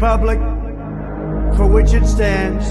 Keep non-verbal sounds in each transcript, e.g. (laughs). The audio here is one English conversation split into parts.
Republic for which it stands,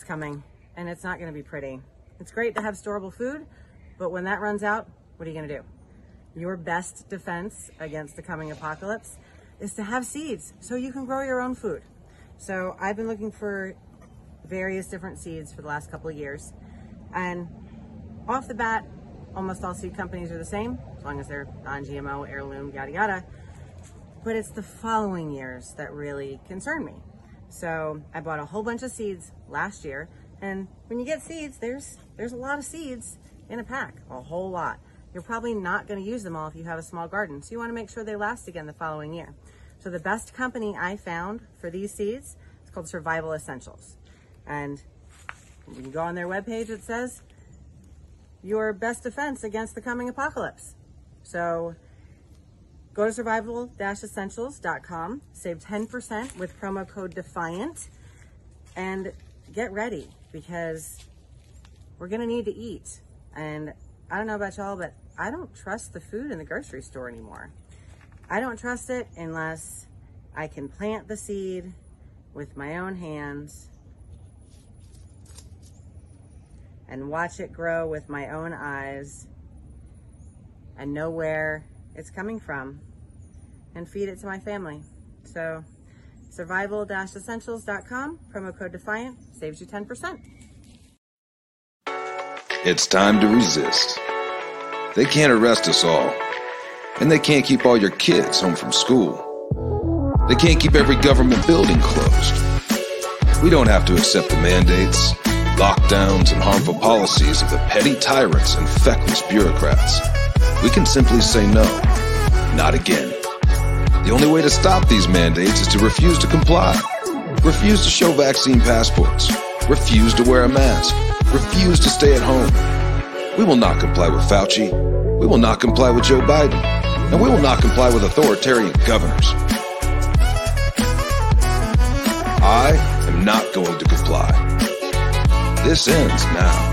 It's coming, and it's not going to be pretty. It's great to have storable food, but when that runs out, what are you going to do? Your best defense against the coming apocalypse is to have seeds so you can grow your own food. So I've been looking for various different seeds for the last couple of years, and off the bat, almost all seed companies are the same, as long as they're non GMO, heirloom, yada yada. But it's the following years that really concern me. So I bought a whole bunch of seeds last year, and when you get seeds, there's there's a lot of seeds in a pack, a whole lot. You're probably not going to use them all if you have a small garden, so you want to make sure they last again the following year. So the best company I found for these seeds is called Survival Essentials, and you go on their webpage, it says your best defense against the coming apocalypse. So Go to survival-essentials.com, save 10% with promo code DEFIANT, and get ready because we're going to need to eat. And I don't know about y'all, but I don't trust the food in the grocery store anymore. I don't trust it unless I can plant the seed with my own hands and watch it grow with my own eyes and know where it's coming from and feed it to my family. So survival-essentials.com, promo code DEFIANT, saves you 10%. It's time to resist. They can't arrest us all. And they can't keep all your kids home from school. They can't keep every government building closed. We don't have to accept the mandates, lockdowns, and harmful policies of the petty tyrants and feckless bureaucrats. We can simply say no, not again. The only way to stop these mandates is to refuse to comply. Refuse to show vaccine passports. Refuse to wear a mask. Refuse to stay at home. We will not comply with Fauci. We will not comply with Joe Biden. And we will not comply with authoritarian governors. I am not going to comply. This ends now.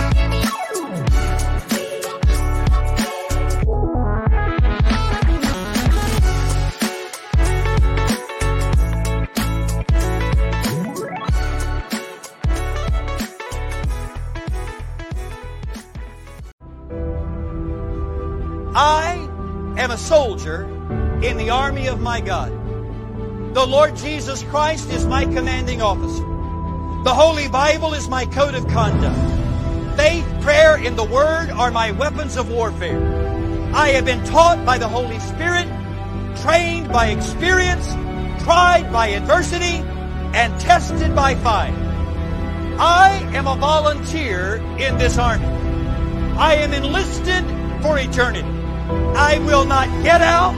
I am a soldier in the army of my God. The Lord Jesus Christ is my commanding officer. The Holy Bible is my code of conduct. Faith, prayer, and the Word are my weapons of warfare. I have been taught by the Holy Spirit, trained by experience, tried by adversity, and tested by fire. I am a volunteer in this army. I am enlisted for eternity. I will not get out,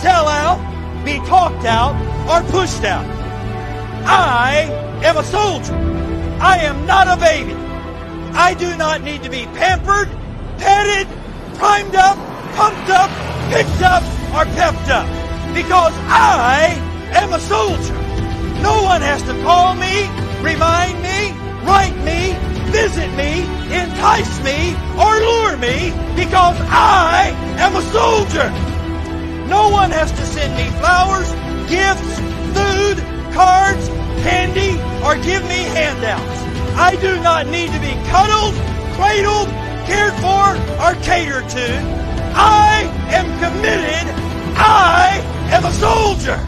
sell out, be talked out, or pushed out. I am a soldier. I am not a baby. I do not need to be pampered, petted, primed up, pumped up, picked up, or pepped up. Because I am a soldier. No one has to call me, remind me, write me, visit me, entice me, or lure me because I am a soldier. No one has to send me flowers, gifts, food, cards, candy, or give me handouts. I do not need to be cuddled, cradled, cared for, or catered to. I am committed. I am a soldier.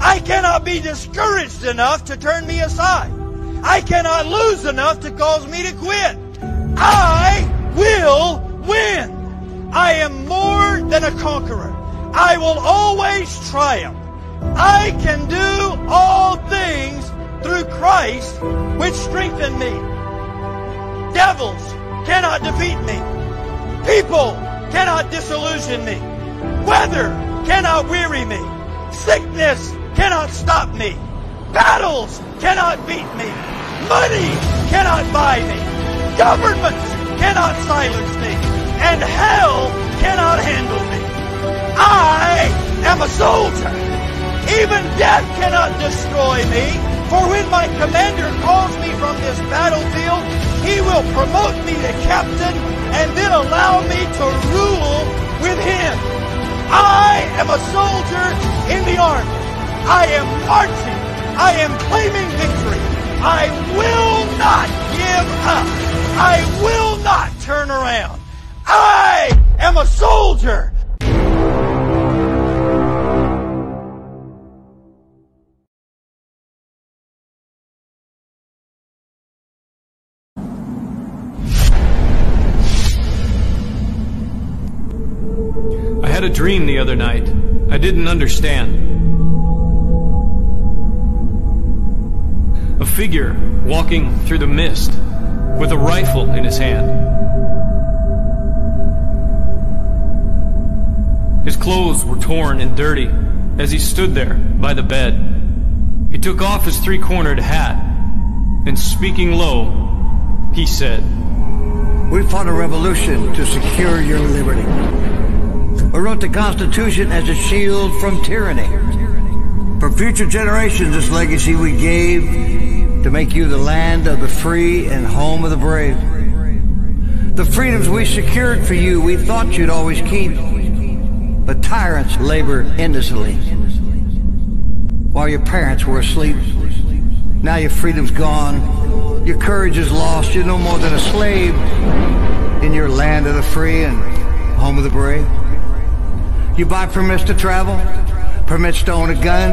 I cannot be discouraged enough to turn me aside. I cannot lose enough to cause me to quit. I will win. I am more than a conqueror. I will always triumph. I can do all things through Christ which strengthen me. Devils cannot defeat me. People cannot disillusion me. Weather cannot weary me. Sickness cannot stop me. Battles cannot beat me. Money cannot buy me. Governments cannot silence me. And hell cannot handle me. I am a soldier. Even death cannot destroy me. For when my commander calls me from this battlefield, he will promote me to captain and then allow me to rule with him. I am a soldier in the army. I am marching. I am claiming victory. I will not give up. I will not turn around. I am a soldier. I had a dream the other night. I didn't understand. Figure walking through the mist with a rifle in his hand. His clothes were torn and dirty as he stood there by the bed. He took off his three cornered hat and speaking low, he said, We fought a revolution to secure your liberty. We wrote the Constitution as a shield from tyranny. For future generations, this legacy we gave to make you the land of the free and home of the brave. The freedoms we secured for you, we thought you'd always keep. But tyrants labor endlessly while your parents were asleep. Now your freedom's gone. Your courage is lost. You're no more than a slave in your land of the free and home of the brave. You buy permits to travel, permits to own a gun,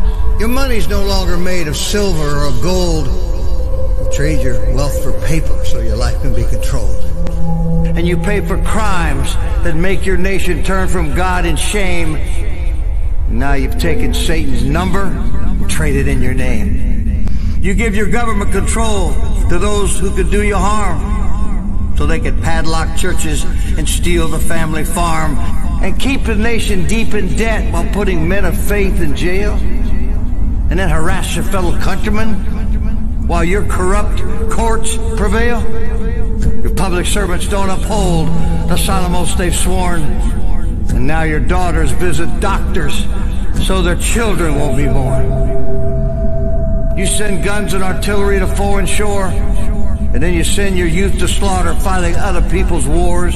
Your money's no longer made of silver or gold. You trade your wealth for paper so your life can be controlled. And you pay for crimes that make your nation turn from God in shame. Now you've taken Satan's number and traded in your name. You give your government control to those who could do you harm so they could padlock churches and steal the family farm and keep the nation deep in debt while putting men of faith in jail and then harass your fellow countrymen while your corrupt courts prevail. Your public servants don't uphold the solemn oaths they've sworn. And now your daughters visit doctors so their children won't be born. You send guns and artillery to foreign shore, and then you send your youth to slaughter fighting other people's wars.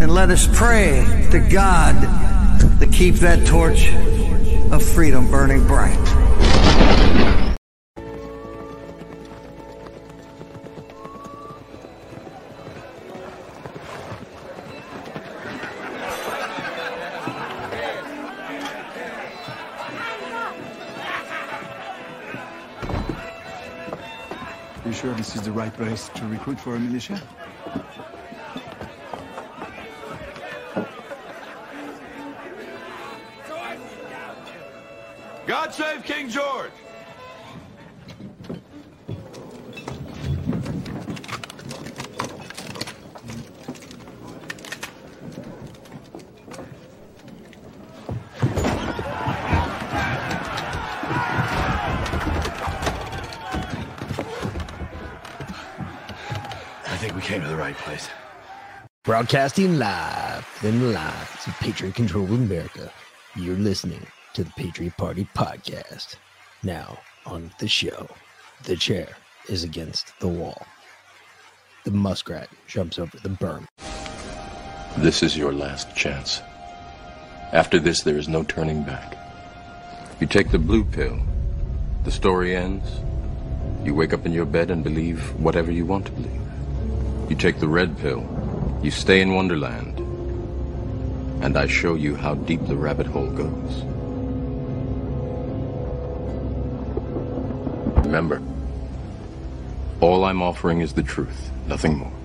And let us pray to God to keep that torch of freedom burning bright. You sure this is the right place to recruit for a militia? God save King George! I think we came to the right place. Broadcasting live from the lines of Patriot Control America. You're listening to the Patriot Party Podcast. Now, on the show. The chair is against the wall. The muskrat jumps over the berm. This is your last chance. After this, there is no turning back. You take the blue pill, the story ends. You wake up in your bed and believe whatever you want to believe. You take the red pill, you stay in Wonderland, and I show you how deep the rabbit hole goes. Remember, all I'm offering is the truth, nothing more.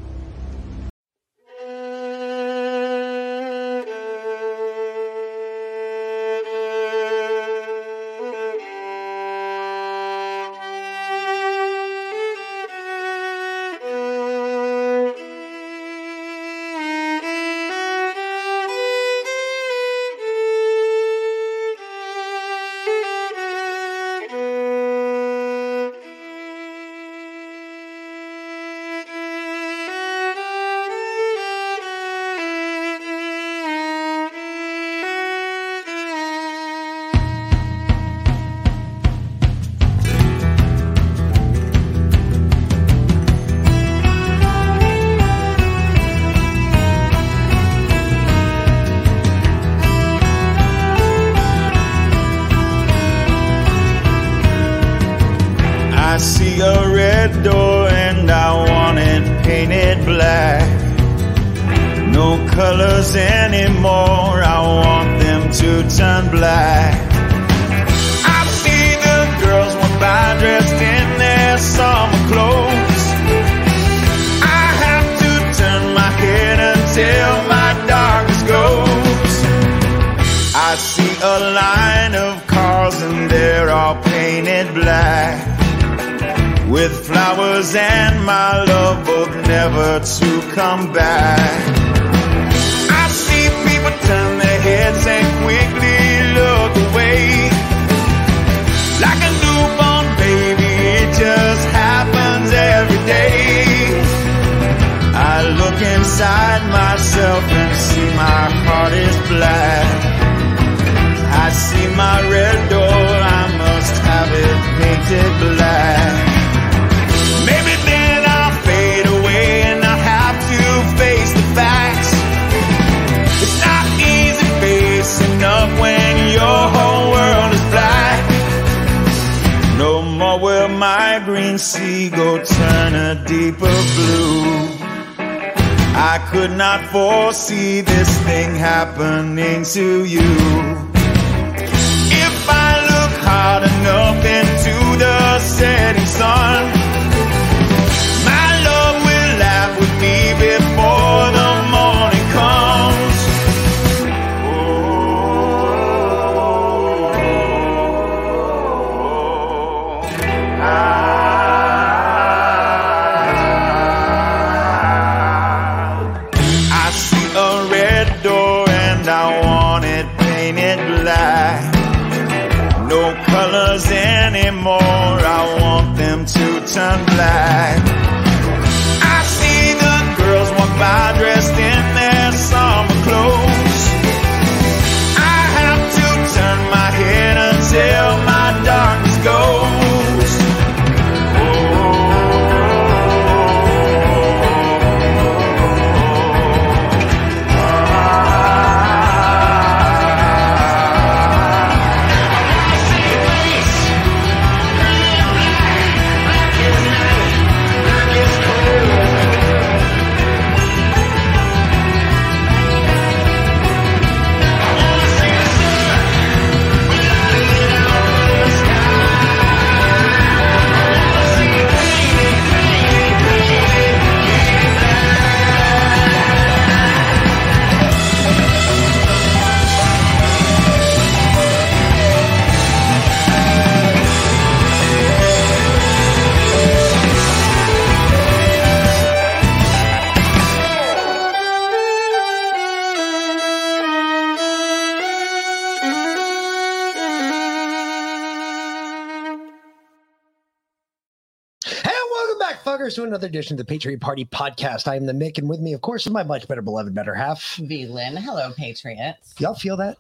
Edition of the Patriot Party podcast. I am the Mick, and with me, of course, is my much better beloved better half. V Lynn. Hello, Patriots. Y'all feel that?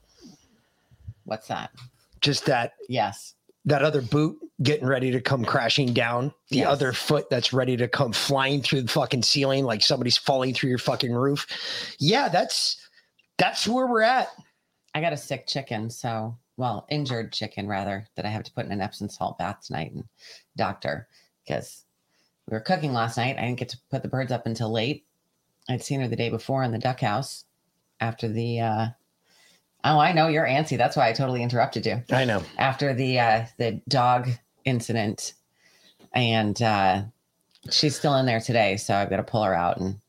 What's that? Just that Yes. that other boot getting ready to come crashing down, the Yes. other foot that's ready to come flying through the fucking ceiling like somebody's falling through your fucking roof. Yeah, that's that's where we're at. I got a sick chicken, so well, injured chicken rather, that I have to put in an Epsom salt bath tonight and doctor because we were cooking last night. I didn't get to put the birds up until late. I'd seen her the day before in the duck house after the uh oh I know you're antsy. That's why I totally interrupted you. I know. After the uh the dog incident. And uh she's still in there today, so I've got to pull her out and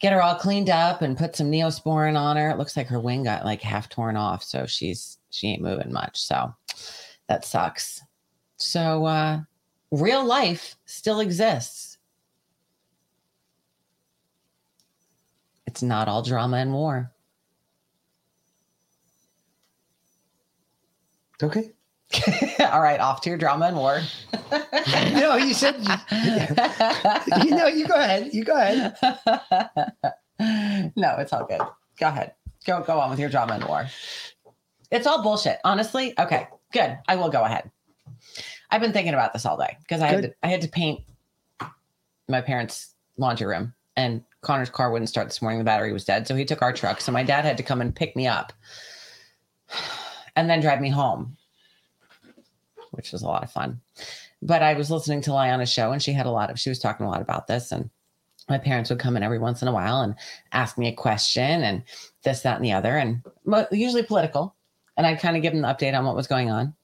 get her all cleaned up and put some neosporin on her. It looks like her wing got like half torn off, so she's she ain't moving much. So that sucks. So uh real life still exists. It's not all drama and war. Okay. (laughs) all right, off to your drama and war. (laughs) no, you said you, (laughs) you know, you go ahead. You go ahead. no, it's all good. Go ahead. Go go on with your drama and war. It's all bullshit. Honestly. Okay, good. I will go ahead. I've been thinking about this all day because I had to, I had to paint my parents' laundry room, and Connor's car wouldn't start this morning. The battery was dead, so he took our truck. So my dad had to come and pick me up, (sighs) and then drive me home, which was a lot of fun. But I was listening to Liana's show, and she had a lot of she was talking a lot about this, and my parents would come in every once in a while and ask me a question and this, that, and the other, and usually political. And I'd kind of give them the update on what was going on.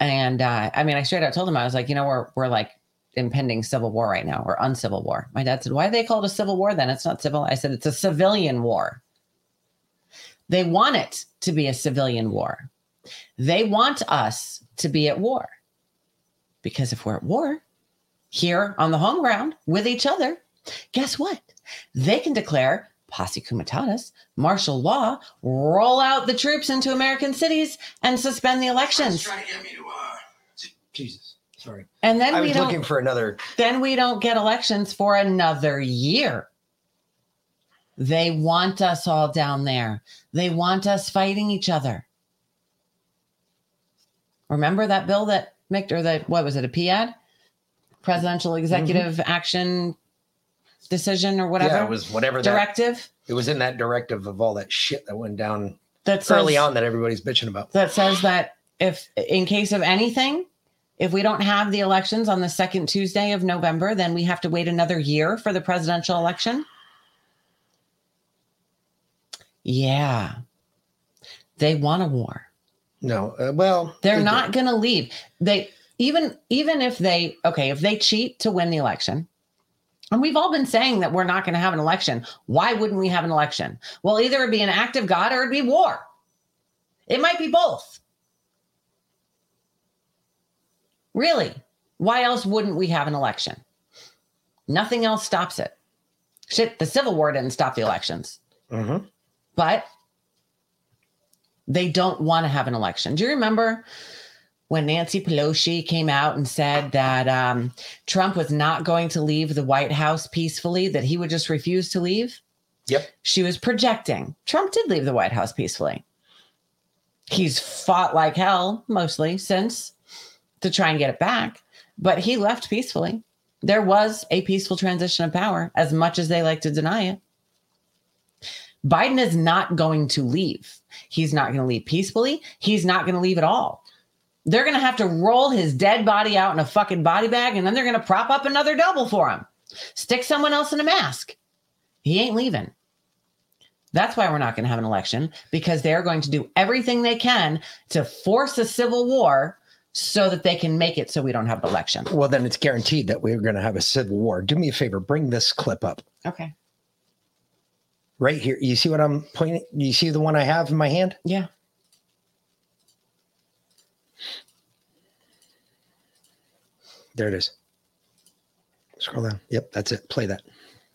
And uh, I mean, I straight out told him, I was like, you know, we're we're like impending civil war right now, or uncivil war. My dad said, "Why do they call it a civil war? Then it's not civil." I said, "It's a civilian war. They want it to be a civilian war. They want us to be at war because if we're at war here on the home ground with each other, guess what? They can declare posse comitatus, martial law, roll out the troops into American cities, and suspend the elections. Jesus. Sorry. And then I we was don't looking for another then we don't get elections for another year. They want us all down there. They want us fighting each other. Remember that bill that Mick or that what was it a PAD? Presidential Executive mm-hmm. Action Decision or whatever. Yeah, it was whatever that directive it was in that directive of all that shit that went down that early on that everybody's bitching about. that says that if in case of anything if we don't have the elections on the second tuesday of november then we have to wait another year for the presidential election? Yeah. They want a war. No, uh, well, they're they not going to leave. They even even if they okay if they cheat to win the election and we've all been saying that we're not going to have an election why wouldn't we have an election? Well either it'd be an act of god or it'd be war. It might be both really why else wouldn't we have an election nothing else stops it shit the civil war didn't stop the elections Mhm. but they don't want to have an election. Do you remember when Nancy Pelosi came out and said that um, Trump was not going to leave the White House peacefully, that he would just refuse to leave? Yep. She was projecting. Trump did leave the White House peacefully. He's fought like hell mostly since to try and get it back, but he left peacefully. There was a peaceful transition of power, as much as they like to deny it. Biden is not going to leave. He's not going to leave peacefully. He's not going to leave at all. They're going to have to roll his dead body out in a fucking body bag and then they're going to prop up another double for him. Stick someone else in a mask. He ain't leaving. That's why we're not going to have an election because they're going to do everything they can to force a civil war so that they can make it so we don't have an election. Well, then it's guaranteed that we're going to have a civil war. Do me a favor, bring this clip up Okay. right here. You see what I'm pointing? You see the one I have in my hand? Yeah. There it is. Scroll down. Yep, that's it. Play that.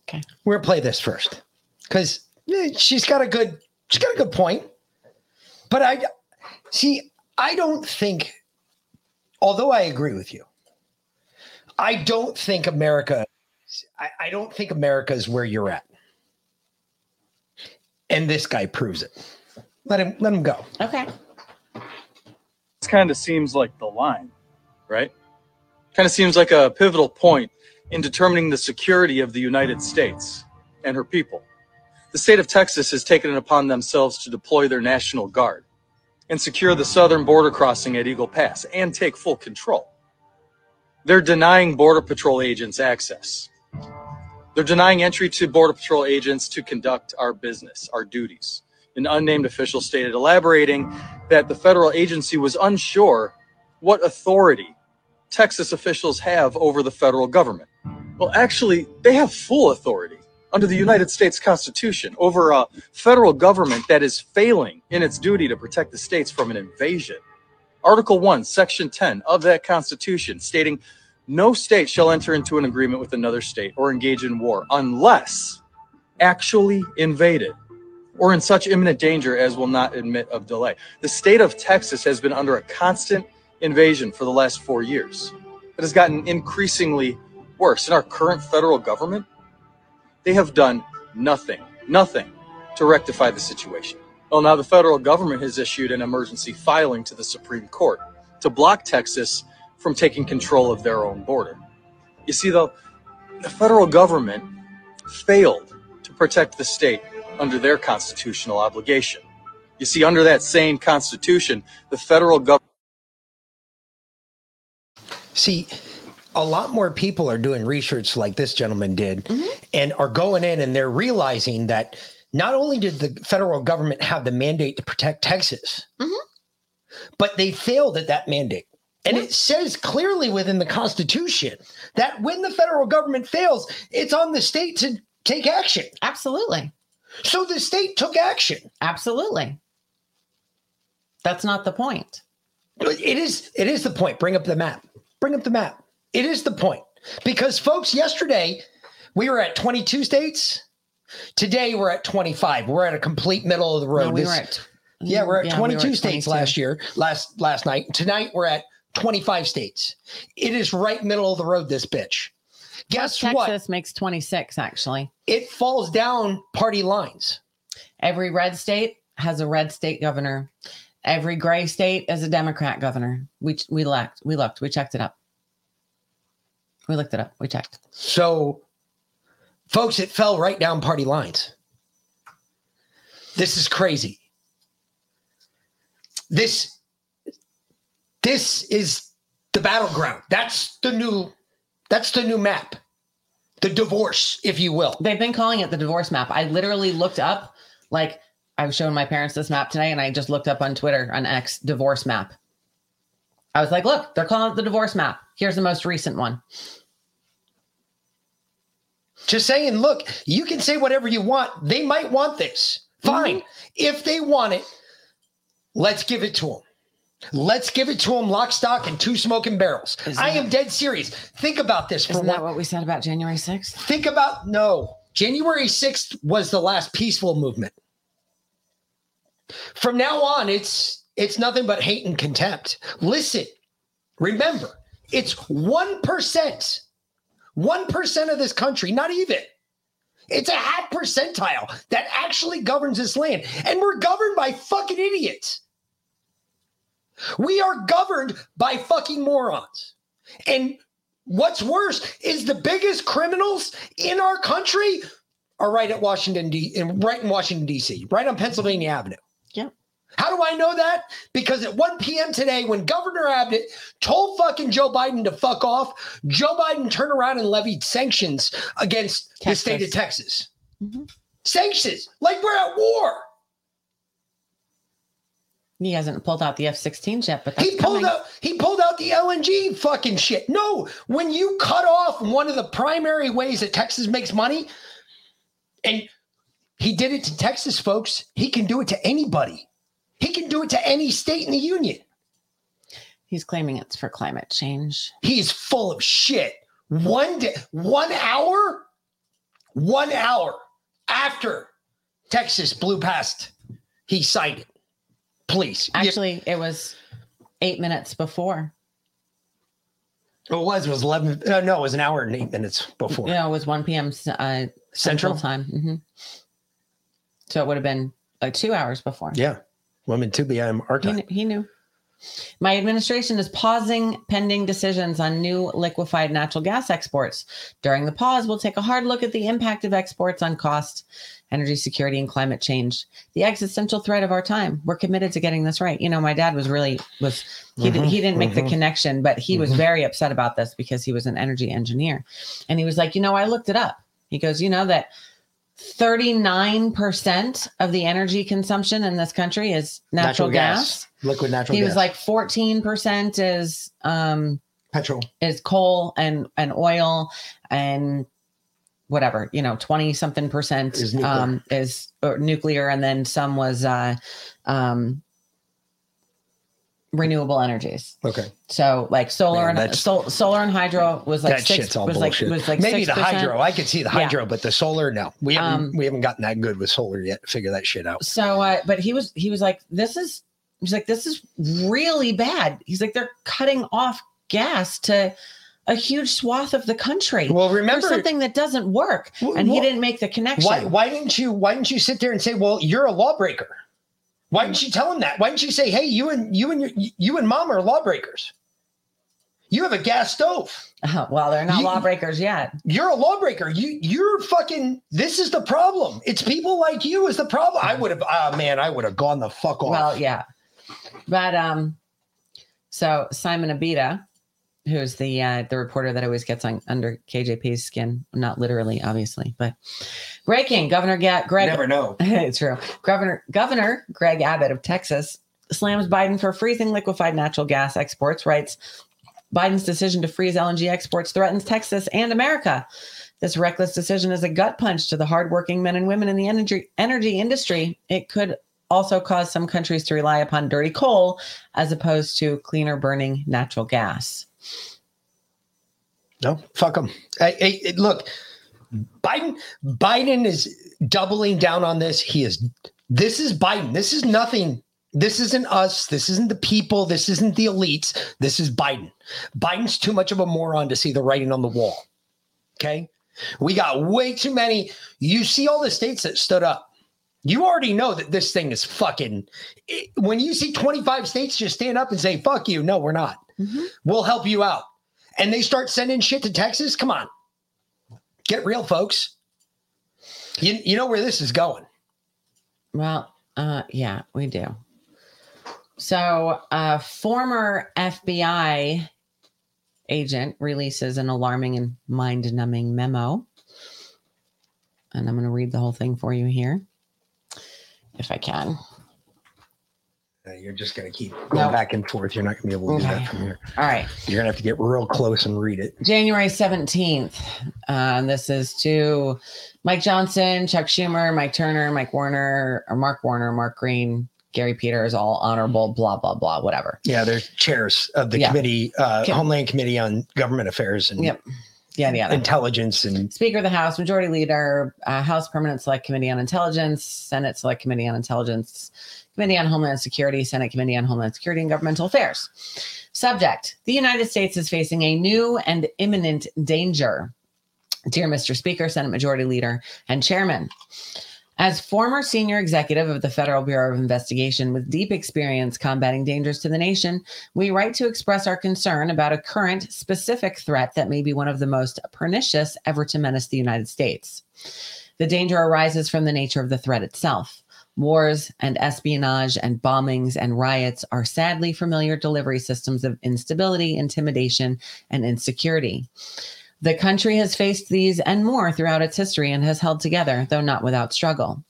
Okay. We're play this first because eh, she's got a good she's got a good point. But I see. I don't think, although I agree with you, I don't think America. I, I don't think America is where you're at, and this guy proves it. Let him let him go. Okay. This kind of seems like the line, right? Kind of seems like a pivotal point in determining the security of the United States and her people. The state of Texas has taken it upon themselves to deploy their National Guard and secure the southern border crossing at Eagle Pass and take full control. They're denying Border Patrol agents access. They're denying entry to Border Patrol agents to conduct our business, our duties. An unnamed official stated, elaborating that the federal agency was unsure what authority Texas officials have over the federal government. Well, actually, they have full authority under the United States Constitution over a federal government that is failing in its duty to protect the states from an invasion. Article 1, Section 10 of that Constitution stating no state shall enter into an agreement with another state or engage in war unless actually invaded or in such imminent danger as will not admit of delay. The state of Texas has been under a constant invasion for the last four years. It has gotten increasingly worse. And our current federal government, they have done nothing, nothing to rectify the situation. Well, now the federal government has issued an emergency filing to the Supreme Court to block Texas from taking control of their own border. You see, though, the federal government failed to protect the state under their constitutional obligation. You see, under that same constitution, the federal government. See, a lot more people are doing research like this gentleman did mm-hmm. and are going in and they're realizing that not only did the federal government have the mandate to protect Texas, mm-hmm. but they failed at that mandate. And it says clearly within the Constitution that when the federal government fails, it's on the state to take action. Absolutely. So the state took action. Absolutely. That's not the point. It is it is the point. Bring up the map. Bring up the map. It is the point. Because folks, yesterday we were at 22 states. Today we're at 25. We're at a complete middle of the road. No, we This- were at- yeah, we're at yeah, we were 22 at states 22. last year, last last night. Tonight we're at 25 states. It is right middle of the road, this bitch. Guess Texas what? makes 26, actually. It falls down party lines. Every red state has a red state governor. Every gray state is a Democrat governor. We we looked, we looked, we checked it up. We looked it up. We checked. So, folks, it fell right down party lines. This is crazy. This this is the battleground. That's the new that's the new map. The divorce, if you will. They've been calling it the divorce map. I literally looked up, like I was showing my parents this map today, and I just looked up on Twitter on X divorce map. I was like, look, they're calling it the divorce map. Here's the most recent one. Just saying, look, you can say whatever you want. They might want this. Mm-hmm. Fine. If they want it, let's give it to them. Let's give it to them lock, stock, and two smoking barrels. I am dead serious. Think about this for Isn't one. that what we said about January 6th? Think about no. January 6th was the last peaceful movement. From now on, it's it's nothing but hate and contempt. Listen, remember, it's 1%. 1% of this country, not even. It's a half percentile that actually governs this land. And we're governed by fucking idiots. We are governed by fucking morons. And what's worse is the biggest criminals in our country are right at Washington D right in Washington D.C., right on Pennsylvania Avenue. How do I know that? Because at 1 p.m. today, when Governor Abbott told fucking Joe Biden to fuck off, Joe Biden turned around and levied sanctions against the state of Texas. Mm-hmm. Sanctions, like we're at war. He hasn't pulled out the F 16s yet, but that's He pulled coming. out he pulled out the LNG fucking shit. No, when you cut off one of the primary ways that Texas makes money, and he did it to Texas folks, he can do it to anybody. He can do it to any state in the union. He's claiming it's for climate change. He's full of shit. One day, one hour, one hour after Texas blew past, he cited. Please. Actually, it was eight minutes before. Oh, it was. It was 11. Uh, no, it was an hour and eight minutes before. Yeah, it was 1 p.m. Uh, Central? Central time. hmm So it would have been like two hours before. Yeah. 2 p.m. our He, time. he knew. My administration is pausing pending decisions on new liquefied natural gas exports. During the pause, we'll take a hard look at the impact of exports on cost, energy security, and climate change. The existential threat of our time. We're committed to getting this right. You know, my dad was really was he, did, Mhm, he didn't make mhm. the connection, but he was Mhm. very upset about this because he was an energy engineer, and he was like, you know, I looked it up. He goes, you know that 39% of the energy consumption in this country is natural, gas. Liquid natural gas. He gas. was like 14% is um petrol. is coal and and oil and whatever, you know, 20 something percent Is nuclear. um is nuclear and then some was uh um renewable energies. Okay. So like solar Man, and sol- solar and hydro was like that six shit's all was like was like Maybe the 6%. hydro. I could see the Yeah. hydro, but the solar, no. We haven't Um, we haven't gotten that good with solar yet figure that shit out. So, uh, but he was he was like, this is he's like, this is really bad. He's like, they're cutting off gas to a huge swath of the country. Well, remember- something that doesn't work, and he didn't make the connection. Why why didn't you why didn't you sit there and say, well, you're a lawbreaker? Why didn't she tell him that? Why didn't she say, hey, you and you and your, you and mom are lawbreakers? You have a gas stove. Uh-huh. well, they're not You- lawbreakers yet. You're a lawbreaker. You you're fucking. This is the problem. It's people like you is the problem. I uh-huh. would have. Oh ah, man, I would have gone the fuck off. Well, yeah, but um, so Simon Ateba, who's the uh, the reporter that always gets on under KJP's skin, not literally, obviously, but breaking Governor Ga- Greg. Never know. (laughs) it's true. Governor Governor Greg Abbott of Texas slams Biden for freezing liquefied natural gas exports. Writes Biden's decision to freeze LNG exports threatens Texas and America. This reckless decision is a gut punch to the hardworking men and women in the energy energy industry. It could also cause some countries to rely upon dirty coal as opposed to cleaner burning natural gas. No, fuck them. Hey, hey, look, Biden. Biden is doubling down on this. He is. This is Biden. This is nothing. This isn't us. This isn't the people. This isn't the elites. This is Biden. Biden's too much of a moron to see the writing on the wall. Okay, we got way too many. You see all the states that stood up. You already know that this thing is fucking. it- when you see 25 states just stand up and say, fuck you, no, we're not. Mm-hmm. We'll help you out. And they start sending shit to Texas. Come on. Get real, folks. You, you know where this is going. Well, uh, yeah, we do. So, a former FBI agent releases an alarming and mind numbing memo. And I'm going to read the whole thing for you here, if I can. Uh, You're just going to keep going No. back and forth. You're not going to be able to do that from here. All right. You're going to have to get real close and read it. January 17th. Uh, this is to Mike Johnson, Chuck Schumer, Mike Turner, Mike Warner, or Mark Warner, Mark Green, Gary Peters, all honorable, blah, blah, blah, whatever. Yeah, they're chairs of the Yeah. committee, uh, Okay. Homeland Committee on Government Affairs and Yep. Yeah, yeah. Intelligence and Speaker of the House, Majority Leader, uh, House Permanent Select Committee on Intelligence, Senate Select Committee on Intelligence, Committee on Homeland Security, Senate Committee on Homeland Security and Governmental Affairs. Subject The United States is facing a new and imminent danger. Dear Mr. Speaker, Senate Majority Leader, and Chairman, as former senior executive of the Federal Bureau of Investigation with deep experience combating dangers to the nation, we write to express our concern about a current specific threat that may be one of the most pernicious ever to menace the United States. The danger arises from the nature of the threat itself. Wars and espionage and bombings and riots are sadly familiar delivery systems of instability, intimidation, and insecurity. The country has faced these and more throughout its history and has held together, though not without struggle.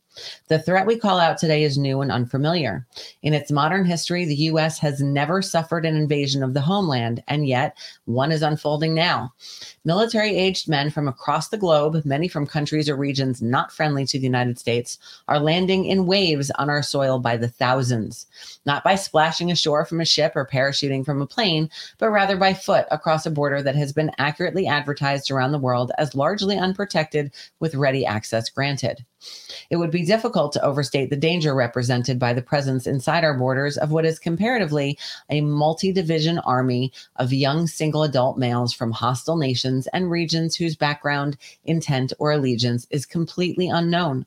The threat we call out today is new and unfamiliar. In its modern history, the U.S. has never suffered an invasion of the homeland, and yet one is unfolding now. Military aged men from across the globe, many from countries or regions not friendly to the United States, are landing in waves on our soil by the thousands, not by splashing ashore from a ship or parachuting from a plane, but rather by foot across a border that has been accurately advertised around the world as largely unprotected with ready access granted. It would be difficult to overstate the danger represented by the presence inside our borders of what is comparatively a multi division army of young single adult males from hostile nations and regions whose background, intent, or allegiance is completely unknown.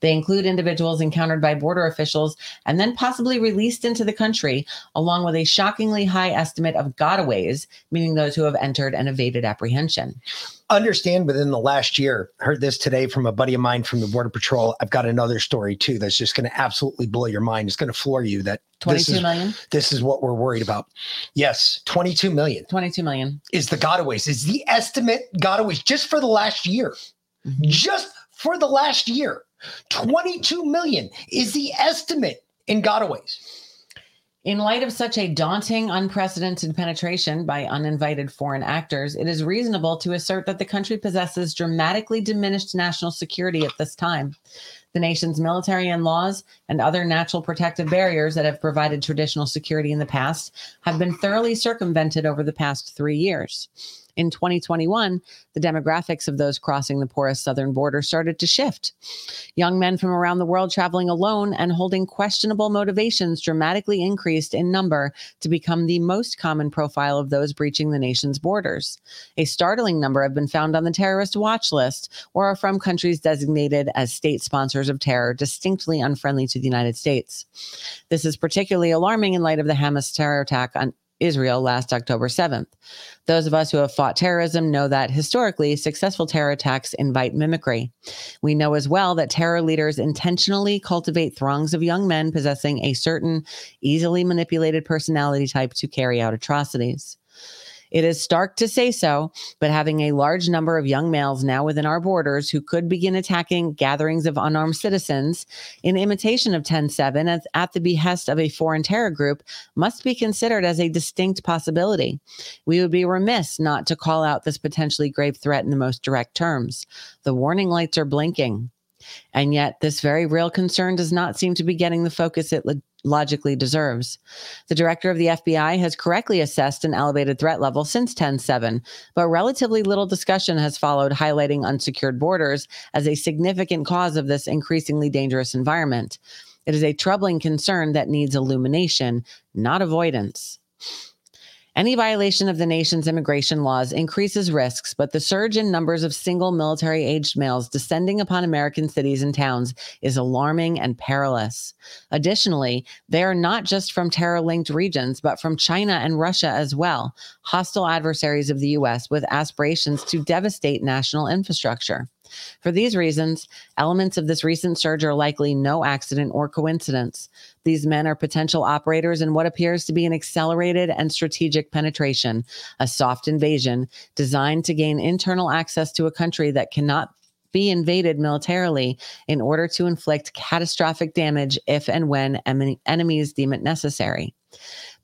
They include individuals encountered by border officials and then possibly released into the country, along with a shockingly high estimate of gotaways, meaning those who have entered and evaded apprehension understand within the last year heard this today from a buddy of mine from the border patrol. I've got another story too that's just going to absolutely blow your mind. It's going to floor you that Twenty-two this is, million. this is what we're worried about. Yes 22 million. 22 million. Is the gotaways. Is the estimate gotaways just for the last year. Mm-hmm. Just for the last year. 22 million is the estimate in gotaways In light of such a daunting, unprecedented penetration by uninvited foreign actors, it is reasonable to assert that the country possesses dramatically diminished national security at this time. The nation's military and laws and other natural protective barriers that have provided traditional security in the past have been thoroughly circumvented over the past three years. In 2021, the demographics of those crossing the porous southern border started to shift. Young men from around the world traveling alone and holding questionable motivations dramatically increased in number to become the most common profile of those breaching the nation's borders. A startling number have been found on the terrorist watch list or are from countries designated as state sponsors of terror, distinctly unfriendly to the United States. This is particularly alarming in light of the Hamas terror attack on Israel last October 7th. Those of us who have fought terrorism know that historically, successful terror attacks invite mimicry. We know as well that terror leaders intentionally cultivate throngs of young men possessing a certain easily manipulated personality type to carry out atrocities. It is stark to say so, but having a large number of young males now within our borders who could begin attacking gatherings of unarmed citizens in imitation of 10 7 at, at the behest of a foreign terror group must be considered as a distinct possibility. We would be remiss not to call out this potentially grave threat in the most direct terms. The warning lights are blinking. And yet, this very real concern does not seem to be getting the focus it logically deserves. The director of the FBI has correctly assessed an elevated threat level since 10 7, but relatively little discussion has followed highlighting unsecured borders as a significant cause of this increasingly dangerous environment. It is a troubling concern that needs illumination, not avoidance. Any violation of the nation's immigration laws increases risks, but the surge in numbers of single military aged males descending upon American cities and towns is alarming and perilous. Additionally, they are not just from terror linked regions, but from China and Russia as well, hostile adversaries of the U.S. with aspirations to devastate national infrastructure. For these reasons, elements of this recent surge are likely no accident or coincidence. These men are potential operators in what appears to be an accelerated and strategic penetration, a soft invasion designed to gain internal access to a country that cannot be invaded militarily in order to inflict catastrophic damage if and when em- enemies deem it necessary.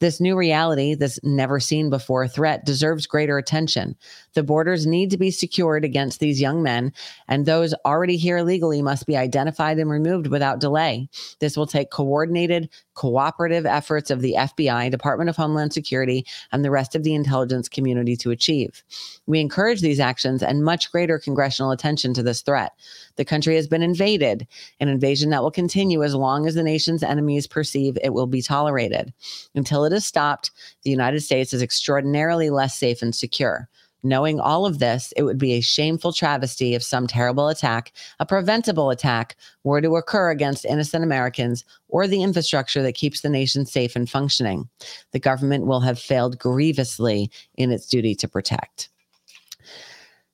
This new reality, this never seen before threat, deserves greater attention. The borders need to be secured against these young men, and those already here illegally must be identified and removed without delay. This will take coordinated, cooperative efforts of the FBI, Department of Homeland Security, and the rest of the intelligence community to achieve. We encourage these actions and much greater congressional attention to this threat. The country has been invaded, an invasion that will continue as long as the nation's enemies perceive it will be tolerated. Until it is stopped, the United States is extraordinarily less safe and secure. Knowing all of this, it would be a shameful travesty if some terrible attack, a preventable attack, were to occur against innocent Americans or the infrastructure that keeps the nation safe and functioning. The government will have failed grievously in its duty to protect.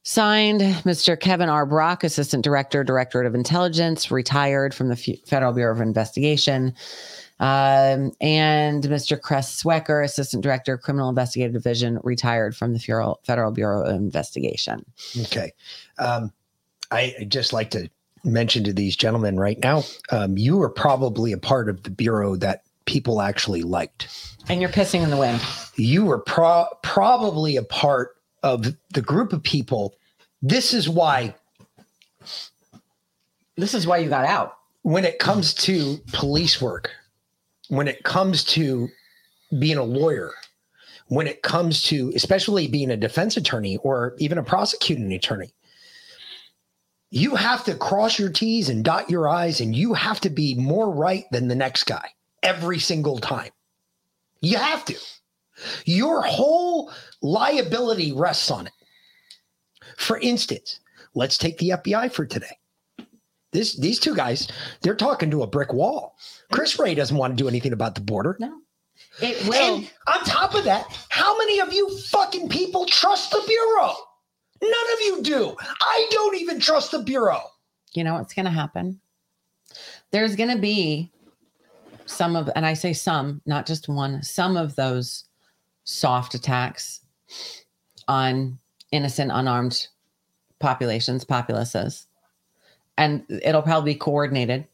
Signed, Mr. Kevin R. Brock, Assistant Director, Directorate of Intelligence, retired from the Federal Bureau of Investigation. Um, and Mr. Chris Swecker, Assistant Director, Criminal Investigative Division, retired from the Federal, Federal Bureau of Investigation. Okay. Um, I I'd just like to mention to these gentlemen right now, um, you were probably a part of the bureau that people actually liked. And you're pissing in the wind. You were pro- probably a part of the group of people. This is why. This is why you got out. When it comes to police work, when it comes to being a lawyer, when it comes to especially being a defense attorney or even a prosecuting attorney, You have to cross your T's and dot your I's, and you have to be more right than the next guy every single time. You have to. Your whole liability rests on it. For instance, let's take the FBI for today. This these two guys, they're talking to a brick wall. Chris Wray doesn't want to do anything about the border. No. It will. And on top of that, how many of you fucking people trust the Bureau? None of you do. I don't even trust the Bureau. You know what's going to happen? There's going to be some of, and I say some, not just one, some of those soft attacks on innocent, unarmed populations, populaces. And it'll probably be coordinated.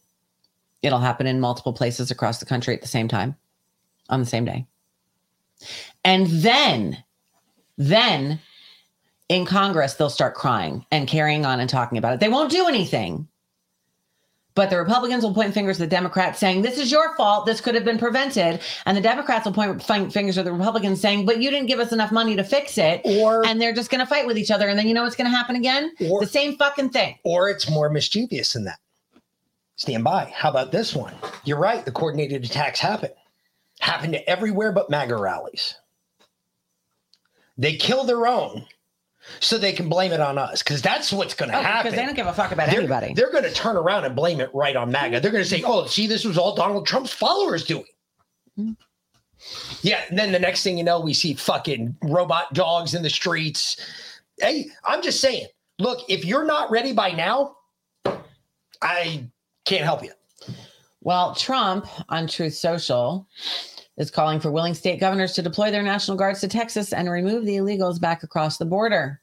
It'll happen in multiple places across the country at the same time, on the same day. And then, then in Congress, they'll start crying and carrying on and talking about it. They won't do anything. But the Republicans will point fingers at the Democrats saying, This is your fault. This could have been prevented. And the Democrats will point fingers at the Republicans saying, But you didn't give us enough money to fix it. Or and they're just going to fight with each other. And then you know what's going to happen again? Or, the same fucking thing. Or it's more mischievous than that. Stand by. How about this one? You're right. The coordinated attacks happen. Happen to everywhere but MAGA rallies. They kill their own so they can blame it on us because that's what's going to oh, happen. Because they don't give a fuck about they're, anybody. They're going to turn around and blame it right on MAGA. They're going to say, "Oh, see, this was all Donald Trump's followers doing." Mm-hmm. Yeah, and then the next thing you know, we see fucking robot dogs in the streets. Hey, I'm just saying. Look, if you're not ready by now, I can't help you. Well, Trump on Truth Social is calling for willing state governors to deploy their National Guards to Texas and remove the illegals back across the border.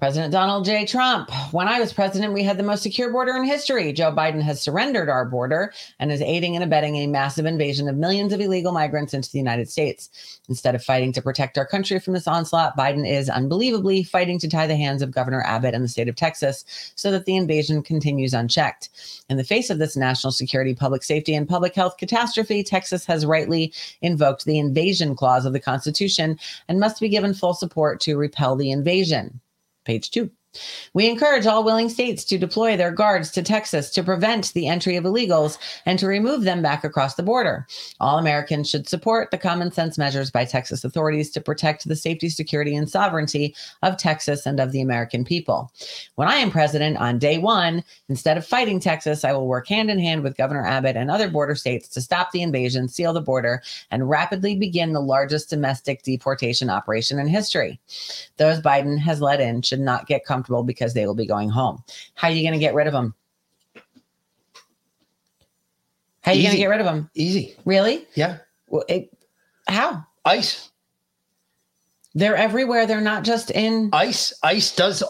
President Donald J. Trump. When I was president, we had the most secure border in history. Joe Biden has surrendered our border and is aiding and abetting a massive invasion of millions of illegal migrants into the United States. Instead of fighting to protect our country from this onslaught, Biden is unbelievably fighting to tie the hands of Governor Abbott and the state of Texas so that the invasion continues unchecked. In the face of this national security, public safety, and public health catastrophe, Texas has rightly invoked the invasion clause of the Constitution and must be given full support to repel the invasion page two. We encourage all willing states to deploy their guards to Texas to prevent the entry of illegals and to remove them back across the border. All Americans should support the common sense measures by Texas authorities to protect the safety, security, and sovereignty of Texas and of the American people. When I am president on day one, instead of fighting Texas, I will work hand in hand with Governor Abbott and other border states to stop the invasion, seal the border, and rapidly begin the largest domestic deportation operation in history. Those Biden has let in should not get comfortable because they will be going home. How are you going to get rid of them? How are you going to get rid of them? Easy. Really? Yeah. Well, it, how? Ice. They're everywhere. They're not just in ice. Ice does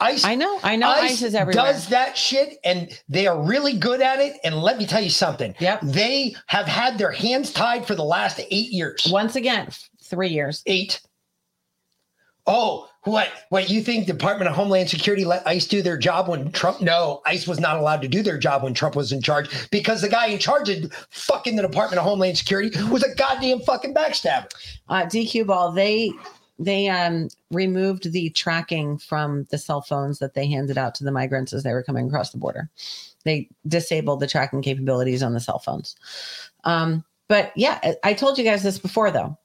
ice. I know. I know. Ice, ice is everywhere. Does that shit, and they are really good at it. And let me tell you something. Yep. They have had their hands tied for the last eight years. Once again, three years. Eight. Oh, what? What you think Department of Homeland Security let ICE do their job when Trump? No, ICE was not allowed to do their job when Trump was in charge because the guy in charge of fucking the Department of Homeland Security was a goddamn fucking backstabber. Uh, DQ ball, they they um removed the tracking from the cell phones that they handed out to the migrants as they were coming across the border. They disabled the tracking capabilities on the cell phones. Um, but yeah, I told you guys this before though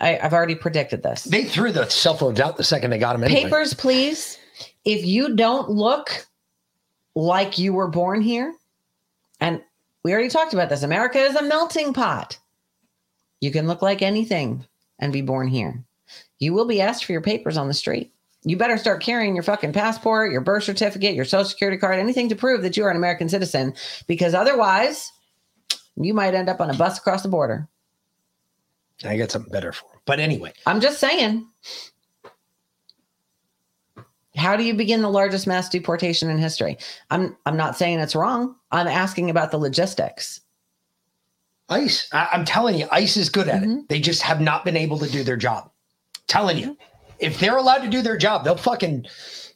I, have already predicted this. They threw the cell phones out the second they got them. Anyway. Papers, please. If you don't look like you were born here, and we already talked about this, America is a melting pot. You can look like anything and be born here. You will be asked for your papers on the street. You better start carrying your fucking passport, your birth certificate, your social security card, anything to prove that you are an American citizen, because otherwise, you might end up on a bus across the border. I got something better for him. But anyway, I'm just saying. How do you begin the largest mass deportation in history? I'm I'm not saying it's wrong. I'm asking about the logistics. ICE, I, am telling you, ICE is good at mm-hmm. it. They just have not been able to do their job. Telling you, if they're allowed to do their job, they'll fucking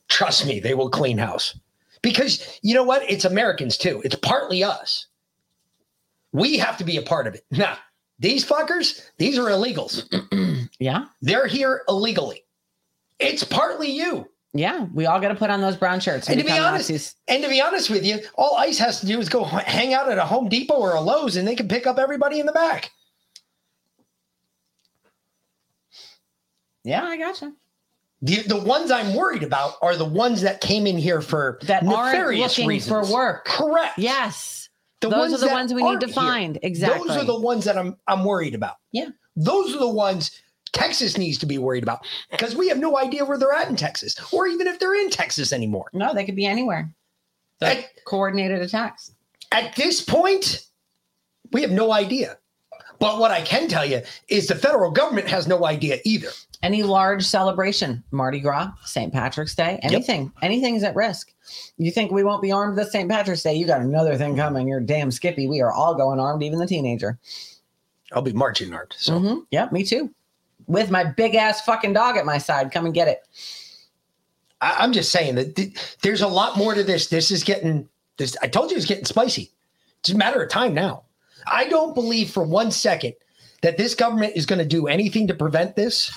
trust me. They will clean house because you know what? It's Americans too. It's partly us. We have to be a part of it. Now, these fuckers, these are illegals. (clears throat) yeah. They're here illegally. It's partly you. Yeah, we all got to put on those brown shirts. And to be honest, Nazis. and to be honest with you, all ICE has to do is go (laughs) hang out at a Home Depot or a Lowe's, and they can pick up everybody in the back. Yeah, I gotcha. The the ones I'm worried about are the ones that came in here for That aren't looking reasons. for work. Correct. Yes. The Those ones are the ones we need to here. find. Exactly. Those are the ones that I'm I'm worried about. Yeah. Those are the ones Texas needs to be worried about because we have no idea where they're at in Texas or even if they're in Texas anymore. No, they could be anywhere. The coordinated attacks. At this point, we have no idea. But what I can tell you is the federal government has no idea either. Any large celebration, Mardi Gras, St. Patrick's Day, anything, anything's at risk. You think we won't be armed this St. Patrick's Day? You got another thing coming. You're damn skippy. We are all going armed, even the teenager. I'll be marching armed. So Mhm. Yep, me too. With my big ass fucking dog at my side. Come and get it. I, I'm just saying that th- there's a lot more to this. This is getting this. I told you it's getting spicy. It's a matter of time now. I don't believe for one second that this government is going to do anything to prevent this.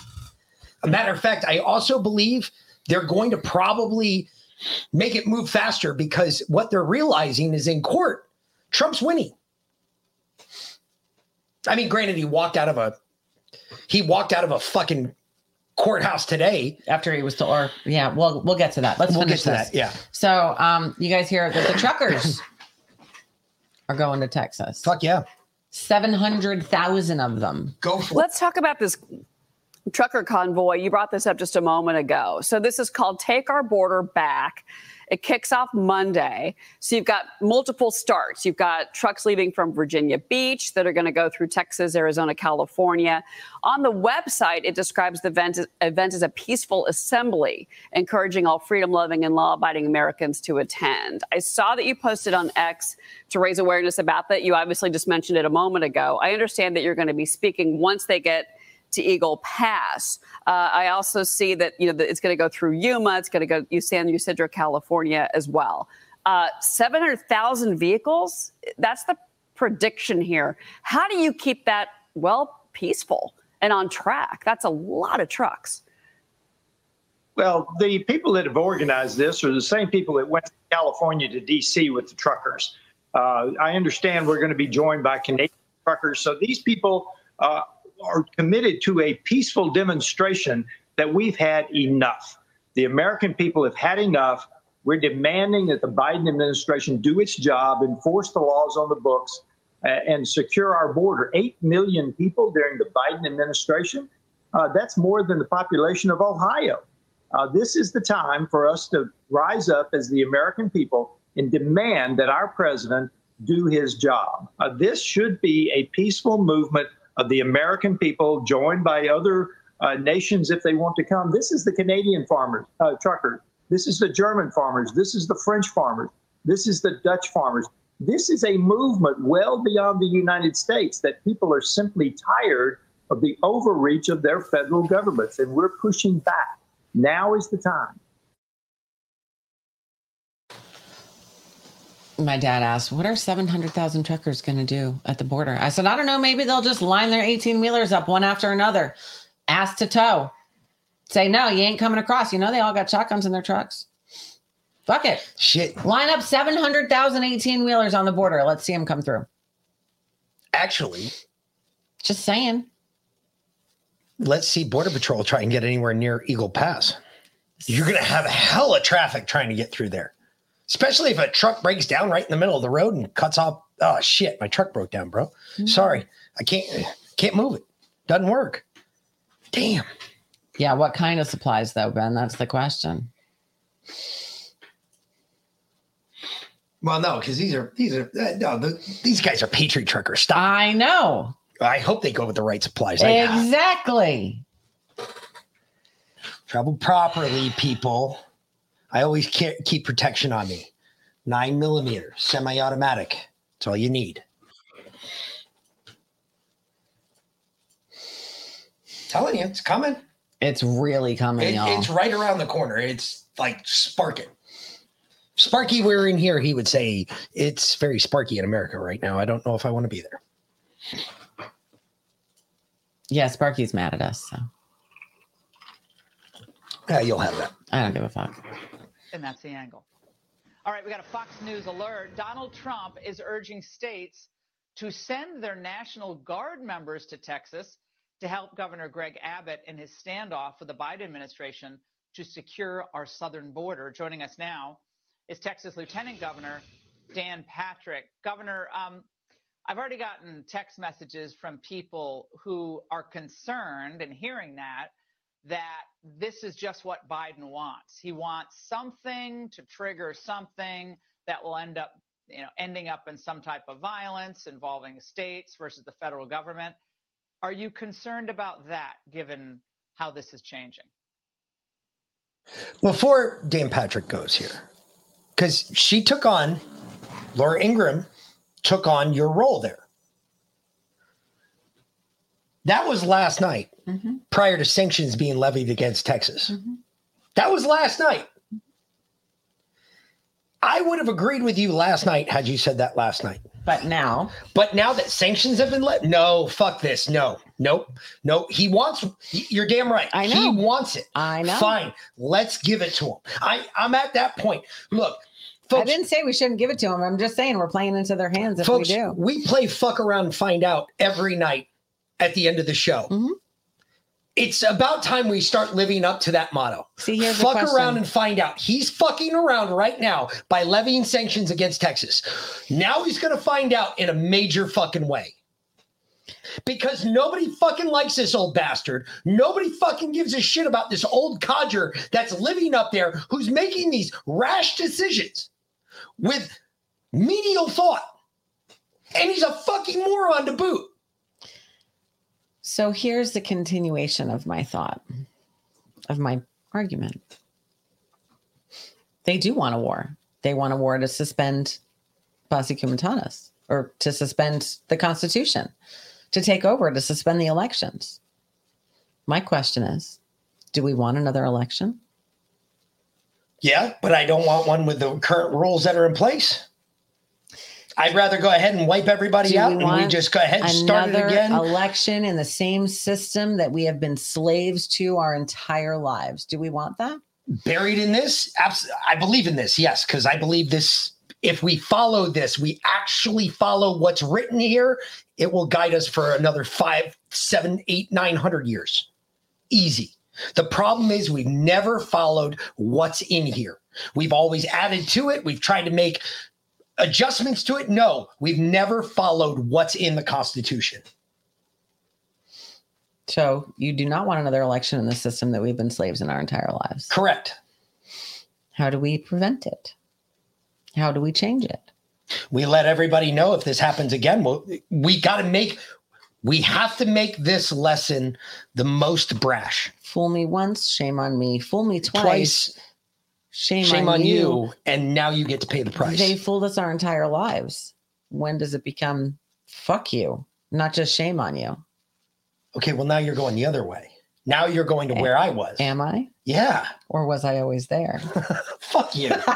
A matter of fact, I also believe they're going to probably make it move faster because what they're realizing is in court, Trump's winning. I mean, granted, he walked out of a he walked out of a fucking courthouse today after he was told. Or yeah, we'll we'll get to that. Let's We'll finish get to this. that, yeah. So, um, you guys hear that the truckers (laughs) are going to Texas? Fuck yeah. Seven hundred thousand of them. Go for it. Let's talk about this trucker convoy. You brought this up just a moment ago. So this is called Take Our Border Back. It kicks off Monday. So you've got multiple starts. You've got trucks leaving from Virginia Beach that are going to go through Texas, Arizona, California. On the website, it describes the event, event as a peaceful assembly, encouraging all freedom loving and law abiding Americans to attend. I saw that you posted on X to raise awareness about that. You obviously just mentioned it a moment ago. I understand that you're going to be speaking once they get to Eagle Pass. Uh, I also see that you know it's going to go through Yuma. It's going to go to San Ysidro, California, as well. Uh, Seven hundred thousand vehicles. That's the prediction here. How do you keep that well peaceful and on track? That's a lot of trucks. Well, the people that have organized this are the same people that went to California to D.C. with the truckers. Uh, I understand we're going to be joined by Canadian truckers. So these people uh, are committed to a peaceful demonstration that we've had enough. The American people have had enough. We're demanding that the Biden administration do its job, enforce the laws on the books, uh, and secure our border. Eight million people during the Biden administration. Uh, that's more than the population of Ohio. Uh, this is the time for us to rise up as the American people and demand that our president do his job. Uh, this should be a peaceful movement of the American people, joined by other uh, nations if they want to come. This is the Canadian farmers, uh, truckers. This is the German farmers. This is the French farmers. This is the Dutch farmers. This is a movement well beyond the United States that people are simply tired of the overreach of their federal governments, and we're pushing back. Now is the time. My dad asked, "What are seven hundred thousand truckers going to do at the border?" I said, "I don't know. Maybe they'll just line their eighteen wheelers up one after another, ass to toe. Say no, you ain't coming across. You know they all got shotguns in their trucks. Fuck it, shit. Line up 700,000 18 wheelers on the border. Let's see them come through. Actually, just saying. Let's see Border Patrol try and get anywhere near Eagle Pass. You're going to have a hell of traffic trying to get through there, especially if a truck breaks down right in the middle of the road and cuts off. Oh shit, my truck broke down, bro. Sorry, I can't can't move it. Doesn't work. Damn. Yeah, what kind of supplies though, Ben? That's the question. Well, no, because these are these are uh, no, the, these guys are Patriot truckers. Stop. I know. I hope they go with the right supplies. I- Exactly. travel properly, people. I always keep protection on me. Nine millimeter, semi-automatic. That's all you need. Telling you, it's coming. It's really coming, It- y'all. it's right around the corner. It's like sparking. Sparky, we're in here. He would say it's very sparky in America right now. I don't know if I want to be there. Yeah, Sparky's mad at us. So Yeah, you'll have that. I don't give a fuck. And that's the angle. All right, we got a Fox News alert. Donald Trump is urging states to send their National Guard members to Texas to help Governor Greg Abbott in his standoff with the Biden administration to secure our southern border. Joining us now is Texas Lieutenant Governor Dan Patrick. Governor, um, I've already gotten text messages from people who are concerned and hearing that that this is just what Biden wants. He wants something to trigger something that will end up, you know, ending up in some type of violence involving states versus the federal government. Are you concerned about that given how this is changing? Before Dan Patrick goes here, because she took on, Laura Ingraham took on your role there. That was last night Mm-hmm. prior to sanctions being levied against Texas. That was last night. I would have agreed with you last night had you said that last night. But now, but now that sanctions have been let, no, fuck this, no, nope, no. He wants. You're damn right. I know. He wants it. I know. Fine, let's give it to him. I I'm at that point. Look, I didn't say we shouldn't give it to them. I'm just saying we're playing into their hands if folks, we do. we play fuck around and find out every night at the end of the show. Mm-hmm. It's about time we start living up to that motto. See, here's fuck around and find out. He's fucking around right now by levying sanctions against Texas. Now he's going to find out in a major fucking way. Because nobody fucking likes this old bastard. Nobody fucking gives a shit about this old codger that's living up there who's making these rash decisions with medial thought. And he's a fucking moron to boot. So here's the continuation of my thought, of my argument. They do want a war. They want a war to suspend Posse Comitatus or to suspend the Constitution, to take over, to suspend the elections. My question is do we want another election? Yeah, but I don't want one with the current rules that are in place. I'd rather go ahead and wipe everybody Do out we and we just go ahead and start it another again. Election in the same system that we have been slaves to our entire lives. Do we want that? Buried in this, abs- I believe in this, yes, because I believe this. If we follow this, we actually follow what's written here, it will guide us for another five, seven, eight, nine hundred years. Easy. The problem is we've never followed what's in here. We've always added to it. We've tried to make adjustments to it. No, we've never followed what's in the Constitution. So you do not want another election in the system that we've been slaves in our entire lives. Correct. How do we prevent it? How do we change it? We let everybody know if this happens again. Well, we got to make, we have to make this lesson the most brash. Fool me once, shame on me. Fool me twice, Twice, shame, shame on, on you. you. And now you get to pay the price. They fooled us our entire lives. When does it become fuck you, not just shame on you? Okay, well, now you're going the other way. Now you're going to where I was. Am I? Yeah. Or was I always there? (laughs) Fuck you. (laughs)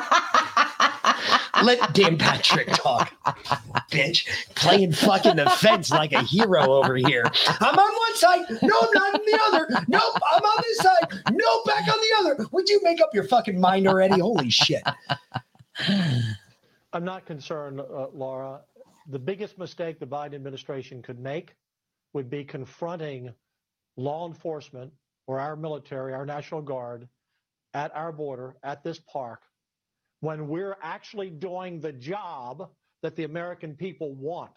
Let Dan Patrick talk, bitch. Playing fucking the fence like a hero over here. I'm on one side. No, I'm not on the other. Nope, I'm on this side. No, back on the other. Would you make up your fucking mind already? Holy shit. I'm not concerned, uh, Laura. The biggest mistake the Biden administration could make would be confronting law enforcement or our military, our National Guard at our border, at this park, when we're actually doing the job that the American people want.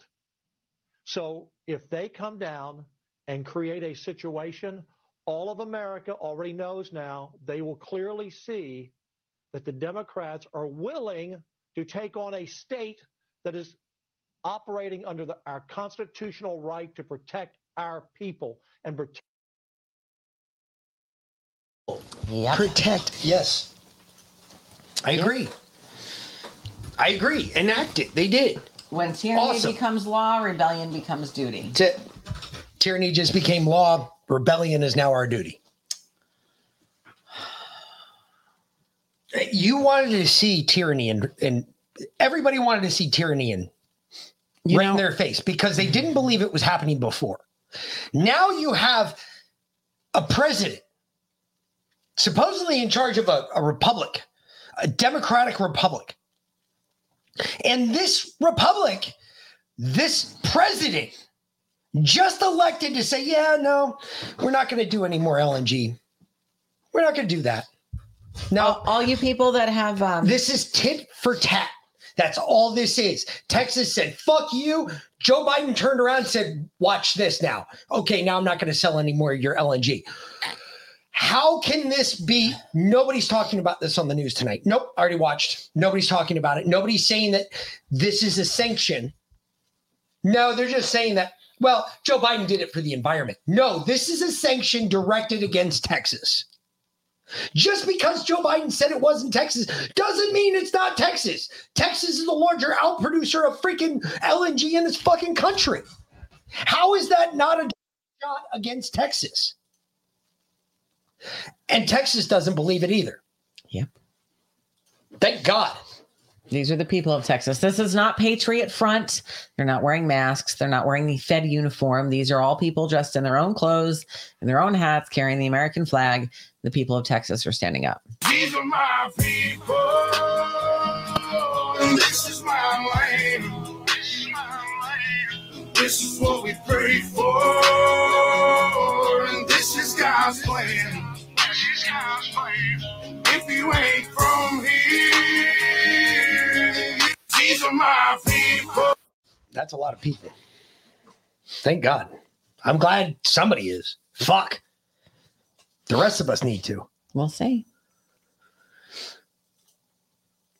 So if they come down and create a situation, all of America already knows now, they will clearly see that the Democrats are willing to take on a state that is operating under the, our constitutional right to protect our people and protect. Protect. Yes. I agree. I agree. Enact it. They did. When tyranny Awesome. becomes law, rebellion becomes duty. It. Tyranny just became law. Rebellion is now our duty. You wanted to see tyranny and, and everybody wanted to see tyranny in right in their face because they didn't believe it was happening before. Now you have a president supposedly in charge of a, a republic, a democratic republic. And this republic, this president just elected to say, yeah, no, we're not going to do any more LNG. We're not going to do that. Now, all, all you people that have um, this is tit for tat. That's all this is. Texas said, fuck you. Joe Biden turned around and said, watch this now. Okay, now I'm not going to sell any more of your LNG. How can this be? Nobody's talking about this on the news tonight. Nope, I already watched. Nobody's talking about it. Nobody's saying that this is a sanction. No, they're just saying that, well, Joe Biden did it for the environment. No, this is a sanction directed against Texas. Just because Joe Biden said it wasn't Texas doesn't mean it's not Texas. Texas is the larger outproducer of freaking LNG in this fucking country. How is that not a shot against Texas? And Texas doesn't believe it either. Yep. Thank God. These are the people of Texas. This is not Patriot Front. They're not wearing masks. They're not wearing the Fed uniform. These are all people dressed in their own clothes, in their own hats, carrying the American flag. The people of Texas are standing up. These are my people. And this is my land. This is what we pray for. And this is God's plan. If you ain't from here, these are my people. That's a lot of people. Thank God. I'm glad somebody is. Fuck. The rest of us need to. We'll see.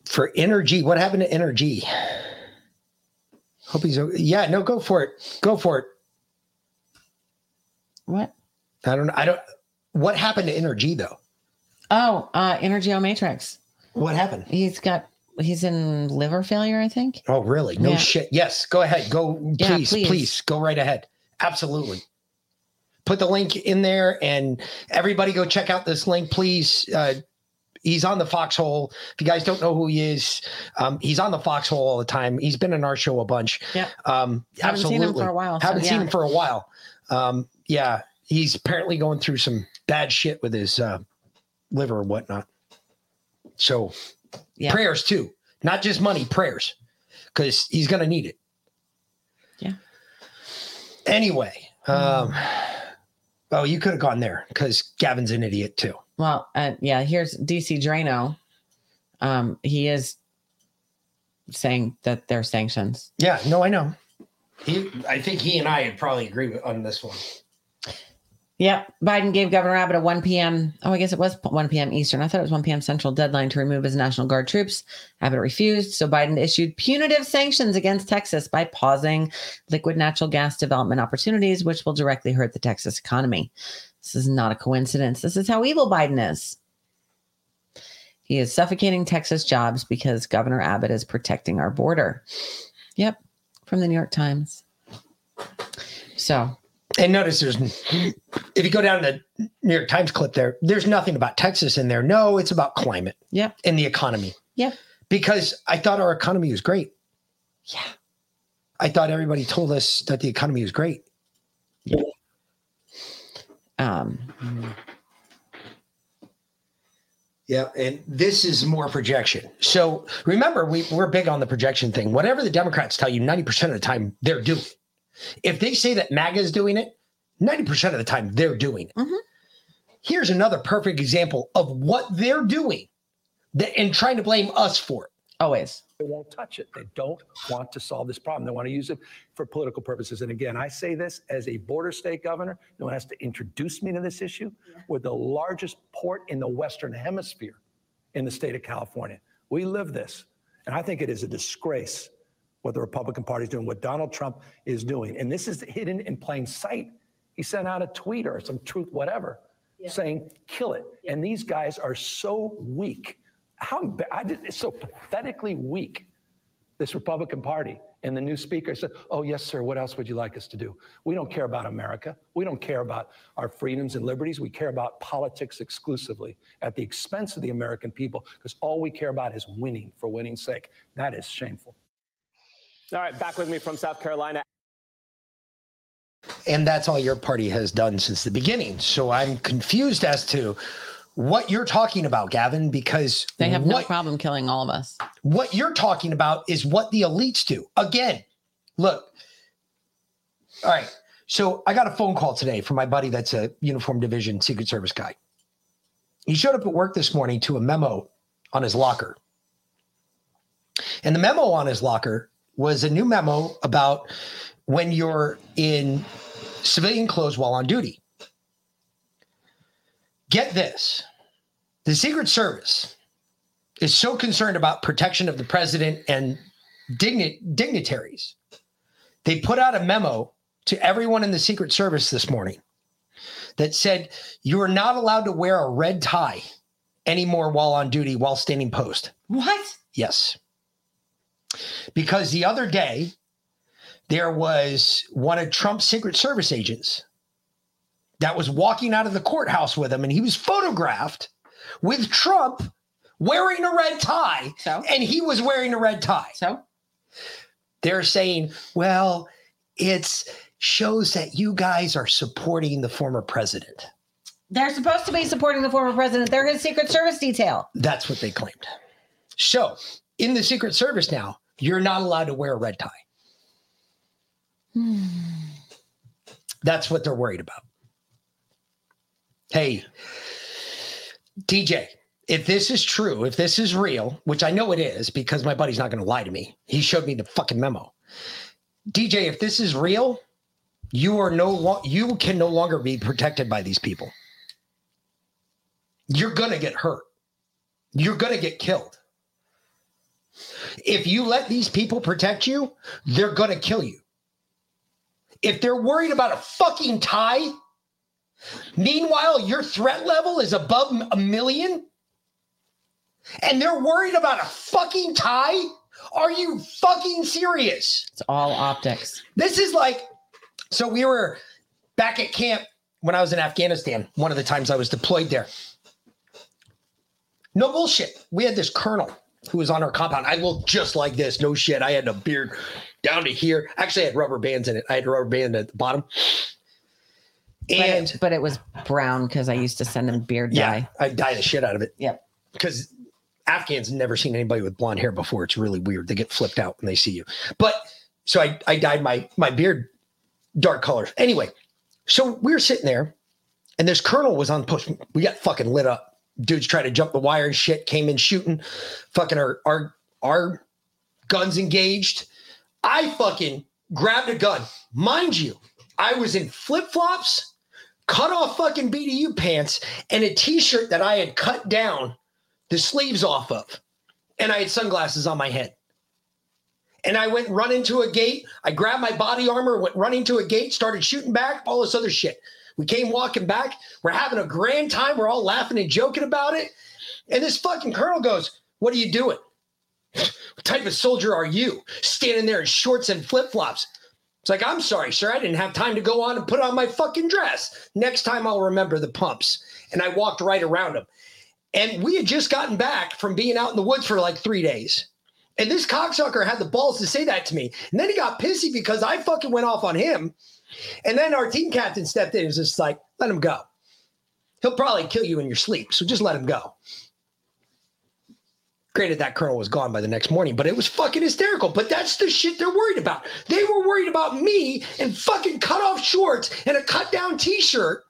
For energy, what happened to energy? Hope he's okay. Yeah, no, go for it. Go for it. What? I don't know. I don't. What happened to energy though? Oh, uh, Energeo Matrix. What happened? He's got. He's in liver failure, I think. Oh, really? No Yeah. shit. Yes, go ahead. Go, Yeah, please, please. please, go right ahead. Absolutely. Put the link in there, and everybody go check out this link, please. Uh, he's on the Foxhole. If you guys don't know who he is, um, he's on the Foxhole all the time. He's been in our show a bunch. Yeah. Um, Haven't seen him for a while, Haven't seen yeah. him for a while. Um, yeah, he's apparently going through some bad shit with his uh, liver and whatnot. So Yeah. prayers too, not just money, prayers, because he's gonna need it. Yeah. Anyway, um, oh, you could have gone there because Gavin's an idiot too. Well, uh, yeah. Here's DC Draino. Um, he is saying that they're sanctions. Yeah, no, I know. He, I think he and I would probably agree on this one. Yep. Biden gave Governor Abbott a 1 p.m. Oh, I guess it was 1 p.m. Eastern. I thought it was 1 p.m. Central deadline to remove his National Guard troops. Abbott refused. So Biden issued punitive sanctions against Texas by pausing liquid natural gas development opportunities, which will directly hurt the Texas economy. This is not a coincidence. This is how evil Biden is. He is suffocating Texas jobs because Governor Abbott is protecting our border. Yep. From the New York Times. So And notice there's, if you go down the New York Times clip there, there's nothing about Texas in there. No, it's about climate. Yeah. And the economy. Yeah. Because I thought our economy was great. Yeah. I thought everybody told us that the economy was great. Yeah. um Yeah, and this is more projection. So remember, we, we're big on the projection thing. Whatever the Democrats tell you, 90% of the time they're doing. It. If they say that MAGA is doing it, 90% of the time they're doing it. Mm-hmm. Here's another perfect example of what they're doing that, and trying to blame us for it. Always. They won't touch it. They don't want to solve this problem. They want to use it for political purposes. And again, I say this as a border state governor. No one has to introduce me to this issue. We're the largest port in the Western Hemisphere in the state of California. We live this. And I think it is a disgrace what the Republican Party is doing, what Donald Trump is doing. And this is hidden in plain sight. He sent out a tweet or some truth, whatever, saying, kill it. And these guys are so weak. How I did, it's so pathetically weak, this Republican Party. And the new speaker said, Oh, yes, sir. What else would you like us to do? We don't care about America. We don't care about our freedoms and liberties. We care about politics exclusively at the expense of the American people because all we care about is winning for winning's sake. That is shameful. All right, back with me from South Carolina. And that's all your party has done since the beginning. So I'm confused as to what you're talking about, Gavin, because They have no problem killing all of us. what you're talking about is what the elites do. Again, look. All right. So I got a phone call today from my buddy that's a uniform division Secret Service guy. He showed up at work this morning to a memo on his locker. And the memo on his locker was a new memo about when you're in civilian clothes while on duty. Get this the Secret Service is so concerned about protection of the president and digni- dignitaries. They put out a memo to everyone in the Secret Service this morning that said you are not allowed to wear a red tie anymore while on duty while standing post. What? Yes. Because the other day, there was one of Trump's Secret Service agents that was walking out of the courthouse with him, and he was photographed with Trump wearing a red tie, and he was wearing a red tie. So they're saying, well, it's shows that you guys are supporting the former president. They're supposed to be supporting the former president. They're his Secret Service detail. That's what they claimed. So, in the Secret Service now, you're not allowed to wear a red tie. Hmm. That's what they're worried about. Hey, DJ, if this is true, if this is real, which I know it is because my buddy's not going to lie to me, he showed me the fucking memo. DJ, if this is real, you are no lo- you can no longer be protected by these people. You're going to get hurt. You're going to get killed. If you let these people protect you, they're going to kill you. If they're worried about a fucking tie, meanwhile, your threat level is above a million, and they're worried about a fucking tie, are you fucking serious? It's all optics. This is like, so we were back at camp when I was in Afghanistan, one of the times I was deployed there. No bullshit. We had this colonel who was on our compound. I looked just like this. No shit. I had a beard down to here. Actually, I had rubber bands in it. I had a rubber band at the bottom. And but, but it was brown because I used to send them beard yeah, dye. I dye the shit out of it. Yep. Because Afghans never seen anybody with blonde hair before. It's really weird. They get flipped out when they see you. But so I, I dyed my my beard dark colors. Anyway, so we were sitting there, and this colonel was on post. We got fucking lit up. Dudes tried to jump the wire and shit. Came in shooting. Fucking our our our guns engaged. I fucking grabbed a gun. Mind you, I was in flip flops, cut off fucking BDU pants, and a t shirt that I had cut down the sleeves off of. And I had sunglasses on my head. And I went run into a gate. I grabbed my body armor, went running to a gate, started shooting back, all this other shit. We came walking back. We're having a grand time. We're all laughing and joking about it. And this fucking colonel goes, What are you doing? What type of soldier are you? Standing there in shorts and flip flops. It's like, I'm sorry, sir. I didn't have time to go on and put on my fucking dress. Next time I'll remember the pumps. And I walked right around him. And we had just gotten back from being out in the woods for like three days. And this cocksucker had the balls to say that to me. And then he got pissy because I fucking went off on him. And then our team captain stepped in and was just like, let him go. He'll probably kill you in your sleep. So just let him go. Granted, that colonel was gone by the next morning, but it was fucking hysterical. But that's the shit they're worried about. They were worried about me and fucking cut off shorts and a cut down t shirt,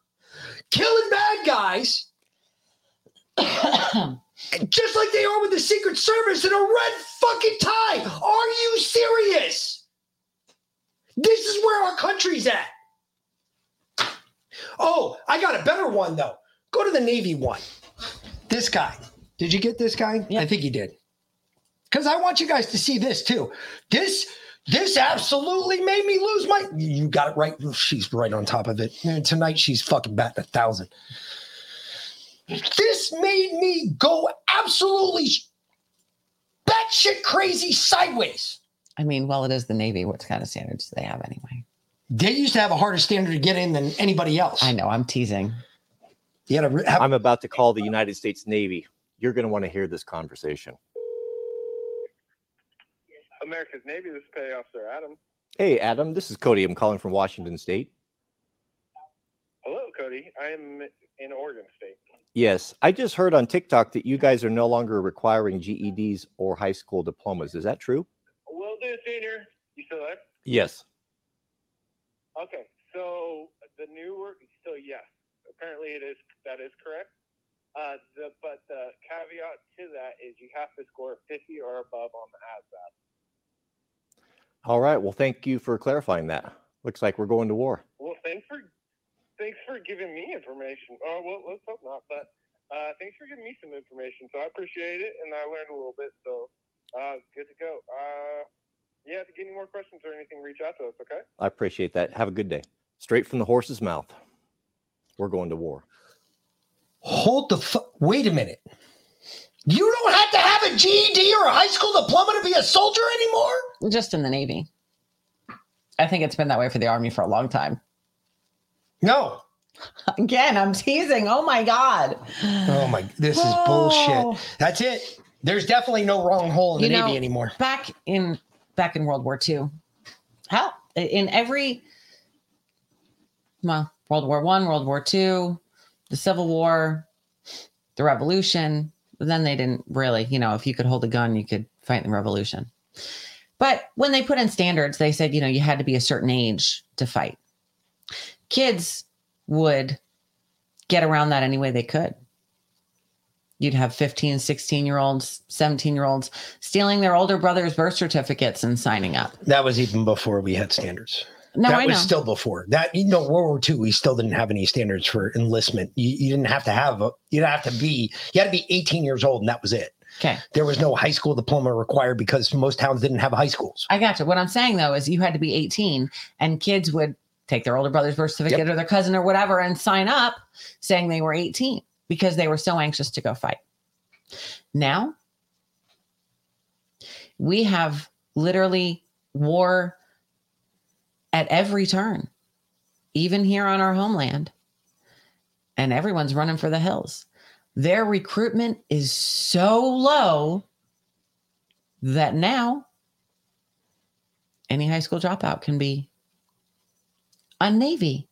killing bad guys, (coughs) just like they are with the Secret Service in a red fucking tie. Are you serious? This is where our country's at. Oh, I got a better one though. Go to the Navy one. This guy. Did you get this guy? Yeah. I think he did. Because I want you guys to see this too. This this absolutely made me lose my. You got it right. She's right on top of it. And tonight she's fucking batting a thousand. This made me go absolutely batshit crazy sideways. I mean, well, it is the Navy. What kind of standards do they have anyway? They used to have a harder standard to get in than anybody else. I know. I'm teasing. You had to have, I'm about to call the United States Navy. You're going to want to hear this conversation. America's Navy, this is Petty Officer Adam. Hey, Adam, this is Cody. I'm calling from Washington State. Hello, Cody. I am in Oregon State. Yes, I just heard on TikTok that you guys are no longer requiring GEDs or high school diplomas. Is that true? Will do, senior. You still there? Yes. Okay. So the new work. So yes, apparently it is. That is correct. Uh, the, but the caveat to that is you have to score 50 or above on the ASVAB. All right. Well, thank you for clarifying that. Looks like we're going to war. Well, thanks for thanks for giving me information. Oh, well, let's hope not. But uh, thanks for giving me some information. So I appreciate it, and I learned a little bit. So uh, good to go. Yeah, if you get any more questions or anything, reach out to us. Okay. I appreciate that. Have a good day. Straight from the horse's mouth. We're going to war. Hold the fu- wait a minute. You don't have to have a GED or a high school diploma to be a soldier anymore? Just in the Navy. I think it's been that way for the Army for a long time. No. (laughs) Again, I'm teasing. Oh my God. Oh my this is bullshit. That's it. There's definitely no wrong hole in the You Navy know, anymore. Back in back in World War II. How in every well, World War One, World War Two, the Civil War, the Revolution. Then they didn't really, you know, if you could hold a gun, you could fight the Revolution. But when they put in standards, they said, you know, you had to be a certain age to fight. Kids would get around that any way they could. You'd have 15, 16 year olds, 17 year olds stealing their older brother's birth certificates and signing up. That was even before we had standards. No, that I was know. still before that. You know, World War II, we still didn't have any standards for enlistment. You, you didn't have to have a. You didn't have to be. You had to be 18 years old, and that was it. Okay. There was no high school diploma required because most towns didn't have high schools. I got you. What I'm saying though is you had to be 18 and kids would take their older brother's birth certificate or their cousin or whatever and sign up saying they were 18 because they were so anxious to go fight. Now we have literally war at every turn, even here on our homeland, and everyone's running for the hills. Their recruitment is so low that now any high school dropout can be a Navy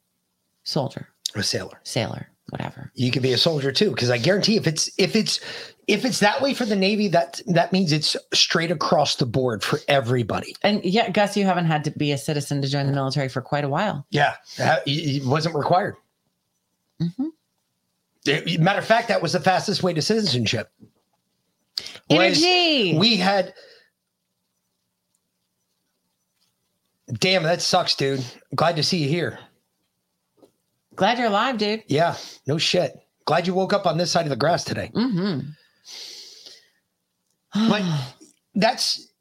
soldier, A sailor. sailor, whatever. You could be a soldier too, because I guarantee if it's if it's if it's that way for the Navy, that that means it's straight across the board for everybody. And yeah, Gus, you haven't had to be a citizen to join the military for quite a while. Yeah, that- it wasn't required. Mm-hmm. It- matter of fact, that was the fastest way to citizenship. Energy. We had. Damn, that sucks, dude. Glad to see you here. Glad you're alive, dude. Yeah, no shit. Glad you woke up on this side of the grass today. Mm-hmm. but that's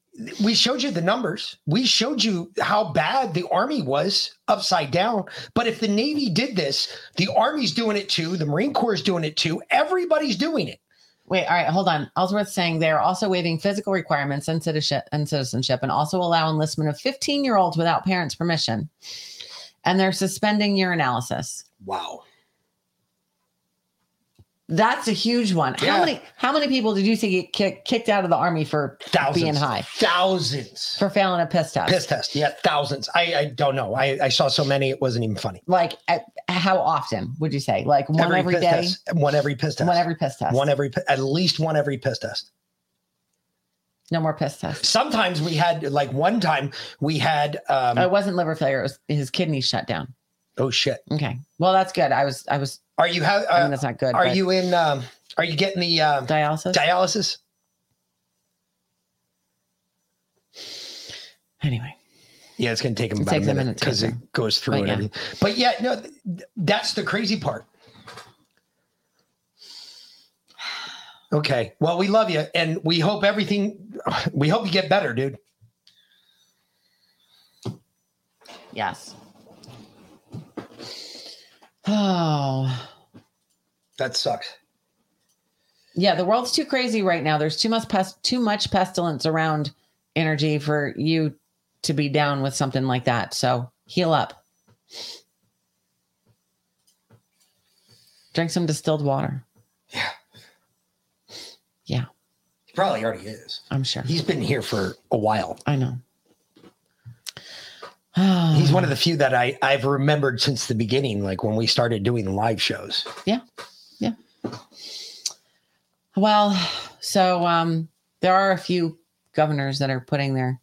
we showed you the numbers. We showed you how bad the army was upside down. But if the Navy did this, the Army's doing it too, the Marine Corps is doing it too, everybody's doing it. Wait, all right, hold on. Ellsworth saying they're also waiving physical requirements and citizenship and citizenship and also allow enlistment of 15 year olds without parents' permission. And they're suspending urinalysis. Wow. That's a huge one. Yeah. How many how many people did you see get kick, kicked out of the army for Thousands. being high? Thousands. For failing a piss test. Piss test. Yeah, thousands. I, I don't know. I, I saw so many, it wasn't even funny. Like at, how often would you say? Like one every piss day? test. One every piss test. One every piss test. One every, at least one every piss test. No more piss tests. Sometimes we had, like one time, we had. Um, Oh, it wasn't liver failure. It was his kidneys shut down. Oh shit. Okay. Well, that's good. I was I was Are you have? I mean, that's not good. Are you in? Um, are you getting the um, dialysis? Dialysis. Anyway. Yeah, it's going to take them It about a minute because it goes through But and yeah. everything. But yeah, no, th- that's the crazy part. Okay. Well, we love you, and we hope everything. We hope you get better, dude. Yes. Oh. That sucks. Yeah, the world's too crazy right now. There's too much pest, too much pestilence around energy for you to be down with something like that. So heal up. Drink some distilled water. Yeah. Probably already is. I'm sure. He's been here for a while. I know. (sighs) He's one of the few that I I've remembered since the beginning, like when we started doing live shows. Yeah. Yeah. Well, so um there are a few governors that are putting their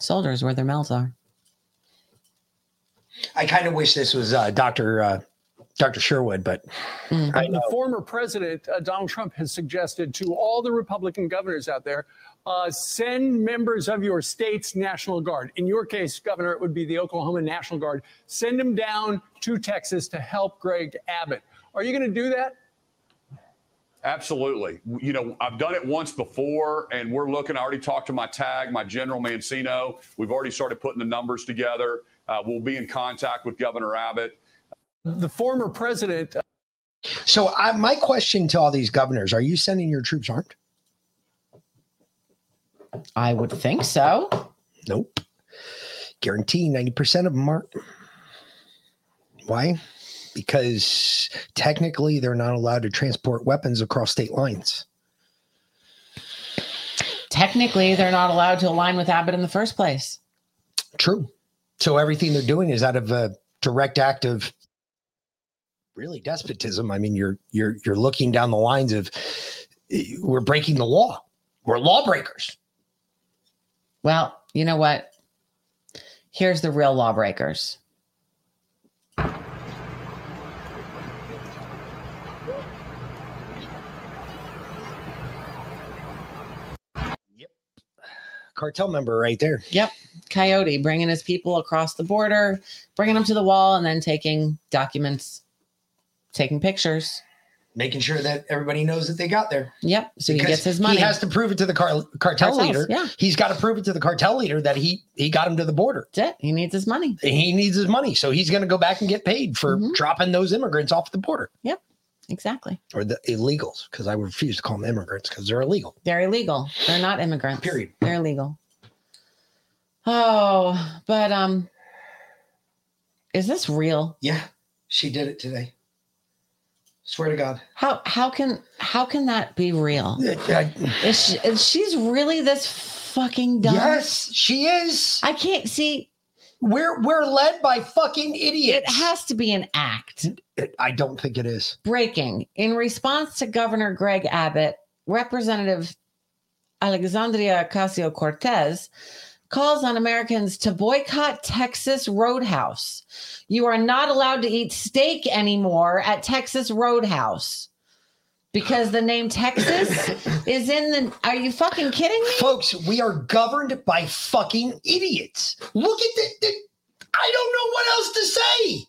soldiers where their mouths are. I kind of wish this was uh, Doctor uh, Doctor Sherwood, but I The former president, uh, Donald Trump, has suggested to all the Republican governors out there uh, send members of your state's National Guard. In your case, Governor, it would be the Oklahoma National Guard. Send them down to Texas to help Greg Abbott. Are you going to do that? Absolutely. You know, I've done it once before, and we're looking. I already talked to my tag, my general Mancino. We've already started putting the numbers together. Uh, we'll be in contact with Governor Abbott. The former president. So I, my question to all these governors: Are you sending your troops armed? I would think so. Nope. Guarantee ninety percent of them aren't. Why? Because technically they're not allowed to transport weapons across state lines. Technically, they're not allowed to align with Abbott in the first place. True. So everything they're doing is out of a direct act of really despotism. I mean, you're you're you're looking down the lines of eh, we're breaking the law. We're lawbreakers. Well, you know what? Here's the real lawbreakers. Yep. Cartel member right there. Yep. Coyote bringing his people across the border, bringing them to the wall, and then taking documents, taking pictures. Making sure that everybody knows that they got there. Yep. So he gets his money. He has to prove it to the car- cartel Cartels, leader. yeah. He's got to prove it to the cartel leader that he he got him to the border. That's it. He needs his money. He needs his money, so he's going to go back and get paid for Mm-hmm. dropping those immigrants off the border Yep. Exactly. or the illegals, because I refuse to call them immigrants because they're illegal. They're illegal. They're not immigrants. Period. They're illegal. Oh, but um is this real? Yeah, she did it today. Swear to God. How how can how can that be real? Is she, is she's really this fucking dumb? Yes, she is. I can't see. We're we're led by fucking idiots. It has to be an act. I don't think it is. Breaking. In response to Governor Greg Abbott, Representative Alexandria Ocasio Cortez calls on Americans to boycott Texas Roadhouse. You are not allowed to eat steak anymore at Texas Roadhouse because the name Texas (coughs) is in the. Are you fucking kidding me? Folks, we are governed by fucking idiots. Look at the, the I don't know what else to say.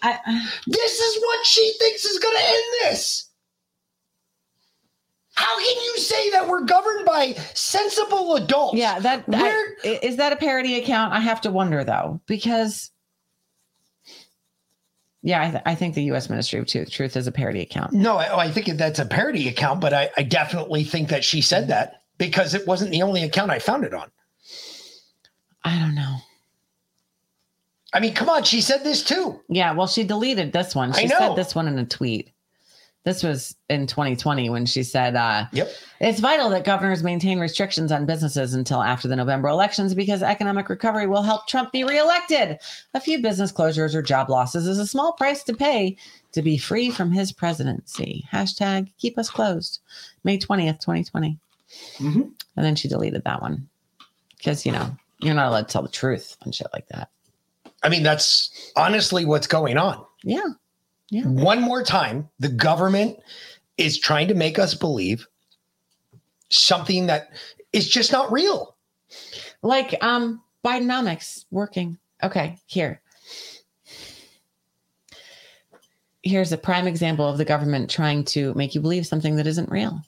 I, uh, this is what she thinks is going to end this. How can you say that we're governed by sensible adults? Yeah, that i- is that a parody account? I have to wonder though, because yeah, I, th- I think the U.S. Ministry of Truth, Truth is a parody account. No, I, I think that's a parody account, but I, I definitely think that she said that because it wasn't the only account I found it on. I don't know. I mean, come on, she said this too. Yeah, well, she deleted this one. I She know. said this one in a tweet. This was in 2020 when she said, uh, Yep. It's vital that governors maintain restrictions on businesses until after the November elections because economic recovery will help Trump be reelected. A few business closures or job losses is a small price to pay to be free from his presidency. Hashtag keep us closed. May 20th, 2020. Mm-hmm. And then she deleted that one because, you know, you're not allowed to tell the truth on shit like that. I mean, that's honestly what's going on. Yeah. Yeah. One more time, the government is trying to make us believe something that is just not real. like um Bidenomics working. Okay, here. Here's a prime example of the government trying to make you believe something that isn't real.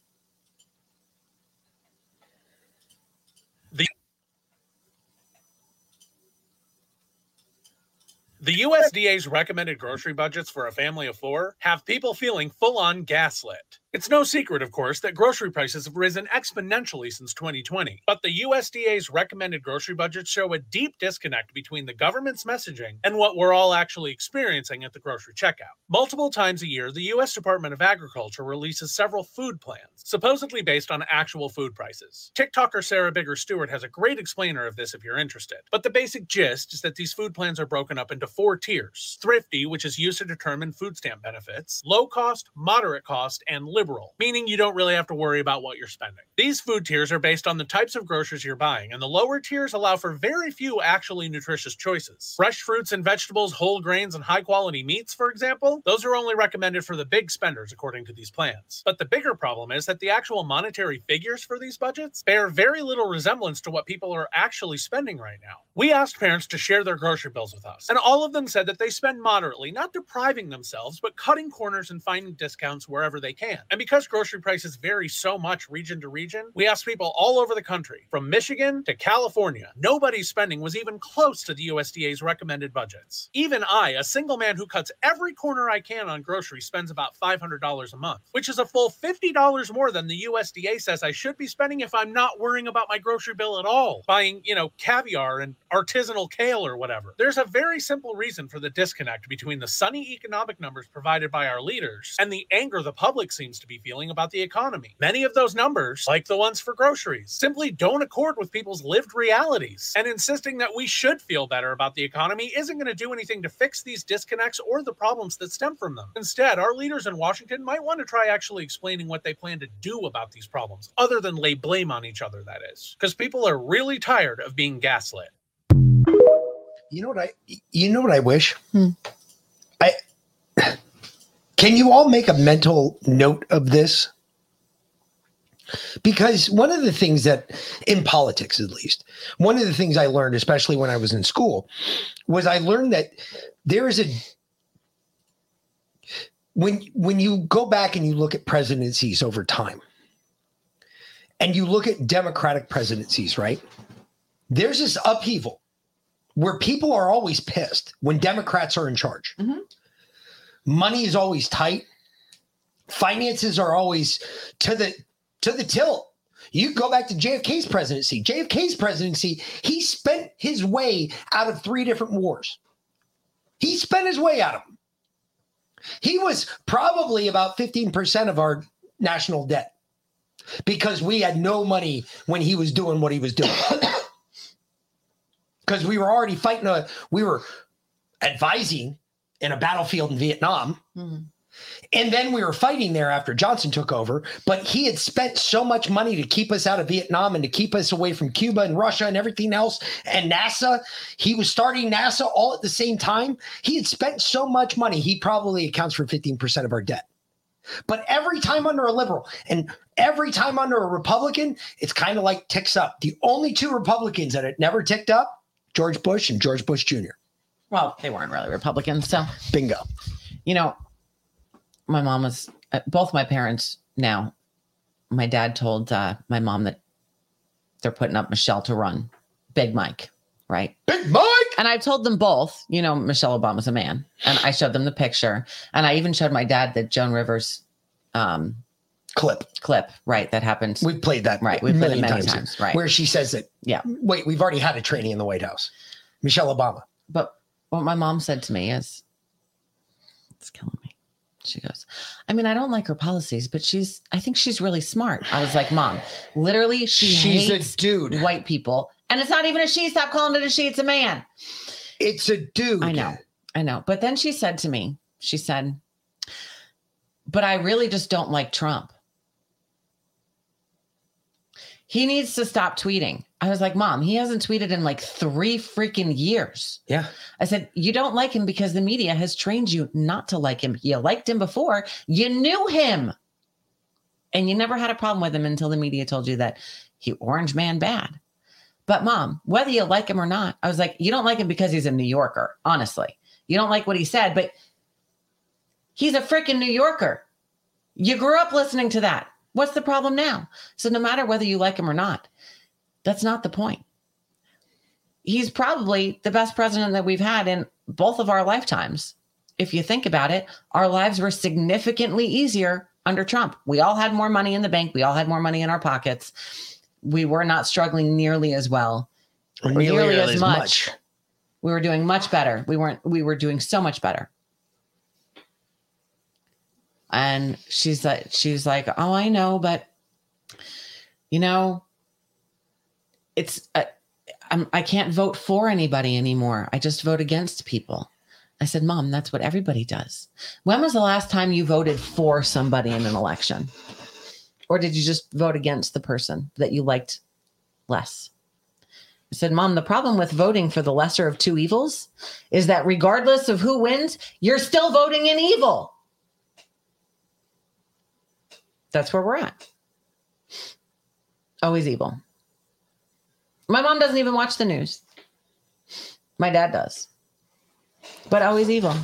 The USDA's recommended grocery budgets for a family of four have people feeling full on gaslit. It's no secret, of course, that grocery prices have risen exponentially since 2020. But the USDA's recommended grocery budgets show a deep disconnect between the government's messaging and what we're all actually experiencing at the grocery checkout. Multiple times a year, the U.S. Department of Agriculture releases several food plans, supposedly based on actual food prices. TikToker Sarah Bigger Stewart has a great explainer of this if you're interested. But the basic gist is that these food plans are broken up into four tiers thrifty, which is used to determine food stamp benefits, low cost, moderate cost, and liberal, meaning you don't really have to worry about what you're spending. These food tiers are based on the types of groceries you're buying, and the lower tiers allow for very few actually nutritious choices. Fresh fruits and vegetables, whole grains, and high quality meats, for example, those are only recommended for the big spenders according to these plans. But the bigger problem is that the actual monetary figures for these budgets bear very little resemblance to what people are actually spending right now. We asked parents to share their grocery bills with us, and all of them said that they spend moderately, not depriving themselves, but cutting corners and finding discounts wherever they can. And because grocery prices vary so much region to region, we asked people all over the country, from Michigan to California. Nobody's spending was even close to the USDA's recommended budgets. Even I, a single man who cuts every corner I can on groceries, spends about $500 a month, which is a full $50 more than the USDA says I should be spending if I'm not worrying about my grocery bill at all, buying, you know, caviar and artisanal kale or whatever. There's a very simple reason for the disconnect between the sunny economic numbers provided by our leaders and the anger the public seems to be feeling about the economy. Many of those numbers, like the ones for groceries, simply don't accord with people's lived realities. And insisting that we should feel better about the economy isn't going to do anything to fix these disconnects or the problems that stem from them. Instead, our leaders in Washington might want to try actually explaining what they plan to do about these problems, other than lay blame on each other, that is. Because people are really tired of being gaslit. You know what I you know what I wish? Hmm. I can you all make a mental note of this? Because one of the things that in politics at least, one of the things I learned especially when I was in school was I learned that there is a when when you go back and you look at presidencies over time and you look at democratic presidencies, right? There's this upheaval where people are always pissed when Democrats are in charge. Mm-hmm. Money is always tight. Finances are always to the to the tilt. You go back to JFK's presidency. JFK's presidency, he spent his way out of three different wars. He spent his way out of them. He was probably about 15% of our national debt because we had no money when he was doing what he was doing. (coughs) because we were already fighting a we were advising in a battlefield in Vietnam. Hmm. And then we were fighting there after Johnson took over, but he had spent so much money to keep us out of Vietnam and to keep us away from Cuba and Russia and everything else. And NASA, he was starting NASA all at the same time. He had spent so much money, he probably accounts for 15% of our debt. But every time under a liberal and every time under a Republican, it's kind of like ticks up. The only two Republicans that it never ticked up, George Bush and George Bush Jr. Well, they weren't really Republicans. So, bingo. You know, my mom was, uh, both my parents now, my dad told uh, my mom that they're putting up Michelle to run Big Mike, right? Big Mike! And I told them both, you know, Michelle Obama's a man. And I showed them the picture. And I even showed my dad the Joan Rivers um, clip. Clip, right? That happened. We played that Right. We played it many times, times, right? Where she says that, Yeah. wait, we've already had a training in the White House. Michelle Obama. But what my mom said to me is, it's killing me. She goes, I mean, I don't like her policies, but she's, I think she's really smart. I was like, Mom, literally, she She's a hates dude. white people. And it's not even a she. Stop calling it a she. It's a man. It's a dude. I know. I know. But then she said to me, she said, but I really just don't like Trump. He needs to stop tweeting. I was like, Mom, he hasn't tweeted in like three freaking years. Yeah. I said, You don't like him because the media has trained you not to like him. You liked him before, you knew him. And you never had a problem with him until the media told you that he orange man bad. But mom, whether you like him or not, I was like, you don't like him because he's a New Yorker, honestly. You don't like what he said, but he's a freaking New Yorker. You grew up listening to that. What's the problem now? So no matter whether you like him or not, that's not the point. He's probably the best president that we've had in both of our lifetimes. If you think about it, our lives were significantly easier under Trump. We all had more money in the bank. We all had more money in our pockets. We were not struggling nearly as well, nearly nearly, as as much. much. We were doing much better. We weren't. We were doing so much better. And she's like, she's like, oh, I know, but you know, it's uh, I'm, I can't vote for anybody anymore. I just vote against people. I said, Mom, that's what everybody does. When was the last time you voted for somebody in an election? Or did you just vote against the person that you liked less? I said, Mom, the problem with voting for the lesser of two evils is that regardless of who wins, you're still voting in evil. That's where we're at. Always evil. My mom doesn't even watch the news. My dad does. But always evil.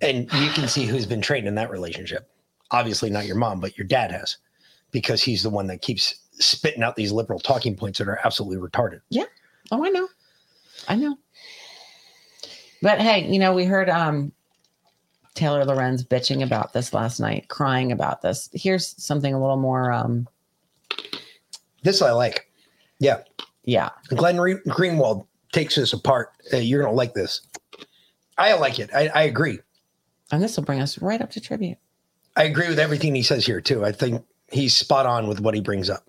And you can see who's been trained in that relationship. Obviously, not your mom, but your dad has, because he's the one that keeps spitting out these liberal talking points that are absolutely retarded. Yeah. Oh, I know. I know. But hey, you know, we heard um Taylor Lorenz bitching about this last night, crying about this. Here's something a little more um This I like. Yeah. Yeah. Glenn Re- Greenwald takes this apart. Uh, you're going to like this. I like it. I, I agree. And this will bring us right up to tribute. I agree with everything he says here, too. I think he's spot on with what he brings up.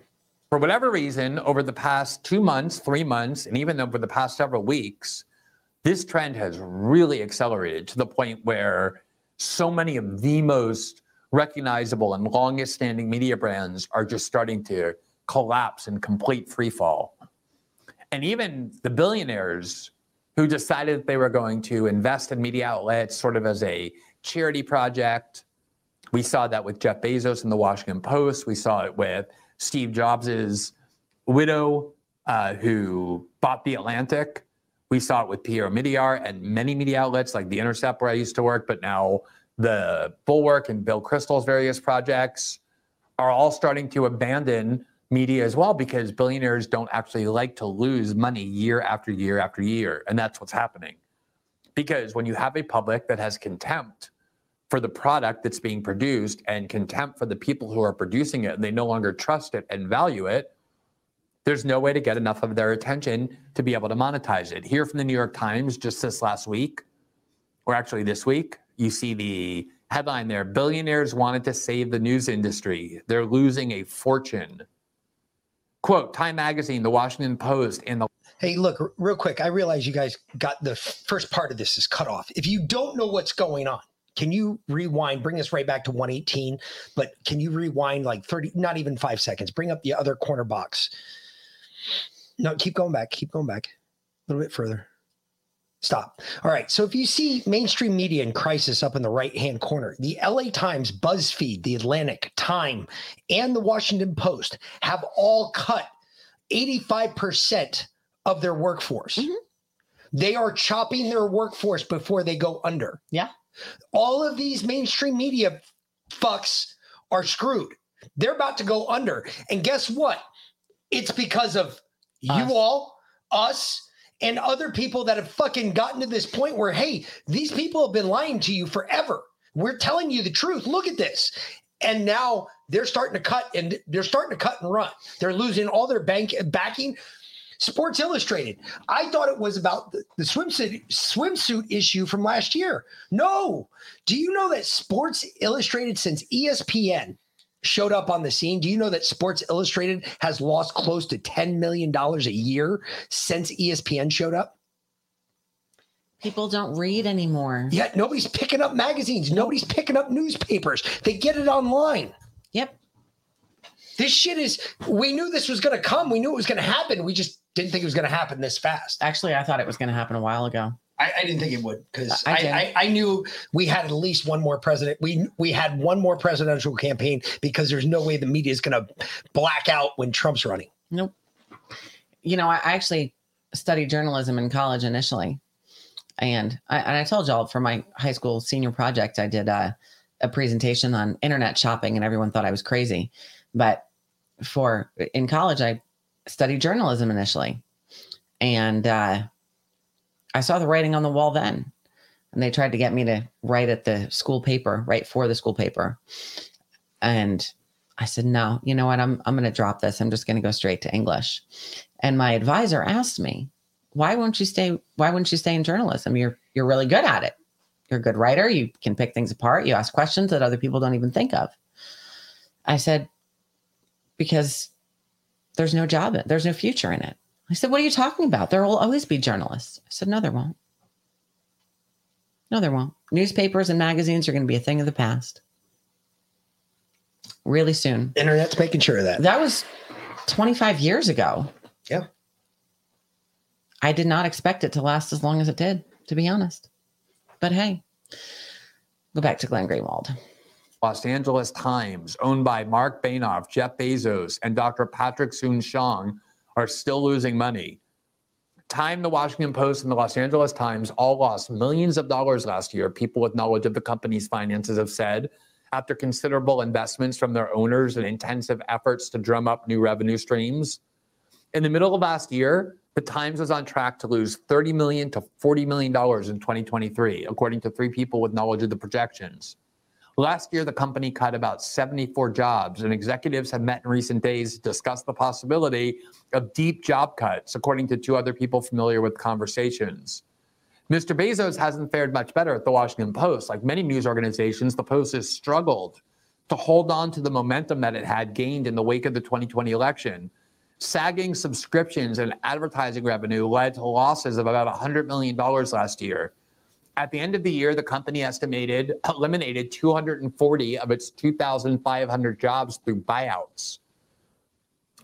For whatever reason, over the past two months, three months, and even over the past several weeks, this trend has really accelerated to the point where so many of the most recognizable and longest standing media brands are just starting to collapse in complete free fall. And even the billionaires who decided that they were going to invest in media outlets sort of as a charity project. We saw that with Jeff Bezos in the Washington Post. We saw it with Steve Jobs's widow, uh, who bought The Atlantic. We saw it with Pierre Omidyar and many media outlets like The Intercept, where I used to work, but now the Bulwark and Bill Kristol's various projects are all starting to abandon media as well because billionaires don't actually like to lose money year after year after year. And that's what's happening. Because when you have a public that has contempt for the product that's being produced and contempt for the people who are producing it, and they no longer trust it and value it, there's no way to get enough of their attention to be able to monetize it. Here from the New York Times just this last week, or actually this week, you see the headline there billionaires wanted to save the news industry. They're losing a fortune. Quote Time Magazine, The Washington Post, and the Hey, look, real quick. I realize you guys got the first part of this is cut off. If you don't know what's going on, can you rewind, bring us right back to 118? But can you rewind like 30, not even five seconds? Bring up the other corner box. No, keep going back. Keep going back a little bit further. Stop. All right. So if you see mainstream media in crisis up in the right hand corner, the LA Times, BuzzFeed, The Atlantic, Time, and the Washington Post have all cut 85% of their workforce. Mm-hmm. They are chopping their workforce before they go under. Yeah. All of these mainstream media fucks are screwed. They're about to go under. And guess what? It's because of you all, us, and other people that have fucking gotten to this point where, hey, these people have been lying to you forever. We're telling you the truth. Look at this. And now they're starting to cut and they're starting to cut and run. They're losing all their bank backing. Sports Illustrated. I thought it was about the, the swimsuit swimsuit issue from last year. No. Do you know that Sports Illustrated since ESPN showed up on the scene, do you know that Sports Illustrated has lost close to 10 million dollars a year since ESPN showed up? People don't read anymore. Yet nobody's picking up magazines, nobody's picking up newspapers. They get it online. Yep. This shit is we knew this was going to come. We knew it was going to happen. We just didn't think it was going to happen this fast. Actually, I thought it was going to happen a while ago. I, I didn't think it would because I I. I, I knew we had at least one more president. We we had one more presidential campaign because there's no way the media is going to black out when Trump's running. Nope. You know, I I actually studied journalism in college initially, and I, and I told y'all for my high school senior project, I did a, a presentation on internet shopping, and everyone thought I was crazy. But for in college, I studied journalism initially, and uh, I saw the writing on the wall then. And they tried to get me to write at the school paper, write for the school paper. And I said, no, you know what? I'm, I'm going to drop this. I'm just going to go straight to English. And my advisor asked me, why won't you stay? Why wouldn't you stay in journalism? You're, you're really good at it. You're a good writer. You can pick things apart. You ask questions that other people don't even think of. I said, because there's no job there's no future in it. I said, What are you talking about? There will always be journalists. I said, No, there won't. No, there won't. Newspapers and magazines are going to be a thing of the past really soon. Internet's making sure of that. That was 25 years ago. Yeah. I did not expect it to last as long as it did, to be honest. But hey, go back to Glenn Greenwald. Los Angeles Times, owned by Marc Benioff, Jeff Bezos, and Dr. Patrick Soon-Shiong, are still losing money. Time, the Washington Post, and the Los Angeles Times all lost millions of dollars last year. People with knowledge of the company's finances have said, after considerable investments from their owners and intensive efforts to drum up new revenue streams. In the middle of last year, the Times was on track to lose 30 million to 40 million dollars in 2023, according to three people with knowledge of the projections. Last year, the company cut about 74 jobs, and executives have met in recent days to discuss the possibility of deep job cuts, according to two other people familiar with conversations. Mr. Bezos hasn't fared much better at the Washington Post. Like many news organizations, the Post has struggled to hold on to the momentum that it had gained in the wake of the 2020 election. Sagging subscriptions and advertising revenue led to losses of about $100 million last year. At the end of the year, the company estimated eliminated 240 of its 2,500 jobs through buyouts,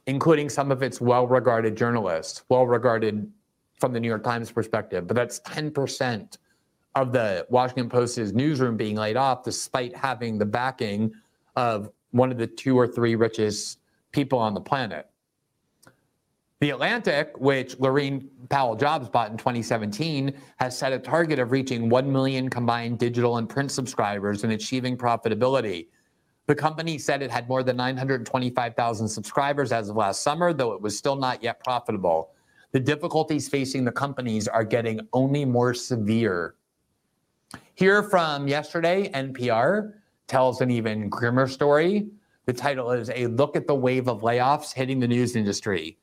including some of its well regarded journalists, well regarded from the New York Times perspective. But that's 10% of the Washington Post's newsroom being laid off, despite having the backing of one of the two or three richest people on the planet. The Atlantic, which Laurene Powell Jobs bought in 2017, has set a target of reaching 1 million combined digital and print subscribers and achieving profitability. The company said it had more than 925,000 subscribers as of last summer, though it was still not yet profitable. The difficulties facing the companies are getting only more severe. Here from yesterday, NPR tells an even grimmer story. The title is A Look at the Wave of Layoffs Hitting the News Industry.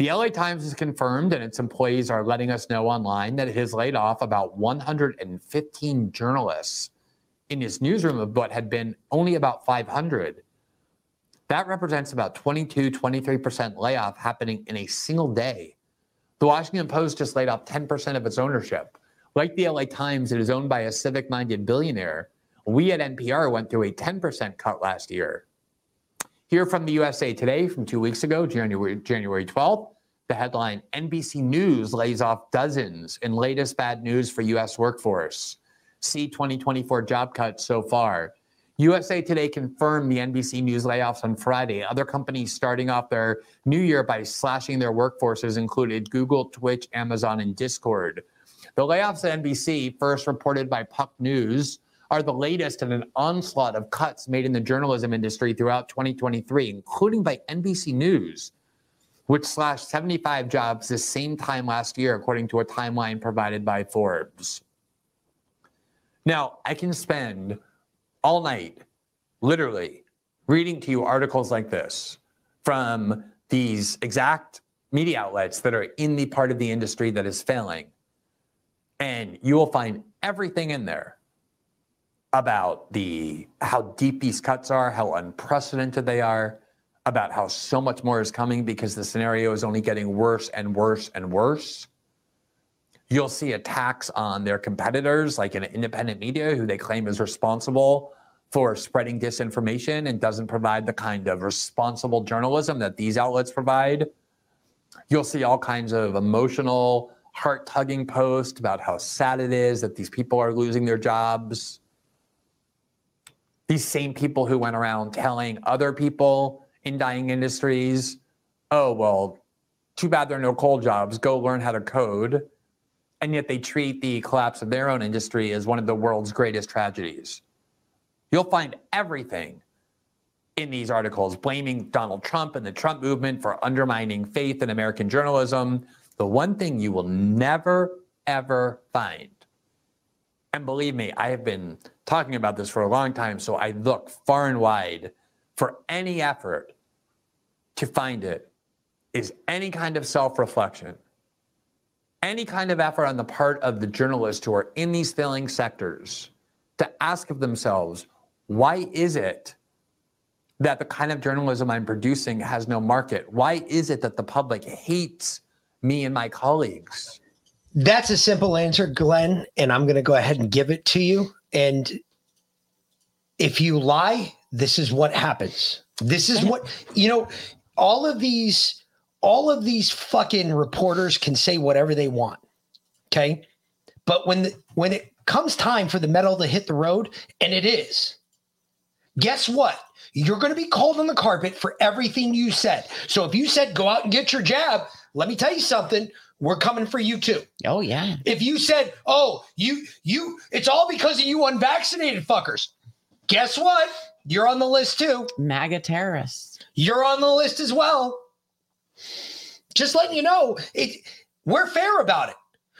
The LA Times has confirmed, and its employees are letting us know online, that it has laid off about 115 journalists in its newsroom of what had been only about 500. That represents about 22, 23% layoff happening in a single day. The Washington Post just laid off 10% of its ownership. Like the LA Times, it is owned by a civic minded billionaire. We at NPR went through a 10% cut last year. Here from the USA Today from two weeks ago, January, January 12th, the headline NBC News lays off dozens in latest bad news for U.S. workforce. See 2024 job cuts so far. USA Today confirmed the NBC News layoffs on Friday. Other companies starting off their new year by slashing their workforces included Google, Twitch, Amazon, and Discord. The layoffs at NBC, first reported by Puck News, are the latest in an onslaught of cuts made in the journalism industry throughout 2023, including by NBC News, which slashed 75 jobs the same time last year, according to a timeline provided by Forbes. Now, I can spend all night, literally, reading to you articles like this from these exact media outlets that are in the part of the industry that is failing. And you will find everything in there about the how deep these cuts are, how unprecedented they are, about how so much more is coming because the scenario is only getting worse and worse and worse. You'll see attacks on their competitors, like an independent media who they claim is responsible for spreading disinformation and doesn't provide the kind of responsible journalism that these outlets provide. You'll see all kinds of emotional, heart tugging posts about how sad it is that these people are losing their jobs these same people who went around telling other people in dying industries, oh, well, too bad there are no coal jobs, go learn how to code. And yet they treat the collapse of their own industry as one of the world's greatest tragedies. You'll find everything in these articles blaming Donald Trump and the Trump movement for undermining faith in American journalism. The one thing you will never, ever find, and believe me, I have been talking about this for a long time, so I look far and wide for any effort to find it is any kind of self reflection, any kind of effort on the part of the journalists who are in these failing sectors to ask of themselves, why is it that the kind of journalism I'm producing has no market? Why is it that the public hates me and my colleagues? That's a simple answer, Glenn, and I'm going to go ahead and give it to you. And if you lie, this is what happens. This is what, you know, all of these all of these fucking reporters can say whatever they want. Okay? But when the, when it comes time for the metal to hit the road, and it is, guess what? You're going to be called on the carpet for everything you said. So if you said go out and get your jab, let me tell you something. We're coming for you too. Oh yeah. If you said, "Oh, you you it's all because of you unvaccinated fuckers." Guess what? You're on the list too. MAGA terrorists. You're on the list as well. Just letting you know, it we're fair about it.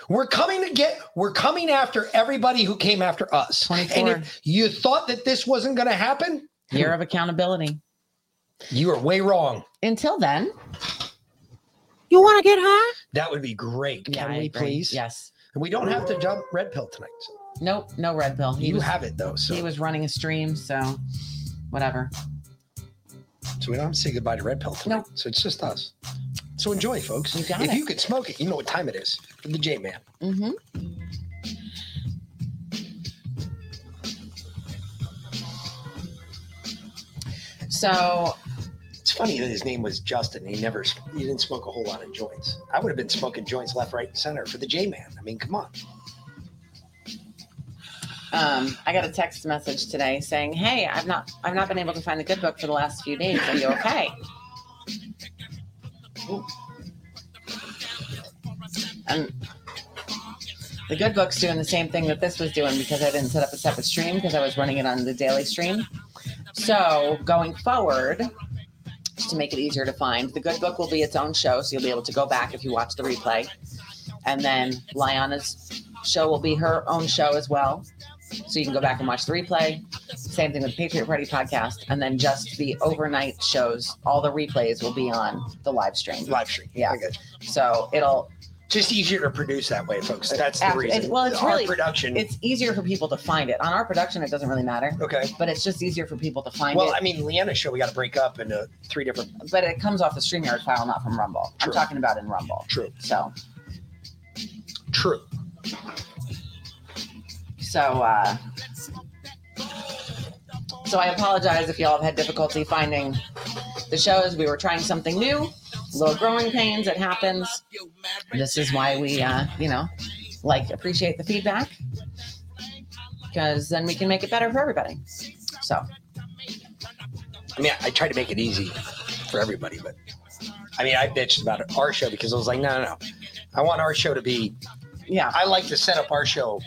We're coming to get we're coming after everybody who came after us. 24. And if you thought that this wasn't going to happen, Year of accountability. you are way wrong. Until then, You want to get high? That would be great. Yeah, Can I we agree. please? Yes. And we don't have to jump red pill tonight. so. Nope, no red pill. He You was, have it though, so. he was running a stream, so whatever. So we don't have to say goodbye to red pill tonight. So it's just us. So enjoy, folks. You got if it. you could smoke it, you know what time it is for the J Man. Mm-hmm. So It's funny that his name was Justin. He never he didn't smoke a whole lot of joints. I would have been smoking joints left, right, and center for the J Man. I mean, come on. um, I got a text message today saying, "Hey, I've not I've not been able to find the good book for the last few days. Are you okay?" And the good book's doing the same thing that this was doing because I didn't set up a separate stream because I was running it on the daily stream. So going forward, to make it easier to find, the good book will be its own show, so you'll be able to go back if you watch the replay. And then Liana's show will be her own show as well. So you can go back and watch the replay. Same thing with the Patriot Party podcast. And then just the overnight shows, all the replays will be on the live stream. Live stream. Yeah. So it'll Just easier to produce that way, folks. That's the After- reason. well, it's Our really production. It's easier for people to find it. On our production, it doesn't really matter. Okay. But it's just easier for people to find it. well, it. I mean, Leanna's show we got to break up into three different. but it comes off the StreamYard file, not from Rumble. True. I'm talking about in Rumble. True. So, True. so, uh, so I apologize if y'all have had difficulty finding the shows. We were trying something new, little growing pains. It happens. This is why we, uh, you know, like appreciate the feedback because then we can make it better for everybody. So, I mean, I try to make it easy for everybody, but I mean, I bitched about our show because I was like, no, no, no. I want our show to be. Yeah. I like to set up our show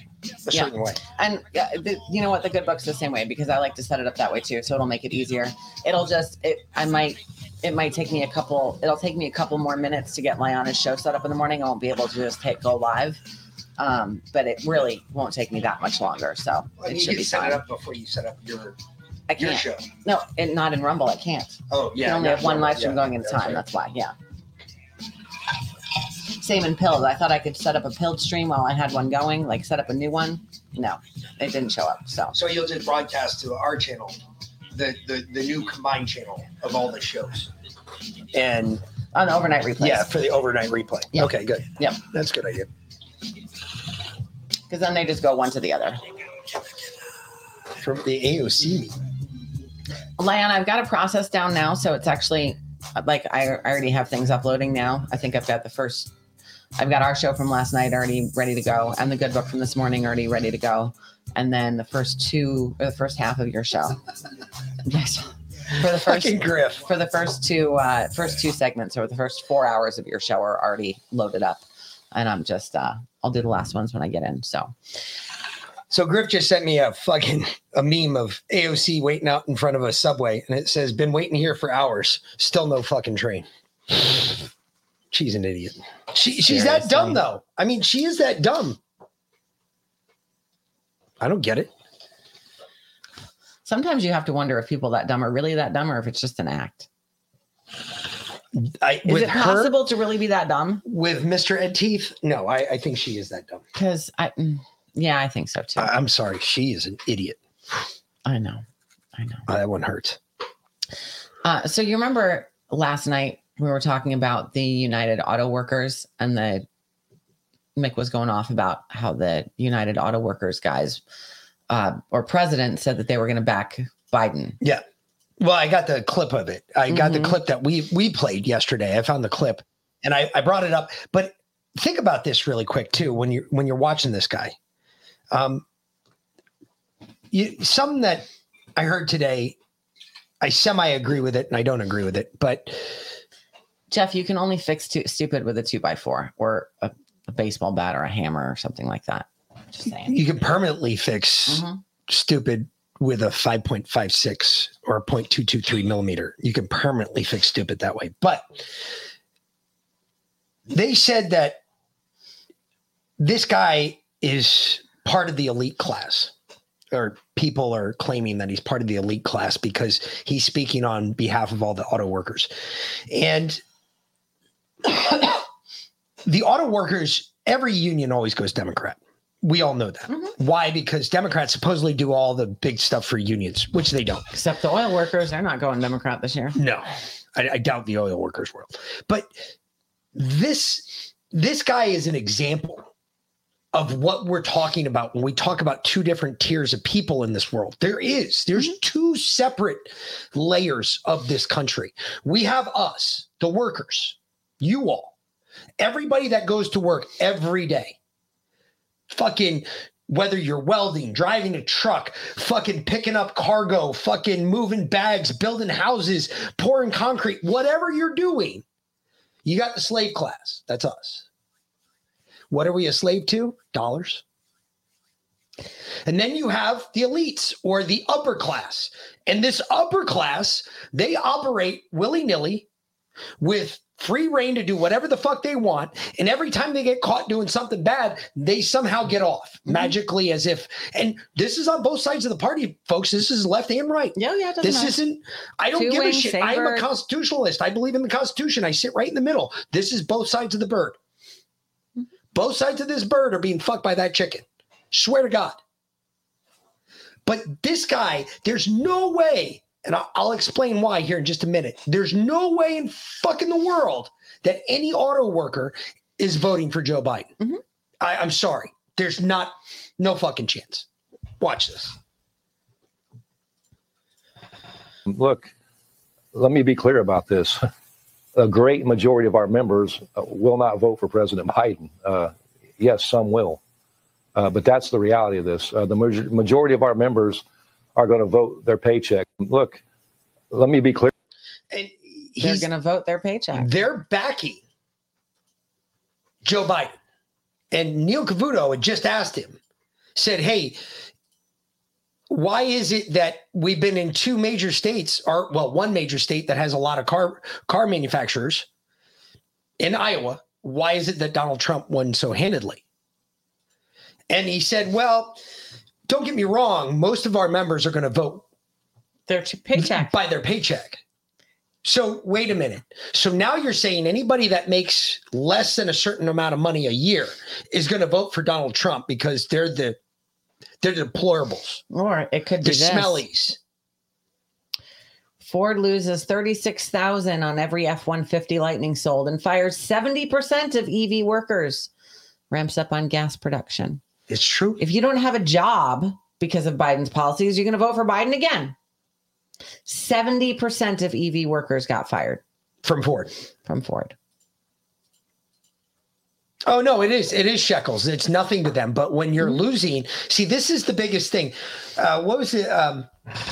a Yeah. certain way. And uh, the, you know what? The good book's the same way because I like to set it up that way too. So it'll make it easier. It'll just, it, I might, it might take me a couple, it'll take me a couple more minutes to get Liana's show set up in the morning. I won't be able to just hit go live. Um, but it really won't take me that much longer. So I it should you be set fine. it up before you set up your I your can't. show. No, and not in Rumble. I can't. Oh, You yeah. can only have one live stream yeah, going at a time. right. That's why. Yeah. Same in pills. I thought I could set up a Pilled stream while I had one going, like set up a new one. No, it didn't show up. So So you'll just broadcast to our channel, the the, the new combined channel of all the shows, and on the overnight replays. Yeah, for the overnight replay. Yeah. Okay, good. Yep. That's a good idea. because then they just go one to the other. From the AOC meeting. Lion, I've got a process down now, so it's actually like I, I already have things uploading now. I think I've got the first, I've got our show from last night already ready to go, and the good book from this morning already ready to go, and then the first two or the first half of your show. (laughs) yes, for the first Fucking Griff. for the first two uh, first two segments or the first four hours of your show are already loaded up, and I'm just uh, I'll do the last ones when I get in. So So Griff just sent me a fucking a meme of AOC waiting out in front of a subway, and it says, "Been waiting here for hours, still no fucking train." She's an idiot. She she's that dumb though. I mean, she is that dumb. I don't get it. Sometimes you have to wonder if people that dumb are really that dumb or if it's just an act. I, Is with it her- possible to really be that dumb? With Mr. Ed Teeth? No, I, I think she is that dumb. Because I, mm, yeah, I think so too. I, I'm sorry. She is an idiot. I know. I know. that one hurts. Uh, so you remember last night we were talking about the United Auto Workers and the Mick was going off about how the United Auto Workers guys uh, or president said that they were going to back Biden. Yeah. Well, I got the clip of it. I got Mhm. the clip that we we played yesterday. I found the clip and I, I brought it up. But think about this really quick too when you're when you're watching this guy. Um you something that I heard today, I semi agree with it and I don't agree with it, but Jeff, you can only fix two, stupid with a two by four or a, a baseball bat or a hammer or something like that. Just saying. you can permanently fix Mhm. stupid with a 5.56 or a 0.223 millimeter. You can permanently fix stupid that way. But they said that this guy is part of the elite class, or people are claiming that he's part of the elite class because he's speaking on behalf of all the auto workers. And the auto workers, every union always goes Democrat. We all know that. Mm-hmm. Why? Because Democrats supposedly do all the big stuff for unions, which they don't. Except the oil workers, they're not going Democrat this year. No, I, I doubt the oil workers will. But this this guy is an example of what we're talking about when we talk about two different tiers of people in this world. There is there's mm-hmm. two separate layers of this country. We have us, the workers, you all, everybody that goes to work every day. Fucking whether you're welding, driving a truck, fucking picking up cargo, fucking moving bags, building houses, pouring concrete, whatever you're doing, you got the slave class. That's us. What are we a slave to? Dollars. And then you have the elites or the upper class. And this upper class, they operate willy nilly with free reign to do whatever the fuck they want. And every time they get caught doing something bad, they somehow get off mm-hmm. magically as if, and this is on both sides of the party, folks. This is left and right. Yeah, yeah. This matter. isn't, I don't Two give a shit. same I'm a constitutionalist. I believe in the Constitution. I sit right in the middle. This is both sides of the bird. Mm-hmm. Both sides of this bird are being fucked by that chicken. Swear to God. But this guy, there's no way, and I'll, I'll explain why here in just a minute. There's no way in fucking the world that any auto worker is voting for Joe Biden. I, I'm sorry. There's not, no fucking chance. Watch this. Look, let me be clear about this. (laughs) A great majority of our members uh, will not vote for President Biden. Uh, yes, some will. Uh, but that's the reality of this. Uh, the maj- majority of our members are going to vote their paycheck. Look, let me be clear. They're He's- going to vote their paycheck. They're backing Joe Biden. And Neil Cavuto had just asked him, said, Hey, why is it that we've been in two major states, or well, one major state that has a lot of car car manufacturers in Iowa? Why is it that Donald Trump won so handedly? And he said, Well, don't get me wrong, most of our members are going to vote their paycheck by their paycheck. So wait a minute. So now you're saying anybody that makes less than a certain amount of money a year is going to vote for Donald Trump because they're the they're the deplorables. Or it could The be this. smellies. Ford loses 36,000 on every F-150 Lightning sold and fires 70% of EV workers. Ramps up on gas production. It's true. If you don't have a job because of Biden's policies, you're going to vote for Biden again. 70% of EV workers got fired from Ford. From Ford. Oh no, it is. It is shekels. It's nothing to them. But when you're losing, see, this is the biggest thing. Uh, what was it? Um,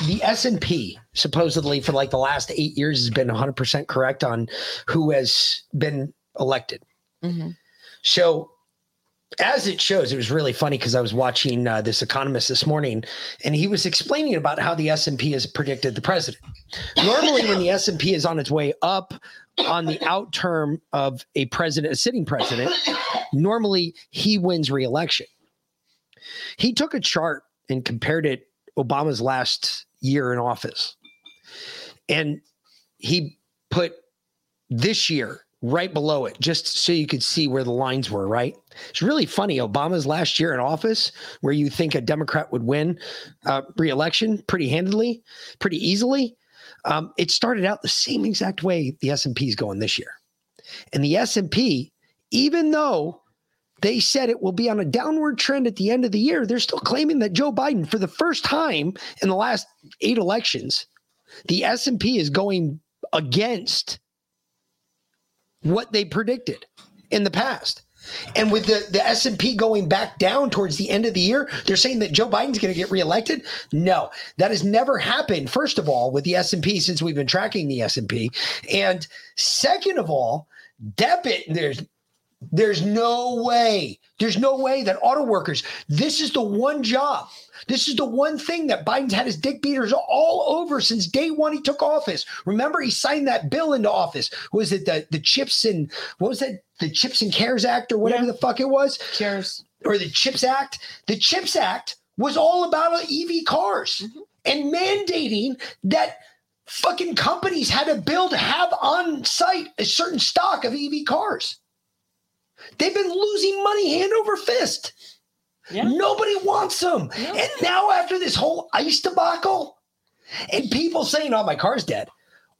the S and P supposedly for like the last eight years has been 100 percent correct on who has been elected. So, as it shows, it was really funny because I was watching uh, this economist this morning, and he was explaining about how the S and P has predicted the president. Normally, when the S and P is on its way up on the out term of a president, a sitting president, normally he wins re-election. He took a chart and compared it Obama's last year in office. And he put this year right below it, just so you could see where the lines were, right? It's really funny. Obama's last year in office, where you think a Democrat would win uh, re-election pretty handily, pretty easily. Um, it started out the same exact way the S&P is going this year. And the S&P, even though they said it will be on a downward trend at the end of the year, they're still claiming that Joe Biden, for the first time in the last eight elections, the S&P is going against what they predicted in the past. And with the, the S&P going back down towards the end of the year, they're saying that Joe Biden's going to get reelected. No, that has never happened. First of all, with the S&P since we've been tracking the S&P, and second of all, debit there's there's no way. There's no way that auto workers, this is the one job. This is the one thing that Biden's had his dick beaters all over since day one he took office. Remember, he signed that bill into office. Was it the, the chips and what was that? The Chips and Cares Act or whatever the fuck it was? Cares. Or the Chips Act. The Chips Act was all about EV cars mm-hmm. and mandating that fucking companies had to build, have on site a certain stock of EV cars. They've been losing money hand over fist. Nobody wants them. And now, after this whole ice debacle, and people saying, "Oh, my car's dead,"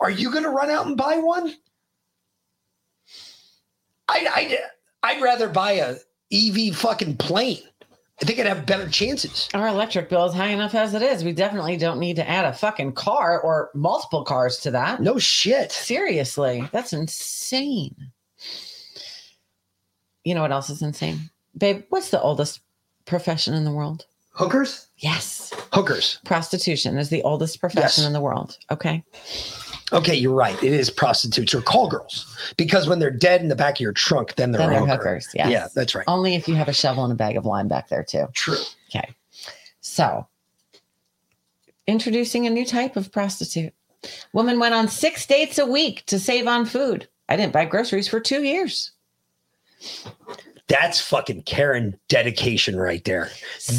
are you going to run out and buy one? I, I, I'd rather buy a EV fucking plane. I think I'd have better chances. Our electric bill is high enough as it is. We definitely don't need to add a fucking car or multiple cars to that. No shit. Seriously, that's insane. You know what else is insane? Babe, what's the oldest profession in the world? Hookers? Yes. Hookers. Prostitution is the oldest profession Yes. in the world. Okay. Okay, you're right. It is prostitutes or call girls because when they're dead in the back of your trunk, then they're, Then they're hooker. hookers. Yes. Yeah, that's right. Only if you have a shovel and a bag of lime back there, too. True. Okay. So, introducing a new type of prostitute. Woman went on six dates a week to save on food. I didn't buy groceries for two years. That's fucking Karen dedication right there.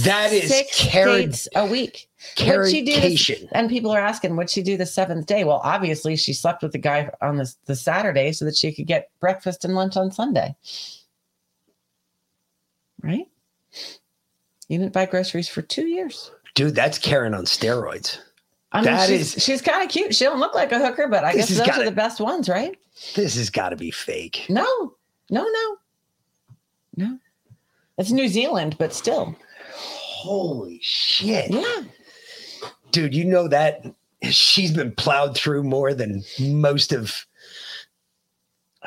That is six Karen dates a week. What'd she do this- Karen-cation. and people are asking, what'd she do the seventh day? Well, obviously, she slept with the guy on the, the Saturday so that she could get breakfast and lunch on Sunday. Right? You didn't buy groceries for two years. Dude, that's Karen on steroids. I mean, That she's, is- she's kind of cute. She don't look like a hooker, but I guess those gotta- are the best ones, right? This has got to be fake. No, no, no, no. It's New Zealand, but still. Holy shit. Yeah. Dude, you know that she's been plowed through more than most of.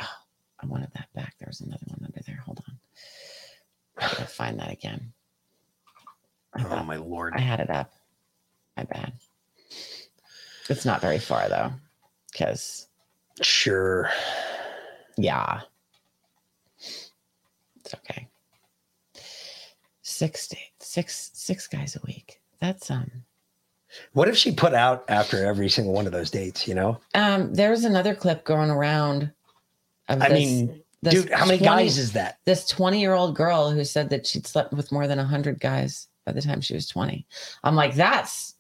Oh, I wanted that back. There was another one under there. Hold on. I gotta find that again. Oh, my lord. I had it up. My bad. It's not very far though, because Sure. yeah, it's okay. Six days, six six guys a week. That's um. What if she put out after every single one of those dates, you know? Um, there's another clip going around. Of I this- mean, this dude, how many guys is that? This 20 year old girl who said that she'd slept with more than 100 guys by the time she was 20. I'm like, that's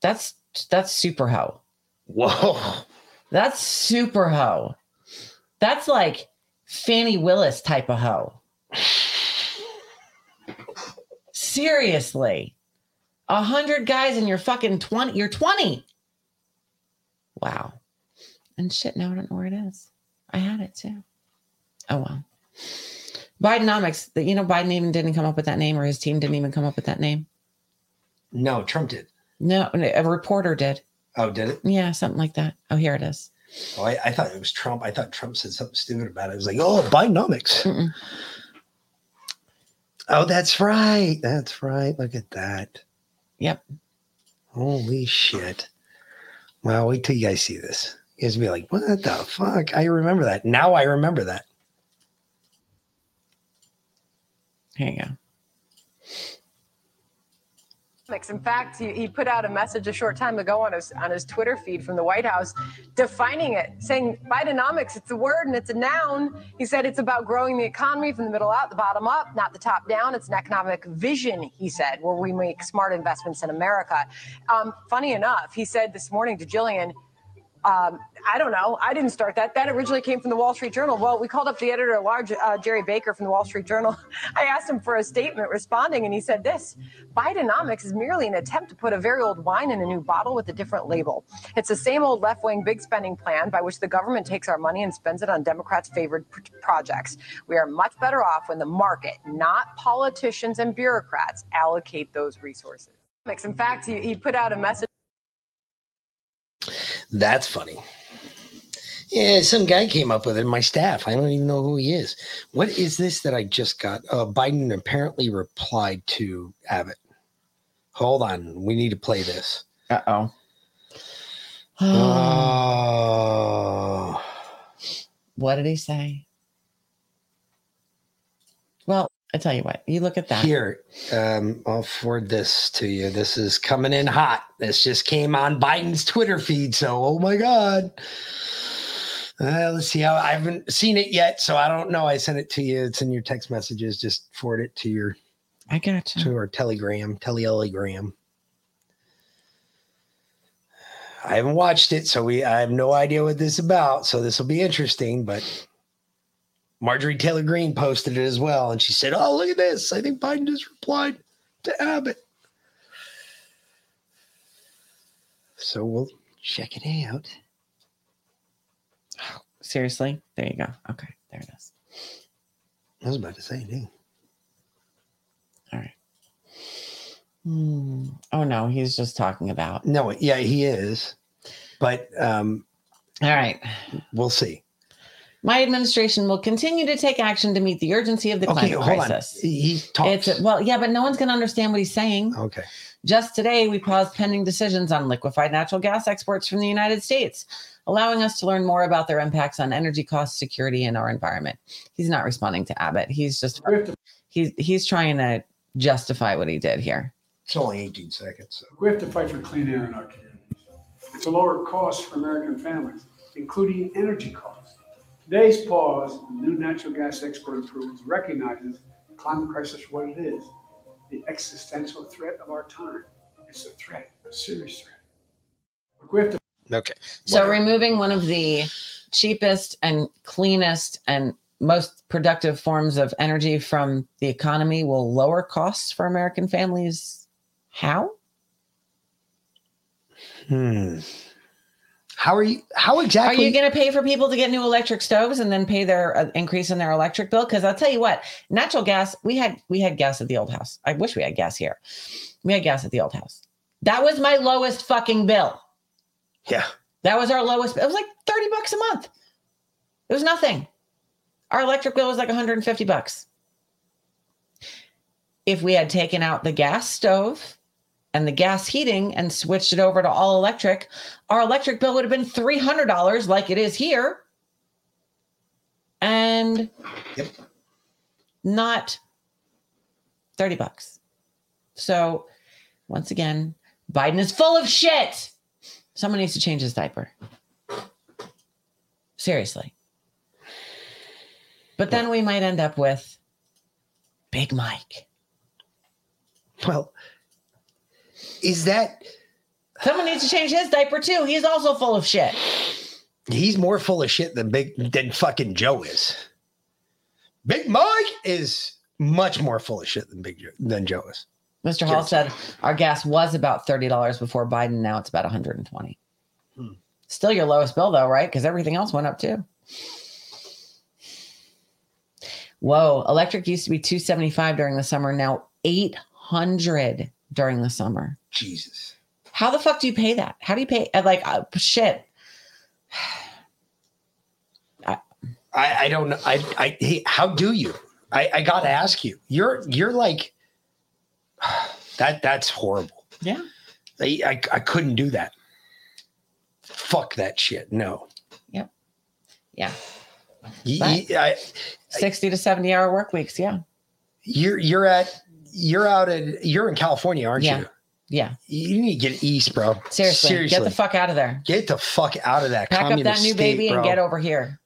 that's that's super hoe. Whoa. That's super hoe. That's like Fani Willis type of hoe. Seriously. A hundred guys and you're fucking 20. You're 20. Wow. And shit, now I don't know where it is. I had it too. Oh well. Bidenomics, you know, Biden even didn't come up with that name, or his team didn't even come up with that name. No, Trump did. No, a reporter did. Oh, did it? Yeah, something like that. Oh, here it is. Oh, I, I thought it was Trump. I thought Trump said something stupid about it. I was like, oh, Bidenomics. Oh, that's right. That's right. Look at that. Yep. Holy shit. Well, wait till you guys see this. You guys be like, what the fuck? I remember that. Now I remember that. Here you go. In fact, he, he put out a message a short time ago on his on his Twitter feed from the White House, defining it, saying Bidenomics, it's a word and it's a noun. He said it's about growing the economy from the middle out, the bottom up, not the top down. It's an economic vision, he said, where we make smart investments in America. Um, funny enough, he said this morning to Jillian, um, I don't know. I didn't start that. That originally came from the Wall Street Journal. Well, we called up the editor at large, uh, Gerry Baker from the Wall Street Journal. (laughs) I asked him for a statement responding, and he said this Bidenomics is merely an attempt to put a very old wine in a new bottle with a different label. It's the same old left wing big spending plan by which the government takes our money and spends it on Democrats' favored pr- projects. We are much better off when the market, not politicians and bureaucrats, allocate those resources. In fact, he, he put out a message. That's funny. Yeah, some guy came up with it. In my staff. I don't even know who he is. What is this that I just got? Uh, Biden apparently replied to Abbott. Hold on, we need to play this. Uh oh. Oh. What did he say? Well, I tell you what, you look at that. Here, um, I'll forward this to you. This is coming in hot. This just came on Biden's Twitter feed. So, oh my God. Uh, let's see how I haven't seen it yet, so I don't know. I sent it to you. It's in your text messages. Just forward it to your. I got you. To our telegram, telegram. I haven't watched it, so we. I have no idea what this is about. So this will be interesting. But Marjorie Taylor Greene posted it as well, and she said, "Oh, look at this! I think Biden just replied to Abbott." So we'll check it out. Seriously? There you go. Okay, there it is. I was about to say, dude. All right. Hmm. Oh no, he's just talking about. No, yeah, he is. But um all right. We'll see. My administration will continue to take action to meet the urgency of the Okay, climate hold on. crisis. He talks. It's well, yeah, but no one's going to understand what he's saying. Okay. Just today, we paused pending decisions on liquefied natural gas exports from the United States, allowing us to learn more about their impacts on energy costs, security, and our environment. He's not responding to Abbott. He's just he's he's trying to justify what he did here. It's only 18 seconds. So. We have to fight for clean air in our communities. It's a lower cost for American families, including energy costs. Today's pause on new natural gas export approvals recognizes the climate crisis for what it is the existential threat of our time. It's a threat, a serious threat. But we have to Okay. So removing one of the cheapest and cleanest and most productive forms of energy from the economy will lower costs for American families. How? Hmm. How are you? How exactly? Are you going to pay for people to get new electric stoves and then pay their uh, increase in their electric bill? Because I'll tell you what, natural gas. We had we had gas at the old house. I wish we had gas here. We had gas at the old house. That was my lowest fucking bill. Yeah. That was our lowest. It was like 30 bucks a month. It was nothing. Our electric bill was like 150 bucks. If we had taken out the gas stove and the gas heating and switched it over to all electric, our electric bill would have been $300 like it is here. And yep. not 30 bucks. So, once again, Biden is full of shit. Someone needs to change his diaper. Seriously. But then we might end up with Big Mike. Well, is that someone needs to change his diaper too? He's also full of shit. He's more full of shit than big than fucking Joe is. Big Mike is much more full of shit than Big Joe than Joe is. Mr. Hall said our gas was about $30 before Biden. Now it's about 120. Hmm. Still your lowest bill though, right? Because everything else went up too. Whoa, electric used to be 275 during the summer, now 800 during the summer. Jesus. How the fuck do you pay that? How do you pay uh, like uh, shit? (sighs) I, I don't know. I, I, hey, how do you? I, I got to ask you. You're, you're like, (sighs) that. That's horrible. Yeah. I, I, I couldn't do that. Fuck that shit. No. Yep. Yeah. Y- I- 60 to 70 hour work weeks. Yeah. you're, you're at, you're out in, you're in California, aren't Yeah. you? Yeah. You need to get east, bro. Seriously, Seriously. get the fuck out of there. Get the fuck out of that. Pack up that new state, baby and get over here.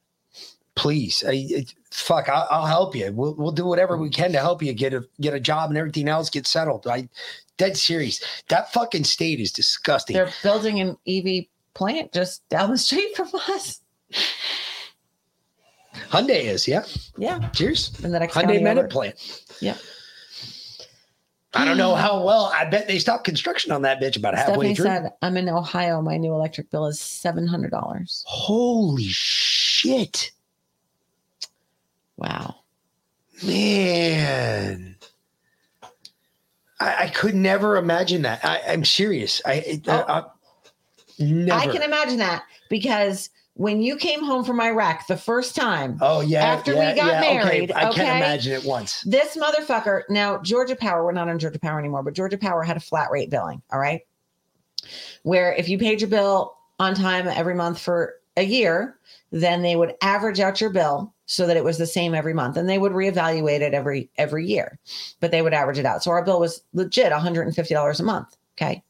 Please, I, it, fuck. I'll, I'll help you. We'll we'll do whatever we can to help you get a get a job and everything else get settled. I, dead serious. That fucking state is disgusting. They're building an EV plant just down the street from us. Hyundai is, yeah. Yeah. Cheers. And the next Hyundai Metaplant. Yeah. I don't know hmm. how well. I bet they stopped construction on that bitch about halfway Stephanie through. said, "I'm in Ohio. My new electric bill is seven hundred dollars." Holy shit! Wow. Man, I, I could never imagine that. I, I'm serious. I, I, oh. uh, uh, I never. I can imagine that because when you came home from Iraq the first time, Oh yeah. after yeah, we got yeah, okay. married, I okay, can't imagine it once. This motherfucker. Now, Georgia Power, we're not on Georgia Power anymore, but Georgia Power had a flat rate billing. All right. Where if you paid your bill on time every month for a year, then they would average out your bill so that it was the same every month and they would reevaluate it every every year but they would average it out so our bill was legit $150 a month okay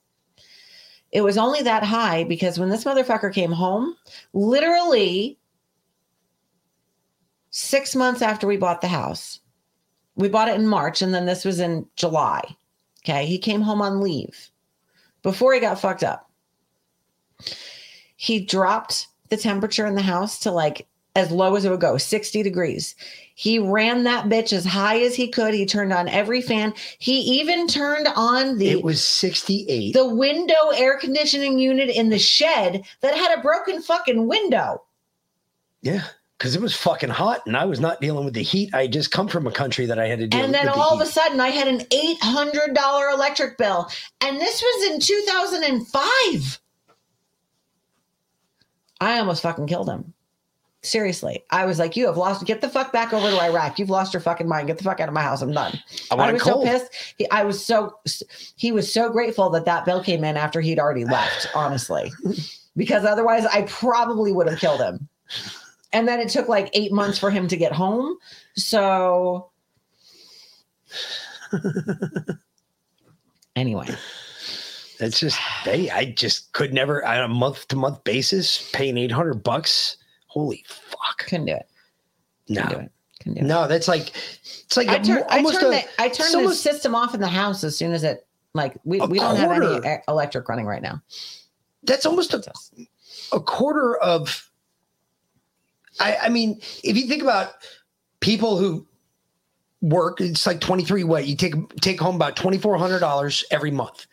it was only that high because when this motherfucker came home literally six months after we bought the house we bought it in march and then this was in july okay? He came home on leave before he got fucked up. He dropped the temperature in the house to like as low as it would go 60 degrees he ran that bitch as high as he could. He turned on every fan. He even turned on the It was 68. the window air conditioning unit in the shed that had a broken fucking window. Yeah, because it was fucking hot, and I was not dealing with the heat. I just come from a country that I had to deal and with then the all of a sudden i had an $800 electric bill. And this was in 2005 i almost fucking killed him seriously. I was like you have lost get the fuck back over to iraq. You've lost your fucking mind. Get the fuck out of my house. I'm done. I it was cold. so pissed. He, i was so he was so grateful that that bill came in after he'd already left (sighs) honestly. Because otherwise i probably would have killed him. And then it took like eight months for him to get home. So (laughs) anyway. It's just they. I just could never on a month to month basis paying eight hundred bucks. Holy fuck! Couldn't do it. No, do it. Couldn't do it. no, that's like it's like I, a- tur- I almost turned a- the I turned the system off in the house as soon as it like we, we don't have any electric running right now. that's almost a, a quarter of I, I mean if you think about people who work it's like 23 what you take take home about $2400 every month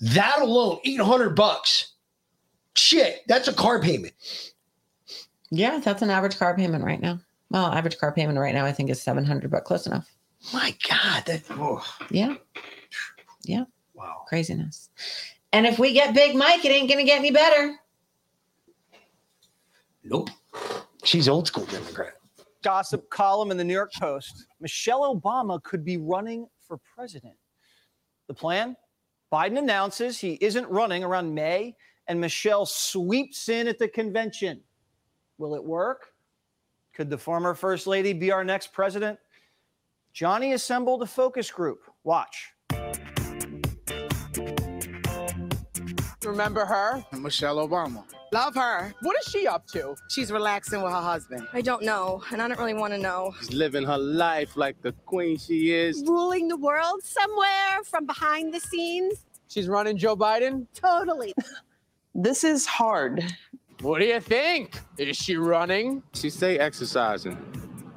that alone 800 bucks shit that's a car payment Yeah, that's an average car payment right now. Well, average car payment right now I think is seven hundred, but close enough. my god that oh. Yeah, yeah. Wow, craziness. And if we get Big Mike, it ain't gonna get any better. nope she's old school democrat gossip column in the New York Post, Michelle Obama could be running for president. The plan? Biden announces he isn't running around May, and Michelle sweeps in at the convention. Will it work? Could the former First Lady be our next president? Johnny assembled a focus group. Watch. Remember her? Michelle Obama. Love her. What is she up to? She's relaxing with her husband. I don't know, and I don't really want to know. She's living her life like the queen she is. Ruling the world somewhere from behind the scenes? She's running Joe Biden? Totally. This is hard. What do you think? Is she running? She stay exercising.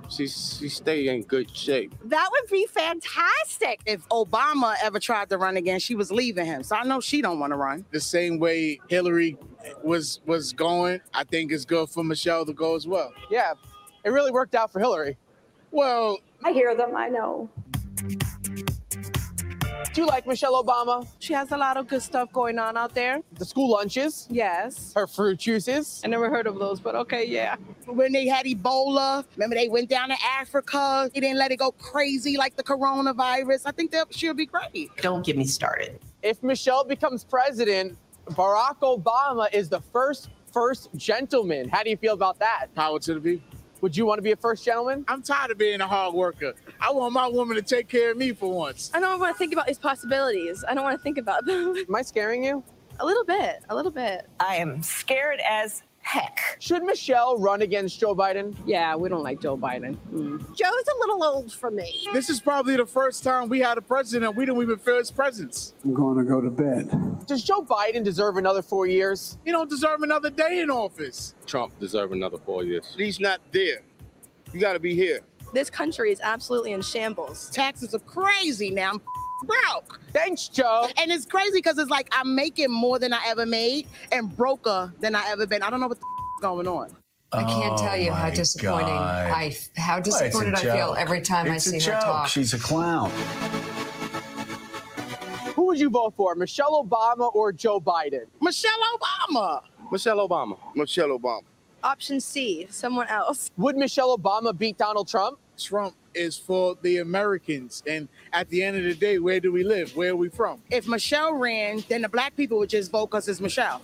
She she stay in good shape. That would be fantastic. If Obama ever tried to run again, she was leaving him. So I know she don't want to run. The same way Hillary was was going, I think it's good for Michelle to go as well. Yeah, it really worked out for Hillary. Well, I hear them, I know. Do you like Michelle Obama? She has a lot of good stuff going on out there. The school lunches, Yes. her fruit juices. I never heard of those, but okay, yeah. When they had Ebola, remember they went down to Africa. They didn't let it go crazy like the coronavirus. I think that she'll be great. Don't get me started. If Michelle becomes president, Barack Obama is the first first gentleman. How do you feel about that? Power to the people. Would you want to be a first gentleman? I'm tired of being a hard worker. I want my woman to take care of me for once. I don't want to think about these possibilities. I don't want to think about them. Am I scaring you? A little bit. A little bit. I am scared as heck. Should Michelle run against Joe Biden? Yeah, we don't like Joe Biden. Mm. Joe's a little old for me. This is probably the first time we had a president we didn't even feel his presence. I'm going to go to bed. Does Joe Biden deserve another four years? He don't deserve another day in office. Trump deserve another four years. He's not there. You got to be here. This country is absolutely in shambles. Taxes are crazy now. I'm broke. Thanks, Joe. And it's crazy because it's like I'm making more than I ever made and broker than I ever been. I don't know what the going on. I can't tell you how oh disappointing God. I how Well, disappointed I feel every time It's I a see her joke. talk. She's a clown. Who would you vote for, Michelle Obama or Joe Biden? Michelle Obama. Michelle Obama. Michelle Obama. Option C, someone else. Would Michelle Obama beat Donald Trump? Trump is for the Americans. And at the end of the day, where do we live? Where are we from? If Michelle ran, then the black people would just vote because it's Michelle.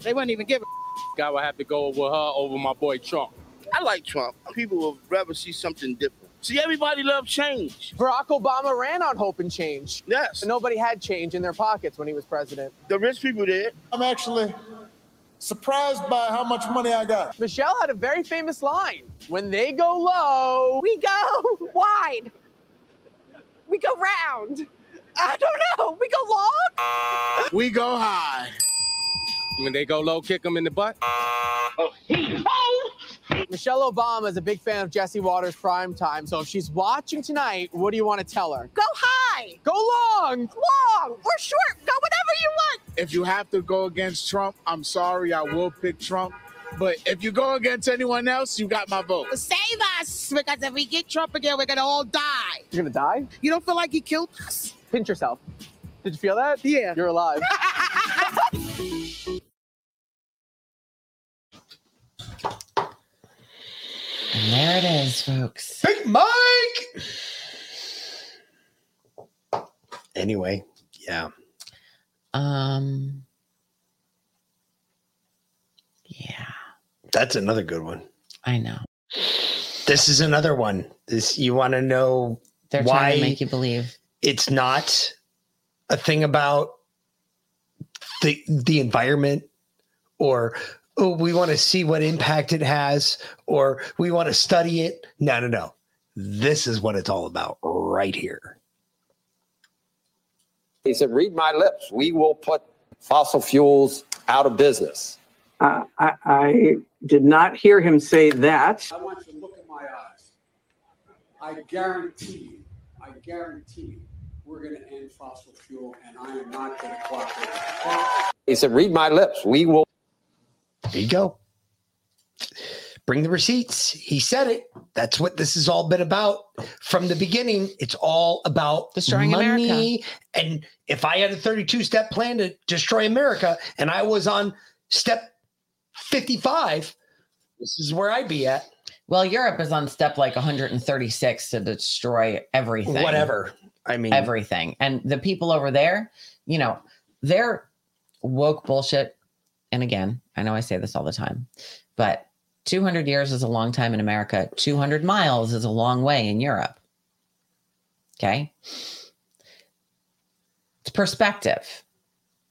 They wouldn't even give a (laughs) I would have to go with her over my boy Trump. I like Trump. People would rather see something different. See, everybody loves change. Barack Obama ran on hope and change. Yes. And nobody had change in their pockets when he was president. The rich people did. I'm actually surprised by how much money I got. Michelle had a very famous line when they go low, We go (laughs) wide. We go round. I don't know. We go long. We go high. When they go low, kick them in the butt. Oh, oh! Michelle Obama is a big fan of Jesse Watters' prime time. So if she's watching tonight, what do you want to tell her? Go high. Go long. Long or short. Go whatever you want. If you have to go against Trump, I'm sorry, I will pick Trump. But if you go against anyone else, you got my vote. Save us because if we get Trump again, we're gonna all die. You're gonna die? You don't feel like he killed us? Pinch yourself. Did you feel that? Yeah. You're alive. (laughs) And there it is, folks. Big Mike. Anyway, yeah. Um, Yeah. That's another good one. I know. This is another one. This you want to know They're why trying to make you believe. it's not a thing about the the environment or oh we want to see what impact it has or we want to study it. No, no, no. This is what it's all about right here. He said, read my lips. We will put fossil fuels out of business. Uh, I, I did not hear him say that. I want you to look in my eyes. I guarantee you, I guarantee you, we're going to end fossil fuel, and I am not going to cooperate. He said, read my lips. We will. There you go. Bring the receipts. He said it. That's what this has all been about from the beginning. It's all about Destroying money. America. And if I had a 32 step plan to destroy America and I was on step 55, this is where I'd be at. Well, Europe is on step like 136 to destroy everything. Whatever. I mean, everything. And the people over there, you know, they're woke bullshit. And again, I know I say this all the time, but 200 years is a long time in America. 200 miles is a long way in Europe. Okay. It's perspective.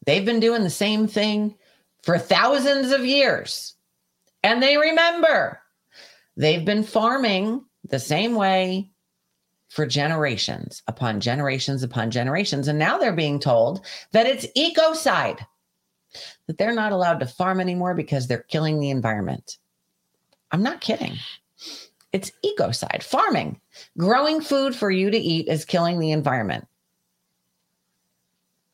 They've been doing the same thing for thousands of years. And they remember they've been farming the same way for generations upon generations upon generations. And now they're being told that it's ecocide, that they're not allowed to farm anymore because they're killing the environment. I'm not kidding. It's ecocide, farming. Growing food for you to eat is killing the environment.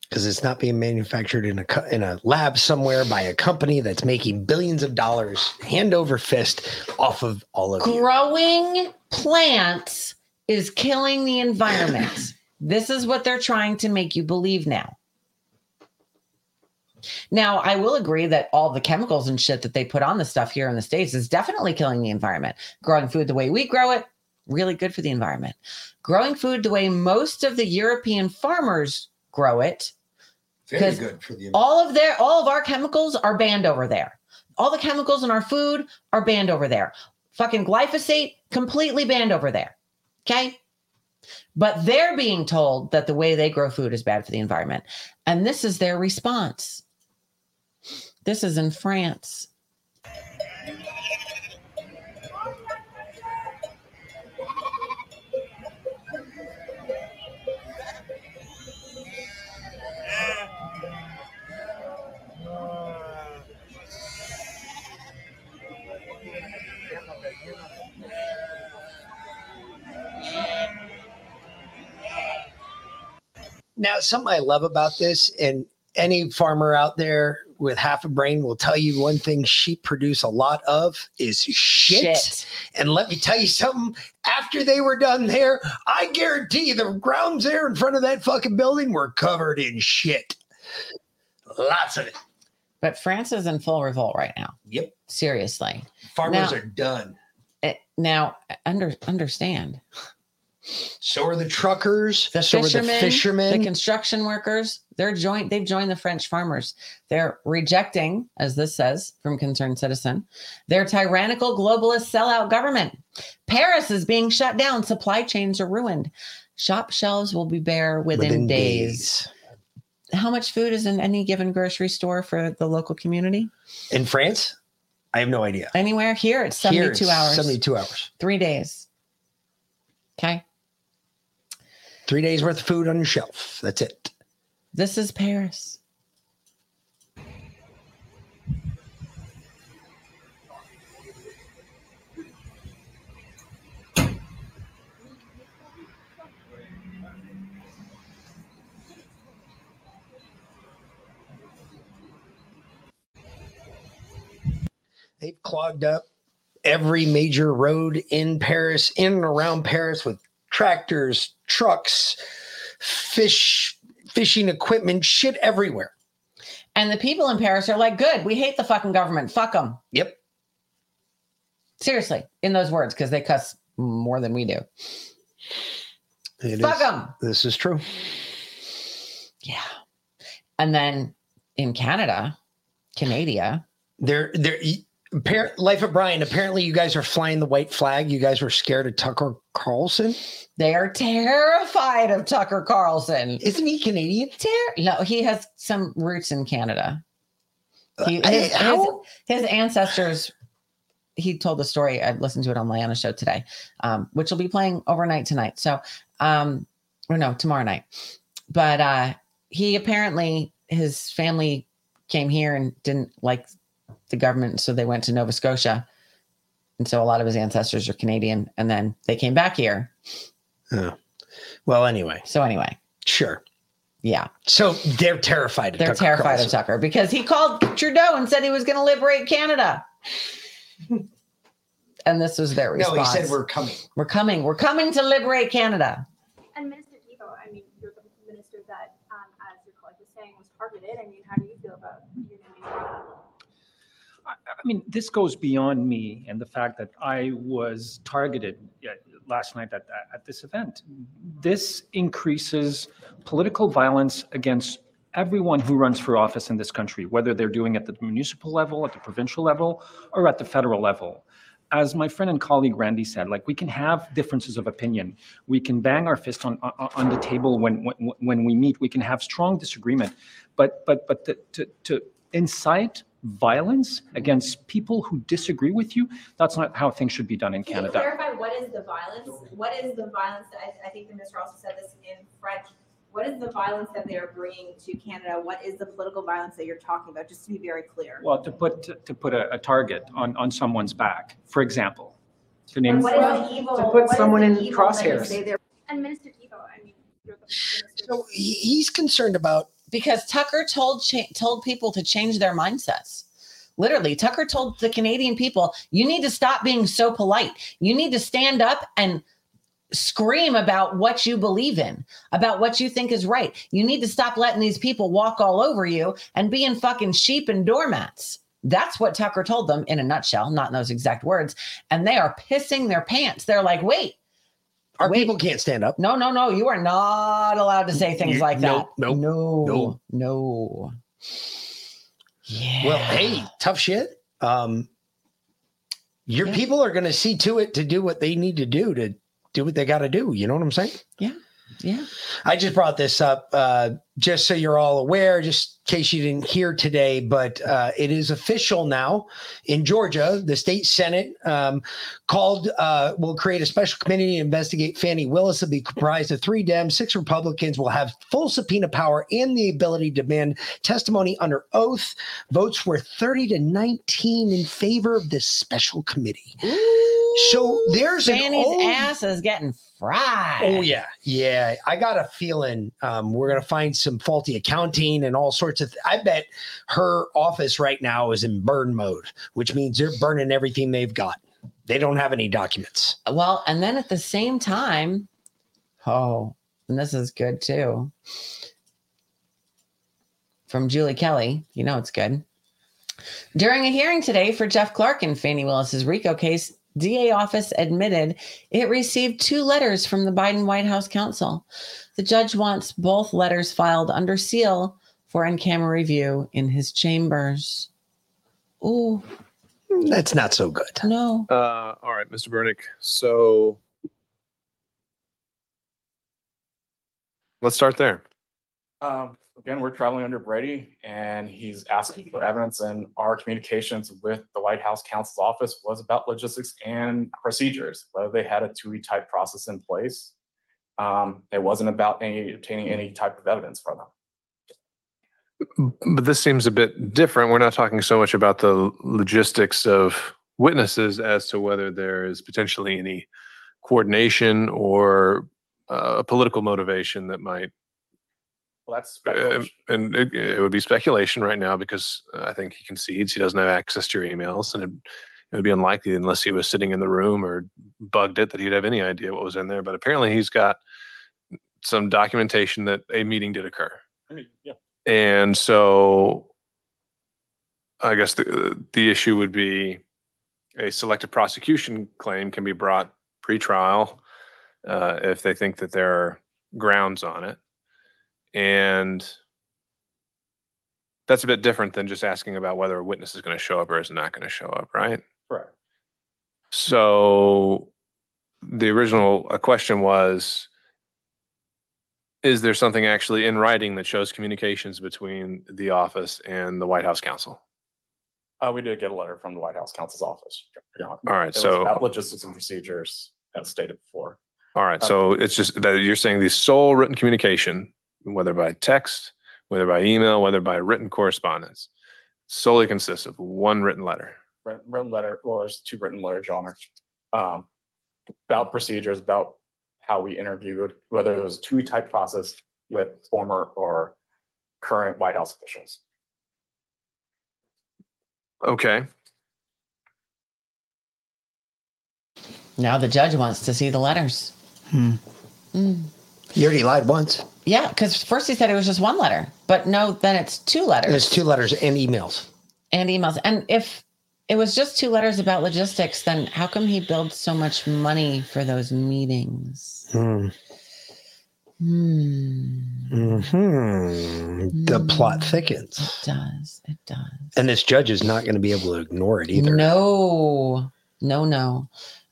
because it's not being manufactured in a co- in a lab somewhere by a company that's making billions of dollars hand over fist off of all of you. Growing plants is killing the environment. (clears throat) this is what they're trying to make you believe now. Now, I will agree that all the chemicals and shit that they put on the stuff here in the States is definitely killing the environment. Growing food the way we grow it, really good for the environment. Growing food the way most of the European farmers grow it, Very good for the environment. all of their all of our chemicals are banned over there. All the chemicals in our food are banned over there. Fucking glyphosate completely banned over there. Okay. But they're being told that the way they grow food is bad for the environment. And this is their response. This is in France. Now, something I love about this, and any farmer out there with half a brain will tell you one thing sheep produce a lot of is shit. Shit. And let me tell you something, after they were done there, I guarantee you the grounds there in front of that fucking building were covered in shit. Lots of it. But France is in full revolt right now. Yep. Seriously. Farmers Now- are done. Eh, Now, under understand. So are the truckers. The so fishermen, are the fishermen. the construction workers, they're joined, they've joined the French farmers. They're rejecting, as this says from Concerned Citizen, their tyrannical globalist sellout government. Paris is being shut down. Supply chains are ruined. Shop shelves will be bare within, days. How much food is in any given grocery store for the local community? In France? I have no idea. Anywhere here, it's Here 72 it's hours. 72 hours. Three days. Okay. Three days worth of food on your shelf. That's it. This is Paris. They've clogged up every major road in Paris, in and around Paris with tractors, trucks, fish, fishing equipment, shit everywhere. And the people in Paris are like, good, we hate the fucking government. Fuck them. Yep. Seriously, in those words, because they cuss more than we do. It Fuck is- 'em. This is true. Yeah. And then in Canada, Canada, They're they're Appar- Life of Brian. Apparently, you guys are flying the white flag. You guys were scared of Tucker Carlson. they are terrified of Tucker Carlson. Isn't he Canadian? Ter- no, he has some roots in Canada. He, Uh, his, how- his, his ancestors, he told the story. I listened to it on Lyanna show today, um, which will be playing overnight tonight. So, um, or no, tomorrow night. But uh, he apparently, his family came here and didn't like the government. So they went to Nova Scotia. And so a lot of his ancestors are Canadian. And then they came back here. Oh. Well, anyway. So, anyway. Sure. Yeah. So they're terrified of They're Tucker terrified Carlson. of Tucker because he called Trudeau and said he was going to liberate Canada. (laughs) and this was their response. No, he said we're coming. We're coming. We're coming to liberate Canada. And Minister Devo, I mean, you're the minister that, um, as your colleague was saying, was targeted. I mean, how do you feel about your name being brought up? I mean, this goes beyond me and the fact that I was targeted last night at, at this event. This increases political violence against everyone who runs for office in this country, whether they're doing it at the municipal level, at the provincial level, or at the federal level. As my friend and colleague Randy said, like we can have differences of opinion. We can bang our fist on, on, the table when, when, when we meet. We can have strong disagreement. But, but, but to, to incite violence against people who disagree with you, that's not how things should be done in Can you Canada. clarify what is the violence? What is the violence that, I, I think the minister also said this in French. What is the violence that they're bringing to Canada? What is the political violence that you're talking about? Just to be very clear. Well, to put, to put a, a target on, on someone's back, for example. To name, And what is the evil? To put what is someone in evil that crosshairs. And Minister Devo, I mean, you're the So he's concerned about Because Tucker told cha- told people to change their mindsets. Literally, Tucker told the Canadian people, you need to stop being so polite. You need to stand up and scream about what you believe in, about what you think is right. You need to stop letting these people walk all over you and being fucking sheep and doormats. That's what Tucker told them in a nutshell, not in those exact words. And they are pissing their pants. They're like, wait, our people can't stand up. No, no, no. You are not allowed to say things You- like that. No, no, no, no. Yeah. Well, hey, tough shit. Um, Your people are going to see to it to do what they need to do to do what they got to do. You know what I'm saying? Yeah. Yeah. I just brought this up uh, just so you're all aware, just in case you didn't hear today, but uh, it is official now in Georgia. The state Senate um, called, uh, will create a special committee to investigate Fani Willis. It'll be comprised of three Dems, six Republicans, will have full subpoena power and the ability to demand testimony under oath. Votes were 30 to 19 in favor of this special committee. so there's an Fani's old- ass is getting fried. Oh yeah, yeah. I got a feeling um, we're gonna find some faulty accounting and all sorts of. I bet her office right now is in burn mode, which means they're burning everything they've got. They don't have any documents. Well, and then at the same time, oh, and this is good too. From Julie Kelly, you know it's good. During a hearing today for Jeff Clark in Fani Willis's RICO case, DA office admitted it received two letters from the Biden White House counsel. The judge wants both letters filed under seal for in-camera review in his chambers. Ooh, That's not so good. no. Uh, all right, Mr. Burnick. So let's start there. Um, again, we're traveling under Brady and he's asking for evidence and our communications with the White House counsel's office was about logistics and procedures, whether they had a Touhy type process in place. Um, it wasn't about any obtaining any type of evidence from them. But this seems a bit different. We're not talking so much about the logistics of witnesses as to whether there is potentially any coordination or uh, political motivation that might Well, that's Uh, and it, it would be speculation right now because I think he concedes he doesn't have access to your emails, and it, it would be unlikely unless he was sitting in the room or bugged it that he'd have any idea what was in there. But apparently, he's got some documentation that a meeting did occur, I mean, yeah. and so I guess the the issue would be a selective prosecution claim can be brought pre-trial uh, if they think that there are grounds on it and that's a bit different than just asking about whether a witness is going to show up or is not going to show up, right? Correct. So the original uh, question was Is there something actually in writing that shows communications between the office and the White House counsel? Uh, we did get a letter from the White House counsel's office. All right, so- about logistics and procedures as stated before. All right. Uh, So it's just that you're saying the sole written communication, whether by text, whether by email, whether by written correspondence, solely consists of one written letter. written, written letter, well, there's two written letters, Your Honor. Um, about procedures, about how we interviewed, whether it was Touhy type process with former or current White House officials. Okay. Now the judge wants to see the letters. Hmm. Mm. You already lied once. Yeah, because first he said it was just one letter, but no, then it's two letters There's two letters and emails. and emails. And if it was just two letters about logistics, then how come he billed so much money for those meetings? Hmm. Hmm. hmm The plot thickens. It does. It does. And this judge is not going to be able to ignore it either. No, no, no.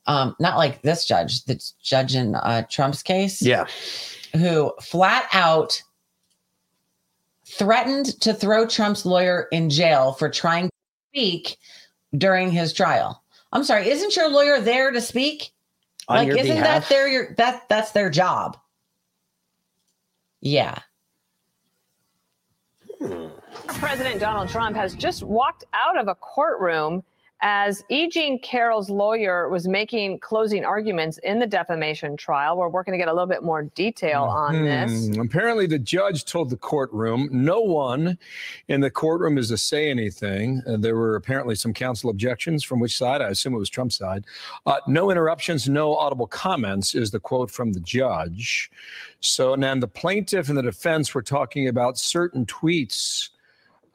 Um, not like this judge, the judge in uh, Trump's case. Yeah. Who flat out threatened to throw Trump's lawyer in jail for trying to speak during his trial. I'm sorry, isn't your lawyer there to speak? On like, isn't behalf? that their your that that's their job? Yeah. President Donald Trump has just walked out of a courtroom as E. Jean Carroll's lawyer was making closing arguments in the defamation trial. We're working to get a little bit more detail on this. Hmm, Apparently, the judge told the courtroom no one in the courtroom is to say anything. Uh, there were apparently some counsel objections from which side? I assume it was Trump's side. Uh, no interruptions, no audible comments is the quote from the judge. So and then the plaintiff and the defense were talking about certain tweets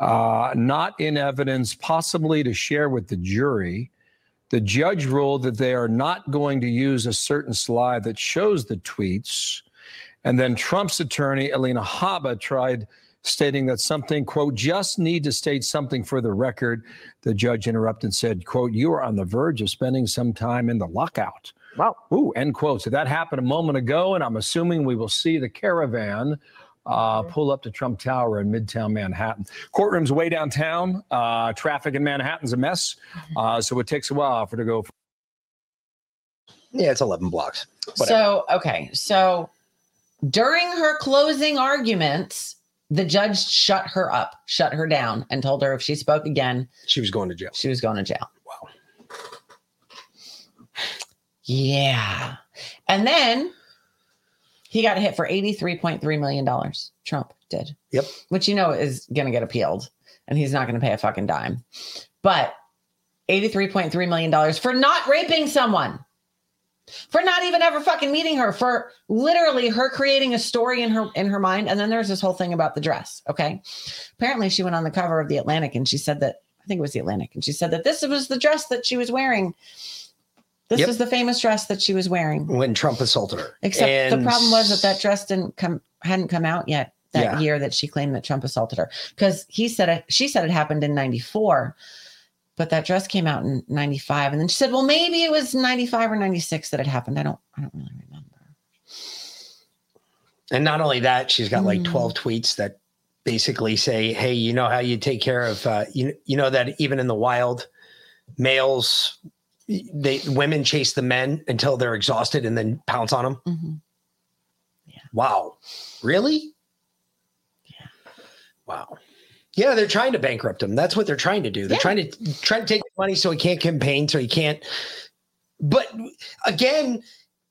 uh, not in evidence, possibly to share with the jury. The judge ruled that they are not going to use a certain slide that shows the tweets. And then Trump's attorney, Alina Habba, tried stating that something, quote, just need to state something for the record. The judge interrupted and said, quote, you are on the verge of spending some time in the lockout. Wow. Ooh, end quote. So that happened a moment ago, and I'm assuming we will see the caravan uh, pull up to Trump Tower in Midtown Manhattan. Courtroom's way downtown. Uh, traffic in Manhattan's a mess, uh, so it takes a while for it to go. Yeah, it's 11 blocks. So, okay. So during her closing arguments, the judge shut her up, shut her down, and told her if she spoke again, she was going to jail. She was going to jail. Wow. Yeah. And then he got hit for $83.3 million. Trump did. Yep. Which you know is going to get appealed and he's not going to pay a fucking dime. But $83.3 million for not raping someone, for not even ever fucking meeting her, for literally her creating a story in her in her mind. And then there's this whole thing about the dress. Okay. Apparently she went on the cover of the Atlantic and she said that I think it was the Atlantic, and she said that this was the dress that she was wearing. This Yep. was the famous dress that she was wearing. When Trump assaulted her. Except the problem was that that dress didn't come hadn't come out yet that Yeah. year that she claimed that Trump assaulted her because he said it she said it happened in 94 but that dress came out in 95 and then she said well maybe it was 95 or 96 that it happened I don't I don't really remember And not only that, she's got like Mm. 12 tweets that basically say, "Hey, you know how you take care of uh, you you know that even in the wild, males they women chase the men until they're exhausted and then pounce on them." Mm-hmm. Wow. Really? Yeah. Wow. Yeah, they're trying to bankrupt him. That's what they're trying to do. They're trying to trying to take money so he can't campaign, so he can't. But again,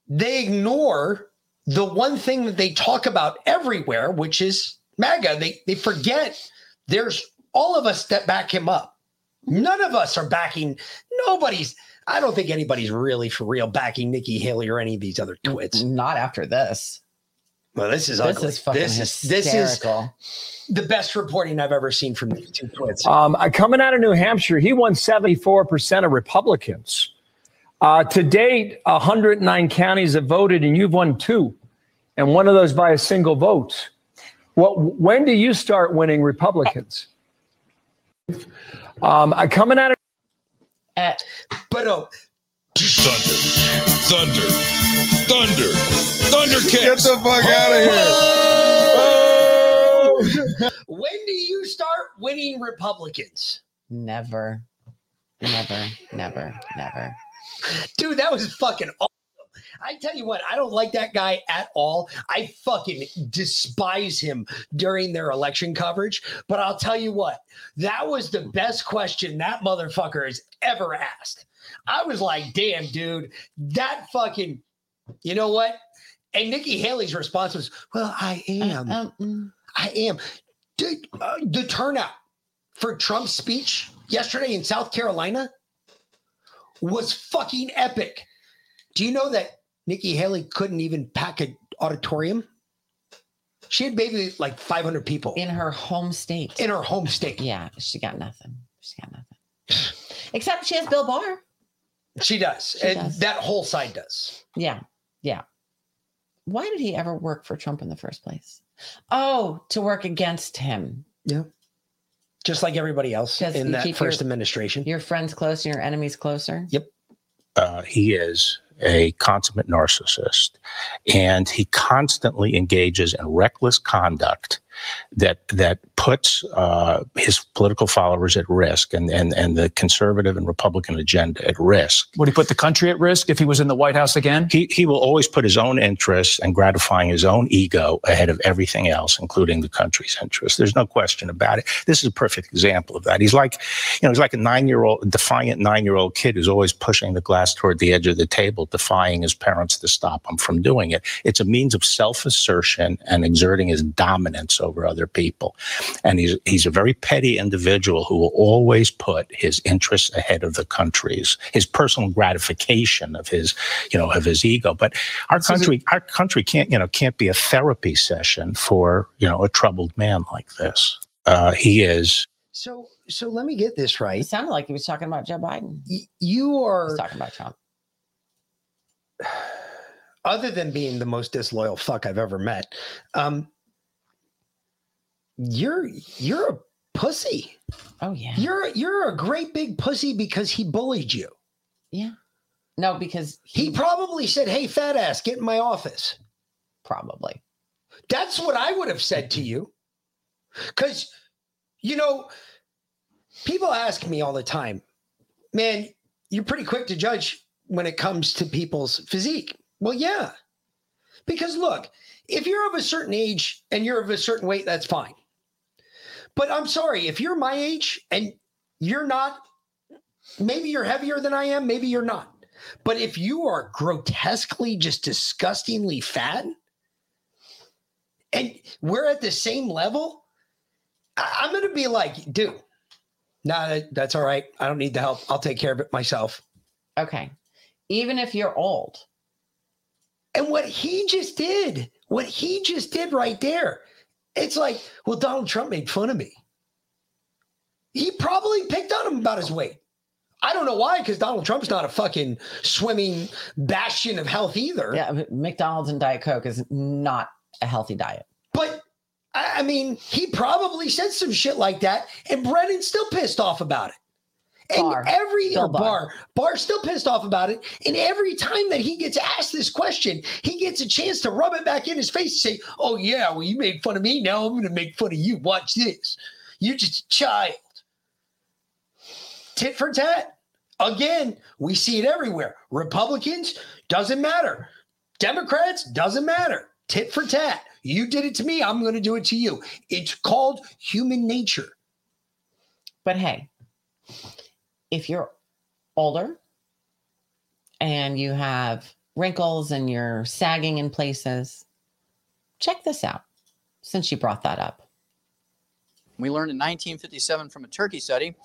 they ignore the one thing that they talk about everywhere, which is MAGA. They they forget there's all of us that back him up. None of us are backing. Nobody's. I don't think anybody's really for real backing Nikki Haley or any of these other twits. Not after this. Well, this is This ugly. is fucking this is this is the best reporting I've ever seen from these two twits. Um, uh, coming out of New Hampshire, he won 74% of Republicans. Uh, to date, 109 counties have voted, and you've won two, and one of those by a single vote. What? When do you start winning Republicans? Um, uh, coming out of At but oh, Thunder, thunder, thunder, thunder kicks. Get the fuck out of here. Oh! (laughs) when do you start winning Republicans? Never. Never, never, never. Dude, that was fucking awesome. I tell you what, I don't like that guy at all. I fucking despise him during their election coverage. But I'll tell you what, that was the best question that motherfucker has ever asked. I was like, damn, dude, that fucking, you know what? And Nikki Haley's response was, well, I am. Um, I am. Dude, uh, the turnout for Trump's speech yesterday in South Carolina was fucking epic. Do you know that Nikki Haley couldn't even pack an auditorium? She had maybe like 500 people in her home state. In her home state. Yeah, she got nothing. She got nothing. (sighs) Except she has Bill Barr. She does. She and does. that whole side does. Yeah, yeah. Why did he ever work for Trump in the first place? Oh, to work against him. Yeah. Just like everybody else Because in you that first your- administration. Your friends close and your enemies closer. Yep. uh, he is a consummate narcissist. And he constantly engages in reckless conduct that that puts uh, his political followers at risk and, and and the conservative and republican agenda at risk Would he put the country at risk if he was in the White House again? he, he will always put his own interests and gratifying his own ego ahead of everything else, including the country's interests. There's no question about it. This is a perfect example of that. He's like, you know, he's like a nine-year-old, defiant nine-year-old kid who's always pushing the glass toward the edge of the table, defying his parents to stop him from doing it. It's a means of self-assertion and exerting his dominance over other people. And he's he's a very petty individual who will always put his interests ahead of the country's, his personal gratification of his, you know, of his ego. But our So it- country, our country can't, you know, can't be a therapy session for, you know, a troubled man like this. Uh, he is So so let me get this right. It sounded like he was talking about Joe Biden. You He are was talking about Trump. (sighs) other than being the most disloyal fuck I've ever met, um, You're you're a pussy. Oh yeah. You're you're a great big pussy because he bullied you. Yeah. No, because he probably said, "Hey, fat ass, get in my office." Probably. That's what I would have said to you. Because, you know, people ask me all the time, man, you're pretty quick to judge when it comes to people's physique. Well, yeah. Because look, if you're of a certain age and you're of a certain weight, that's fine. But I'm sorry, if you're my age and you're not, maybe you're heavier than I am, maybe you're not. But if you are grotesquely, just disgustingly fat, and we're at the same level, I- I'm going to be like, dude, nah, that's all right. I don't need the help. I'll take care of it myself. Okay. Even if you're old. And what he just did, what he just did right there, it's like, well, Donald Trump made fun of me. He probably picked on him about his weight. I don't know why, because Donald Trump's not a fucking swimming bastion of health either. Yeah, McDonald's and Diet Coke is not a healthy diet. But I mean, he probably said some shit like that, and Brennan's still pissed off about it. And every Bill or Barr. bar, Barr's still pissed off about it. And every time that he gets asked this question, he gets a chance to rub it back in his face and say, Oh, yeah, well, you made fun of me. Now I'm going to make fun of you. Watch this. You're just a child. Tit for tat. Again, we see it everywhere. Republicans, doesn't matter. Democrats, doesn't matter. Tit for tat. You did it to me. I'm going to do it to you. It's called human nature. But hey, if you're older and you have wrinkles and you're sagging in places, check this out since you brought that up. We learned in 1957 from a turkey study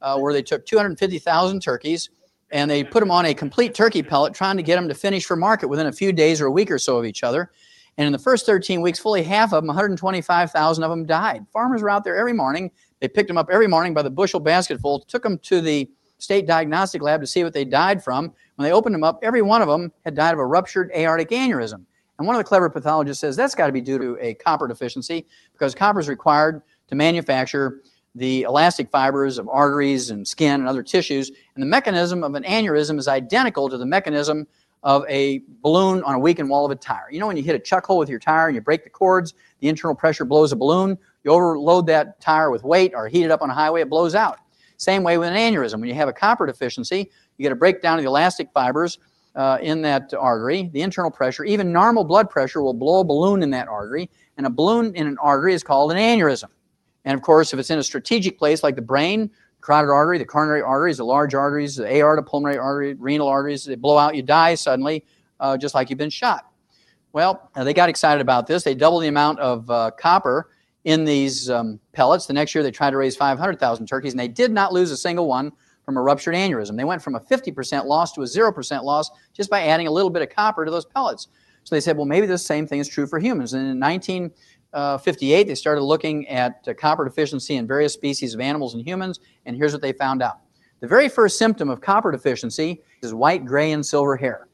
uh, where they took 250,000 turkeys and they put them on a complete turkey pellet, trying to get them to finish for market within a few days or a week or so of each other. And in the first 13 weeks, fully half of them, 125,000 of them died. Farmers were out there every morning. They picked them up every morning by the bushel basketful, took them to the state diagnostic lab to see what they died from. When they opened them up, every one of them had died of a ruptured aortic aneurysm. And one of the clever pathologists says that's got to be due to a copper deficiency because copper is required to manufacture the elastic fibers of arteries and skin and other tissues. And the mechanism of an aneurysm is identical to the mechanism of a balloon on a weakened wall of a tire. You know, when you hit a chuck hole with your tire and you break the cords, the internal pressure blows a balloon. You overload that tire with weight or heat it up on a highway, it blows out. Same way with an aneurysm. When you have a copper deficiency, you get a breakdown of the elastic fibers uh, in that artery, the internal pressure, even normal blood pressure will blow a balloon in that artery. And a balloon in an artery is called an aneurysm. And of course, if it's in a strategic place like the brain, carotid artery, the coronary arteries, the large arteries, the aorta, pulmonary artery, renal arteries, they blow out, you die suddenly, uh, just like you've been shot. Well, uh, they got excited about this. They doubled the amount of uh, copper in these um, pellets. The next year, they tried to raise 500,000 turkeys, and they did not lose a single one from a ruptured aneurysm. They went from a 50% loss to a 0% loss just by adding a little bit of copper to those pellets. So they said, well, maybe the same thing is true for humans. And in 1958, they started looking at uh, copper deficiency in various species of animals and humans, and here's what they found out. The very first symptom of copper deficiency is white, gray, and silver hair.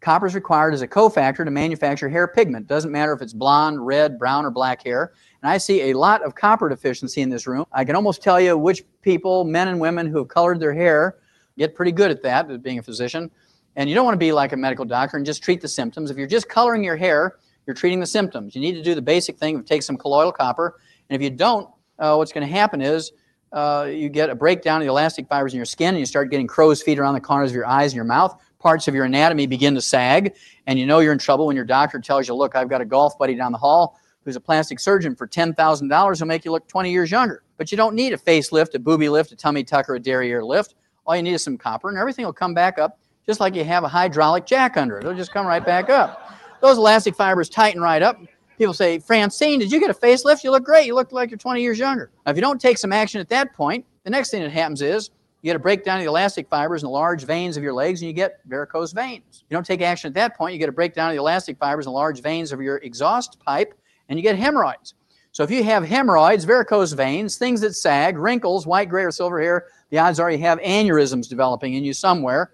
Copper is required as a cofactor to manufacture hair pigment. Doesn't matter if it's blonde, red, brown, or black hair. And I see a lot of copper deficiency in this room. I can almost tell you which people, men and women who have colored their hair, get pretty good at that, at being a physician. And you don't want to be like a medical doctor and just treat the symptoms. If you're just coloring your hair, you're treating the symptoms. You need to do the basic thing of take some colloidal copper. And if you don't, uh, what's going to happen is uh, you get a breakdown of the elastic fibers in your skin and you start getting crow's feet around the corners of your eyes and your mouth. Parts of your anatomy begin to sag, and you know you're in trouble when your doctor tells you, Look, I've got a golf buddy down the hall who's a plastic surgeon for $10,000 who'll make you look 20 years younger. But you don't need a facelift, a booby lift, a tummy tuck, or a derriere lift. All you need is some copper, and everything will come back up just like you have a hydraulic jack under it. It'll just come right back up. Those elastic fibers tighten right up. People say, Francine, did you get a facelift? You look great. You look like you're 20 years younger. Now, if you don't take some action at that point, the next thing that happens is you get a breakdown of the elastic fibers in the large veins of your legs and you get varicose veins. You don't take action at that point, you get a breakdown of the elastic fibers in the large veins of your exhaust pipe and you get hemorrhoids. So if you have hemorrhoids, varicose veins, things that sag, wrinkles, white, gray, or silver hair, the odds are you have aneurysms developing in you somewhere.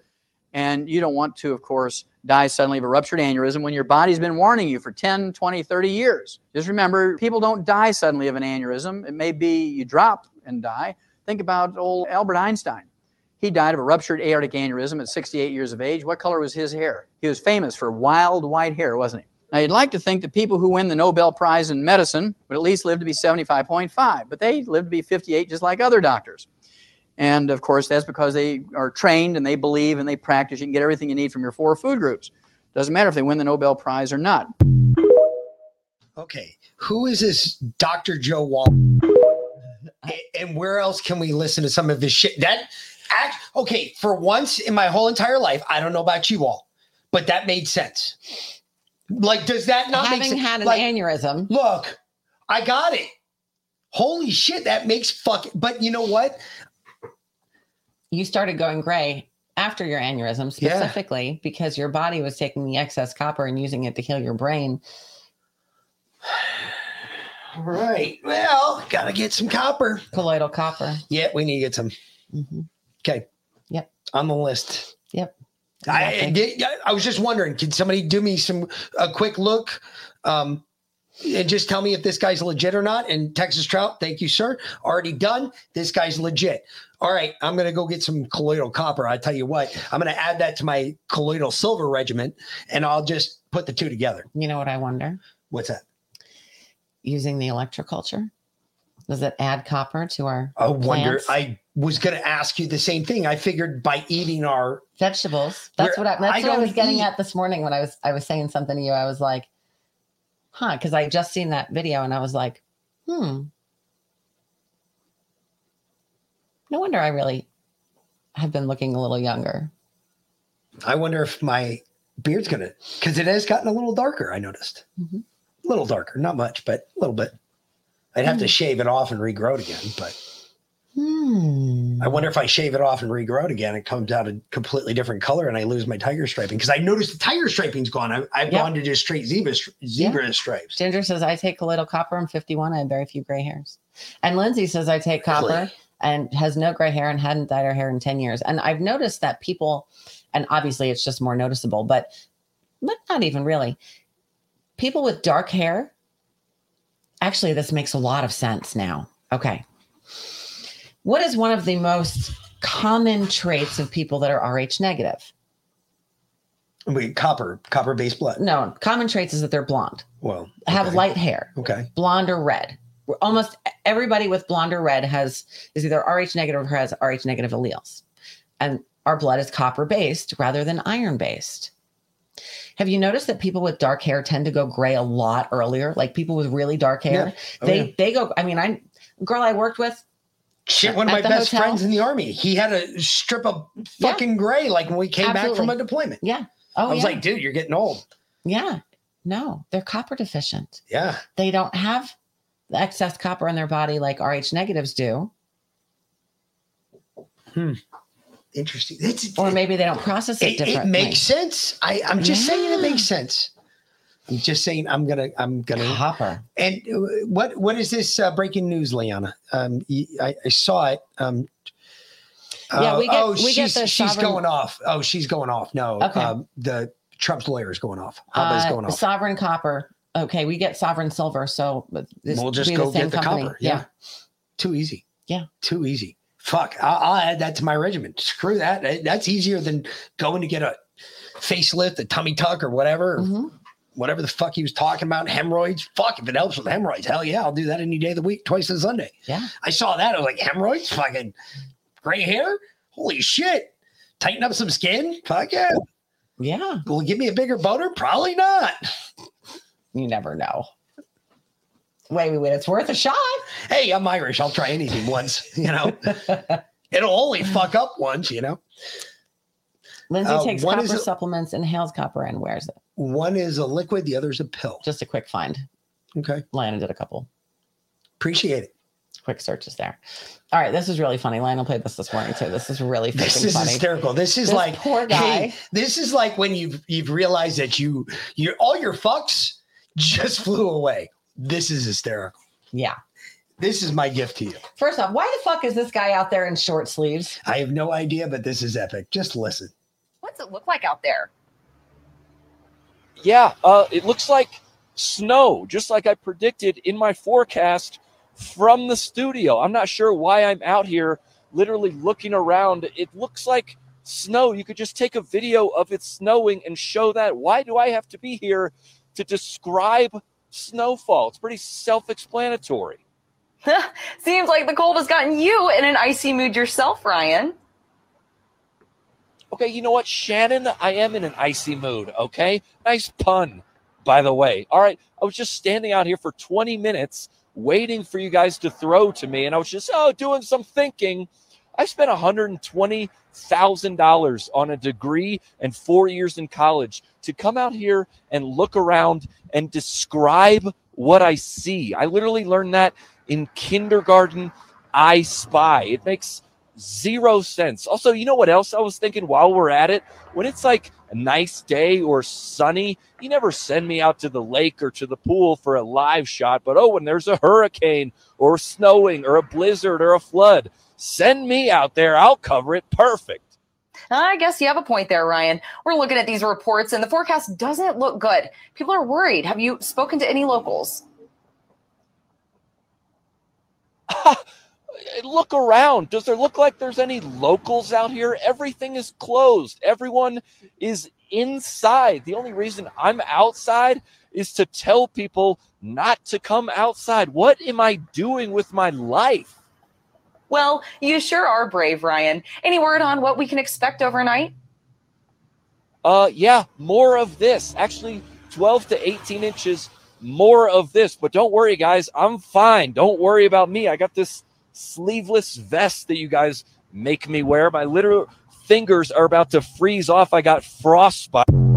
And you don't want to, of course, die suddenly of a ruptured aneurysm when your body's been warning you for 10, 20, 30 years. Just remember, people don't die suddenly of an aneurysm. It may be you drop and die. Think about old Albert Einstein. He died of a ruptured aortic aneurysm at 68 years of age. What color was his hair? He was famous for wild white hair, wasn't he? Now, you'd like to think that people who win the Nobel Prize in medicine would at least live to be 75.5, but they live to be 58 just like other doctors. And of course, that's because they are trained and they believe and they practice. You can get everything you need from your four food groups. Doesn't matter if they win the Nobel Prize or not. Okay, who is this Dr. Joe Wall? And where else can we listen to some of his shit? That act okay, for once in my whole entire life, I don't know about you all, but that made sense. Like, does that not make Having sense? had an Like, aneurysm. Look, I got it. Holy shit, that makes fucking. But you know what? You started going gray after your aneurysm Yeah. specifically because your body was taking the excess copper and using it to heal your brain. Right. Well, gotta get some copper. Colloidal copper. Yeah, we need to get some. Okay. Yep. On the list. Yep. I, Exactly. I I was just wondering, can somebody do me some a quick look? Um, and just tell me if this guy's legit or not. And Texas Trout, thank you, sir. Already done. This guy's legit. All right, I'm gonna go get some colloidal copper. I tell you what, I'm gonna add that to my colloidal silver regiment, and I'll just put the two together. You know what I wonder? What's that? Using the electroculture. Does it add copper to our I wonder. plants? I was gonna ask you the same thing. I figured by eating our vegetables. That's what I, that's I what I was getting eat- at this morning when I was I was saying something to you. I was like, huh, because I just seen that video and I was like, hmm. No wonder I really have been looking a little younger. I wonder if my beard's gonna because it has gotten a little darker. I noticed Mhm. A little darker, not much, but a little bit. I'd have to shave it off and regrow it again, but Hmm. I wonder if I shave it off and regrow it again, it comes out a completely different color, and I lose my tiger striping because I noticed the tiger striping's gone. I, I've Yep. gone to just straight zebra zebra stripes. Ginger says I take colloidal copper. I'm 51. I have very few gray hairs. And Lindsay says I take copper and has no gray hair and hadn't dyed her hair in 10 years. And I've noticed that people, and obviously it's just more noticeable, but but not even really. People with dark hair. Actually, this makes a lot of sense now. Okay. What is one of the most common traits of people that are Rh negative? Wait, copper, copper based blood. No, common traits is that they're blonde, Well, have light hair, Okay. blonde or red. Almost everybody with blonde or red has is either Rh negative or has Rh negative alleles. And our blood is copper based rather than iron based. Have you noticed that people with dark hair tend to go gray a lot earlier? Like people with really dark hair, Yeah. Oh, they yeah. they go. I mean, I girl I worked with. Shit, one of my best hotel- friends in the army, he had a strip of Yeah. fucking gray like when we came back from a deployment. Yeah. Oh, I was yeah. like, dude, you're getting old. yeah. No, they're copper deficient. Yeah. They don't have the excess copper in their body like Rh negatives do. Hmm. Interesting. It's, Or maybe they don't process it, it, it makes sense. I, I'm just saying it makes sense. I'm just saying I'm gonna I'm gonna copper. And uh, what what is this uh, breaking news, Liana? Um, I, I saw it. Um, Yeah, we get- oh, we get she's the she's sovereign- going off. Oh, she's going off. No, Okay. um, the Trump's lawyer is going off. Habba's Uh, going off. Sovereign copper. Okay, we get sovereign silver, so this We'll just go the get the company. copper. Yeah. Too easy. Yeah. Too easy. Fuck. I'll, I'll add that to my regimen. Screw that. That- That's easier than going to get a facelift, a tummy tuck, or whatever. Mm-hmm. Whatever the fuck he was talking about, hemorrhoids. Fuck, if it helps with hemorrhoids, hell yeah, I'll do that any day of the week, twice on Sunday. Yeah. I saw that. I was like, hemorrhoids, fucking gray hair. Holy shit. Tighten up some skin. Fuck yeah. Yeah. Will it give me a bigger boner? Probably not. You never know. Wait, wait, wait. It's worth a shot. Hey, I'm Irish. I'll try anything once, (laughs) you know. (laughs) It'll only fuck up once, you know. Lindsay Uh, takes one copper a- supplements, inhales copper, and wears it. One is a liquid, the other is a pill. Just a quick find. Okay. Lana did a couple Appreciate it. quick searches there. All right, this is really funny. Lionel played this this morning too. This is really This is funny. hysterical. This is This like poor guy. Hey, this is like when you've you've realized that you you all your fucks just flew away. This is hysterical. Yeah. This is my gift to you. First off, why the fuck is this guy out there in short sleeves? I have no idea, but this is epic. Just listen. What does it look like out there? Yeah, uh, it looks like snow, just like I predicted in my forecast from the studio. I'm not sure why I'm out here literally looking around. It looks like snow. You could just take a video of it snowing and show that. Why do I have to be here to describe snowfall? It's pretty self explanatory. (laughs) Seems like the cold has gotten you in an icy mood yourself, Ryan. Okay, you know what, Shannon? I am in an icy mood, okay? Nice pun, by the way. All right, I was just standing out here for 20 minutes waiting for you guys to throw to me, and I was just, oh, doing some thinking. I spent $120,000 on a degree and four years in college to come out here and look around and describe what I see. I literally learned that in kindergarten. I spy. It makes zero sense. Also, you know what else I was thinking while we're at it? When it's like a nice day or sunny, you never send me out to the lake or to the pool for a live shot. But oh, when there's a hurricane or snowing or a blizzard or a flood, send me out there. I'll cover it perfect. I guess you have a point there, Ryan. We're looking at these reports and the forecast doesn't look good. People are worried. Have you spoken to any locals? (laughs) look around. Does there look like there's any locals out here? Everything is closed. Everyone is inside. The only reason I'm outside is to tell people not to come outside. What am I doing with my life? Well, you sure are brave, Ryan. Any word on what we can expect overnight? Uh yeah, more of this. Actually, 12 to 18 inches more of this. But don't worry, guys. I'm fine. Don't worry about me. I got this sleeveless vest that you guys make me wear. My literal fingers are about to freeze off. I got frostbite.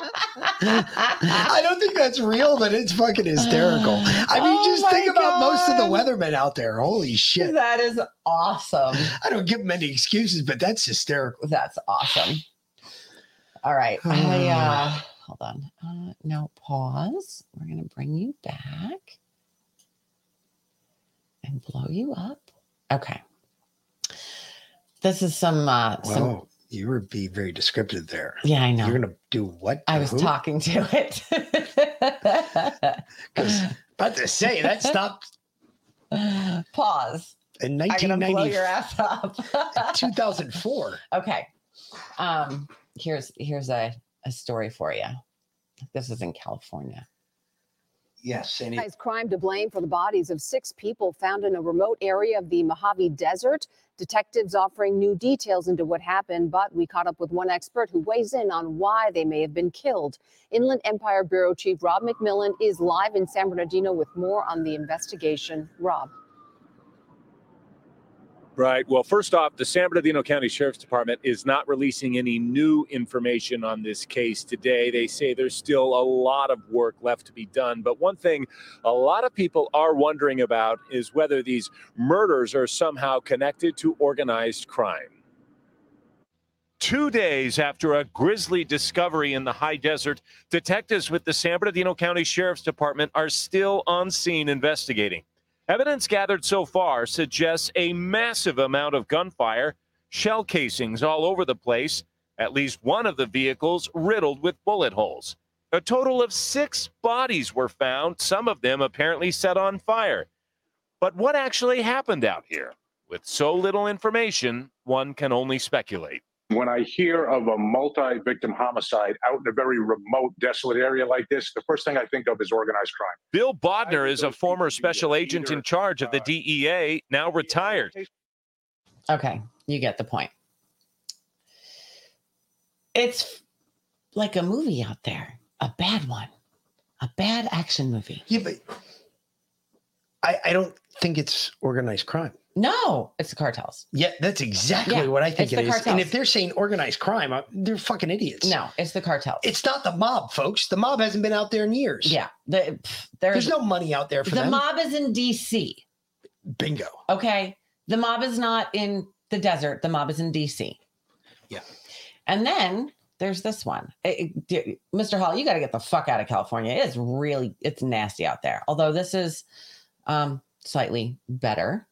(laughs) I don't think that's real, but it's fucking hysterical. I mean, Oh just think about most of the weathermen out there. Holy shit. That is awesome. (laughs) I don't give them any excuses, but that's hysterical. That's awesome. All right. I, uh, (sighs) hold on. Uh, no, pause. We're going to bring you back and blow you up. Okay. This is some, uh, some, Wow, you were being very descriptive there. Yeah, I know. You're gonna do what? I was who? talking to it. (laughs) About to say that stopped (laughs) Pause. in I'm gonna blow 1990, your ass up. (laughs) 2004. okay. Um, here's here's a, a story for you. This is in California. Yes, and Organized crime to blame for the bodies of six people found in a remote area of the Mojave Desert. Detectives offering new details into what happened, but we caught up with one expert who weighs in on why they may have been killed. Inland Empire Bureau Chief Rob McMillan is live in San Bernardino with more on the investigation. Rob. Right. Well, first off, the San Bernardino County Sheriff's Department is not releasing any new information on this case today. They say there's still a lot of work left to be done. But one thing a lot of people are wondering about is whether these murders are somehow connected to organized crime. Two days after a grisly discovery in the high desert, detectives with the San Bernardino County Sheriff's Department are still on scene investigating. Evidence gathered so far suggests a massive amount of gunfire, shell casings all over the place, at least one of the vehicles riddled with bullet holes. A total of six bodies were found, some of them apparently set on fire. But what actually happened out here? With so little information, one can only speculate. When I hear of a multi victim homicide out in a very remote, desolate area like this, the first thing I think of is organized crime. Bill Bodner is a former special agent in charge of the DEA, now retired. Okay, you get the point. It's like a movie out there, a bad one, a bad action movie. Yeah, but I, I don't think it's organized crime. No, it's the cartels. Yeah, that's exactly Yeah, what I think it is. And if they're saying organized crime, uh, they're fucking idiots. No, it's the cartels. It's not the mob, folks. The mob hasn't been out there in years. Yeah, the, pff, there's, There's no money out there for the them. mob is in DC. Bingo. Okay, the mob is not in the desert. The mob is in DC. Yeah. And then there's this one, Eh, eh, Mr. Hall. You got to get the fuck out of California. It's really it's nasty out there. Although this is um, slightly better.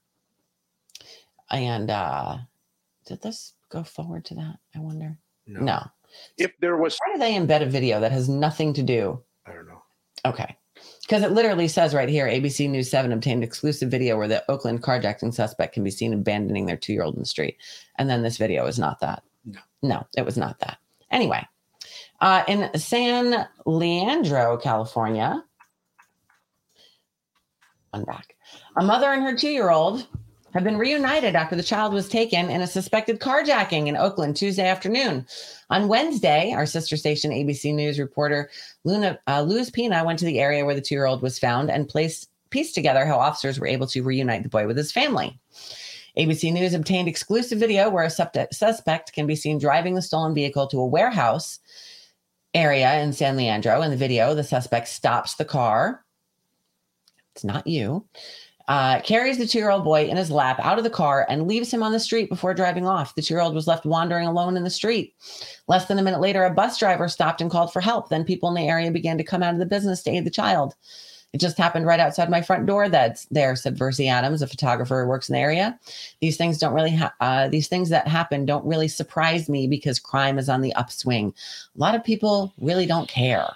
And uh, did this go forward to that? I wonder. No. No. If there was, Why do they embed a video that has nothing to do? I don't know. Okay. Because it literally says right here ABC News 7 obtained exclusive video where the Oakland carjacking suspect can be seen abandoning their two year old in the street. And then this video is not that. No. No, it was not that. Anyway, uh, in San Leandro, California, I'm back. A mother and her two year old have been reunited after the child was taken in a suspected carjacking in Oakland Tuesday afternoon. On Wednesday, our sister station ABC News reporter Luna uh, Luz Peña went to the area where the two year old was found and placed pieced together how officers were able to reunite the boy with his family. ABC News obtained exclusive video where a suspect can be seen driving the stolen vehicle to a warehouse area in San Leandro. In the video, the suspect stops the car. It's not you. Uh, carries the two year old boy in his lap out of the car and leaves him on the street before driving off. The two year old was left wandering alone in the street. Less than a minute later, a bus driver stopped and called for help. Then people in the area began to come out of the business to aid the child. It just happened right outside my front door. That's there, said Versi Adams, a photographer who works in the area. These things don't really, ha- uh, these things that happen don't really surprise me because crime is on the upswing. A lot of people really don't care.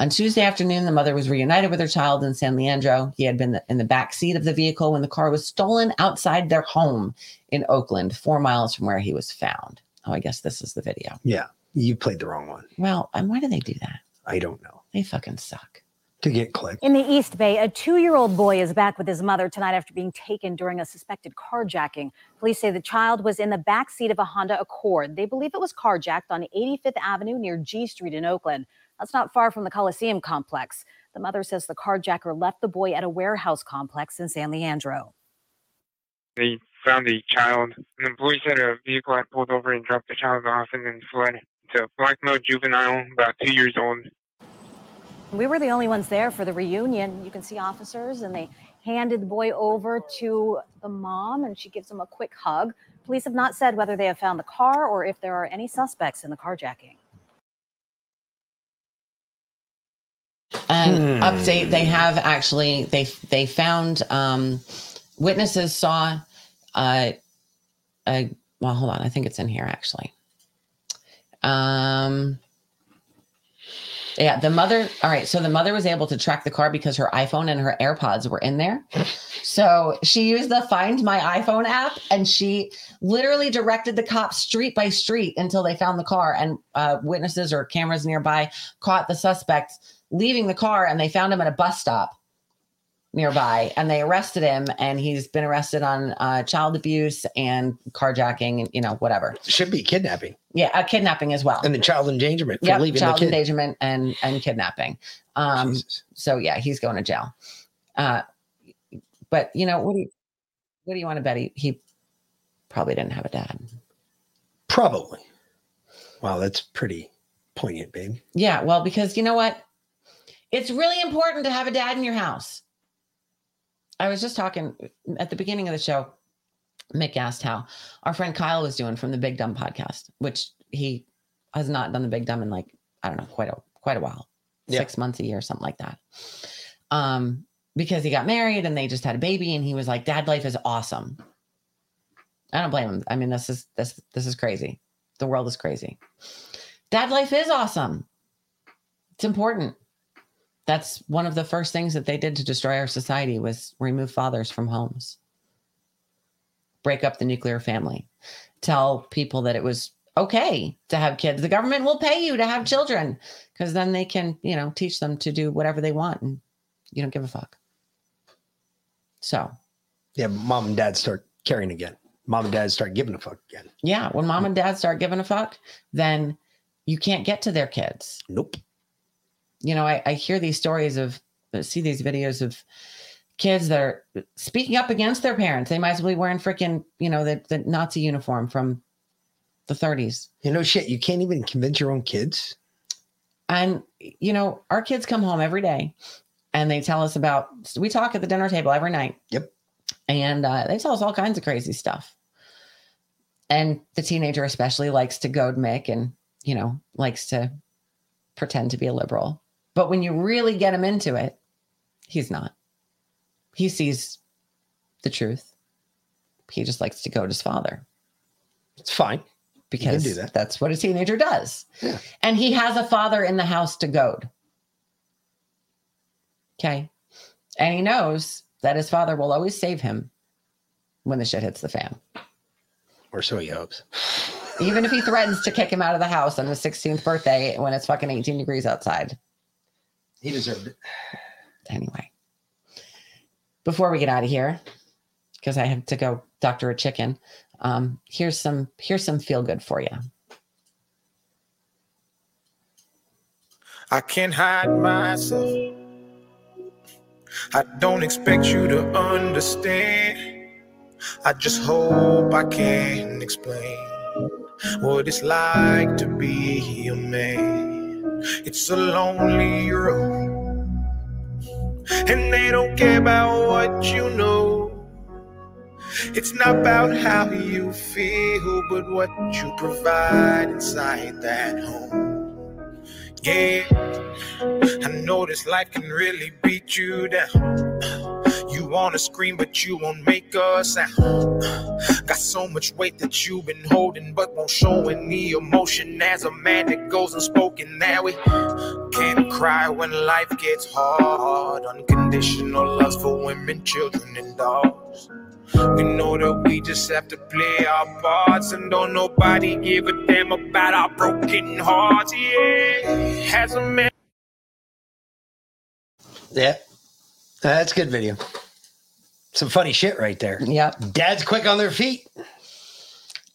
On Tuesday afternoon, the mother was reunited with her child in San Leandro. He had been in the back seat of the vehicle when the car was stolen outside their home in Oakland, four miles from where he was found. Oh, I guess this is the video. Yeah, you played the wrong one. Well, and why do they do that? I don't know. They fucking suck. To get clicked. In the East Bay, a two year old boy is back with his mother tonight after being taken during a suspected carjacking. Police say the child was in the back seat of a Honda Accord. They believe it was carjacked on 85th Avenue near G Street in Oakland. That's not far from the Coliseum complex. The mother says the carjacker left the boy at a warehouse complex in San Leandro. They found the child, and the police said a vehicle had pulled over and dropped the child off and then fled. It's a black male juvenile, about two years old. We were the only ones there for the reunion. You can see officers, and they handed the boy over to the mom, and she gives him a quick hug. Police have not said whether they have found the car or if there are any suspects in the carjacking. And Hmm. update, they have actually they they found um, witnesses saw uh, a well, hold on, I think it's in here actually. Um, yeah, the mother. All right, so the mother was able to track the car because her iPhone and her AirPods were in there. So she used the Find My iPhone app, and she literally directed the cops street by street until they found the car. And uh, witnesses or cameras nearby caught the suspect leaving the car, and they found him at a bus stop nearby, and they arrested him. And he's been arrested on uh, child abuse and carjacking, and you know whatever. Should be kidnapping. Yeah, uh, kidnapping as well. And the child endangerment leaving child the kid. endangerment and and kidnapping. Um, so yeah, he's going to jail. Uh, but you know what do you what do you want to bet? He, he probably didn't have a dad. Probably. Wow, that's pretty poignant, babe. Yeah, well, because you know what? It's really important to have a dad in your house. I was just talking at the beginning of the show. Mick asked how our friend Kyle was doing from the Big Dumb podcast, which he has not done the Big Dumb in like I don't know quite a quite a while, Yeah. six months a year, something like that. Um, because he got married and they just had a baby, and he was like, "Dad life is awesome." I don't blame him. I mean, this is this this is crazy. The world is crazy. Dad life is awesome. It's important. That's one of the first things that they did to destroy our society was remove fathers from homes. Break up the nuclear family. Tell people that it was okay to have kids. The government will pay you to have children because then they can, you know, teach them to do whatever they want and you don't give a fuck. So, Yeah, mom and dad start caring again. Mom and dad start giving a fuck again. yeah, when mom and dad start giving a fuck, then you can't get to their kids. Nope. You know, I, I hear these stories of, I see these videos of kids that are speaking up against their parents. They might as well be wearing freaking, you know, the, the Nazi uniform from the 30s. You know, shit, you can't even convince your own kids. And, you know, our kids come home every day and they tell us about, we talk at the dinner table every night. Yep. And uh, they tell us all kinds of crazy stuff. And the teenager, especially, likes to goad Mick and, you know, likes to pretend to be a liberal. But when you really get him into it, he's not. He sees the truth. He just likes to goad his father. It's fine. because that. that's what a teenager does. Yeah. And he has a father in the house to goad. Okay. And he knows that his father will always save him when the shit hits the fan. Or so he hopes. Even if he threatens to kick him out of the house on his 16th birthday when it's fucking 18 degrees outside. He deserved it. Anyway, before we get out of here, because I have to go doctor a chicken, um, here's some here's some feel good for you. I can't hide myself. I don't expect you to understand. I just hope I can explain what it's like to be a man. It's a lonely road, and they don't care about what you know. It's not about how you feel, but what you provide inside that home. Yeah, I know this life can really beat you down. Wanna scream, but you won't make a sound. Got so much weight that you've been holding, but won't show any emotion. As a man that goes unspoken, now we can't cry when life gets hard. Unconditional love for women, children, and dogs. We know that we just have to play our parts, and don't nobody give a damn about our broken hearts. Yeah, as a man. Yeah. That's good video. Some funny shit right there. Yeah. Dad's quick on their feet. You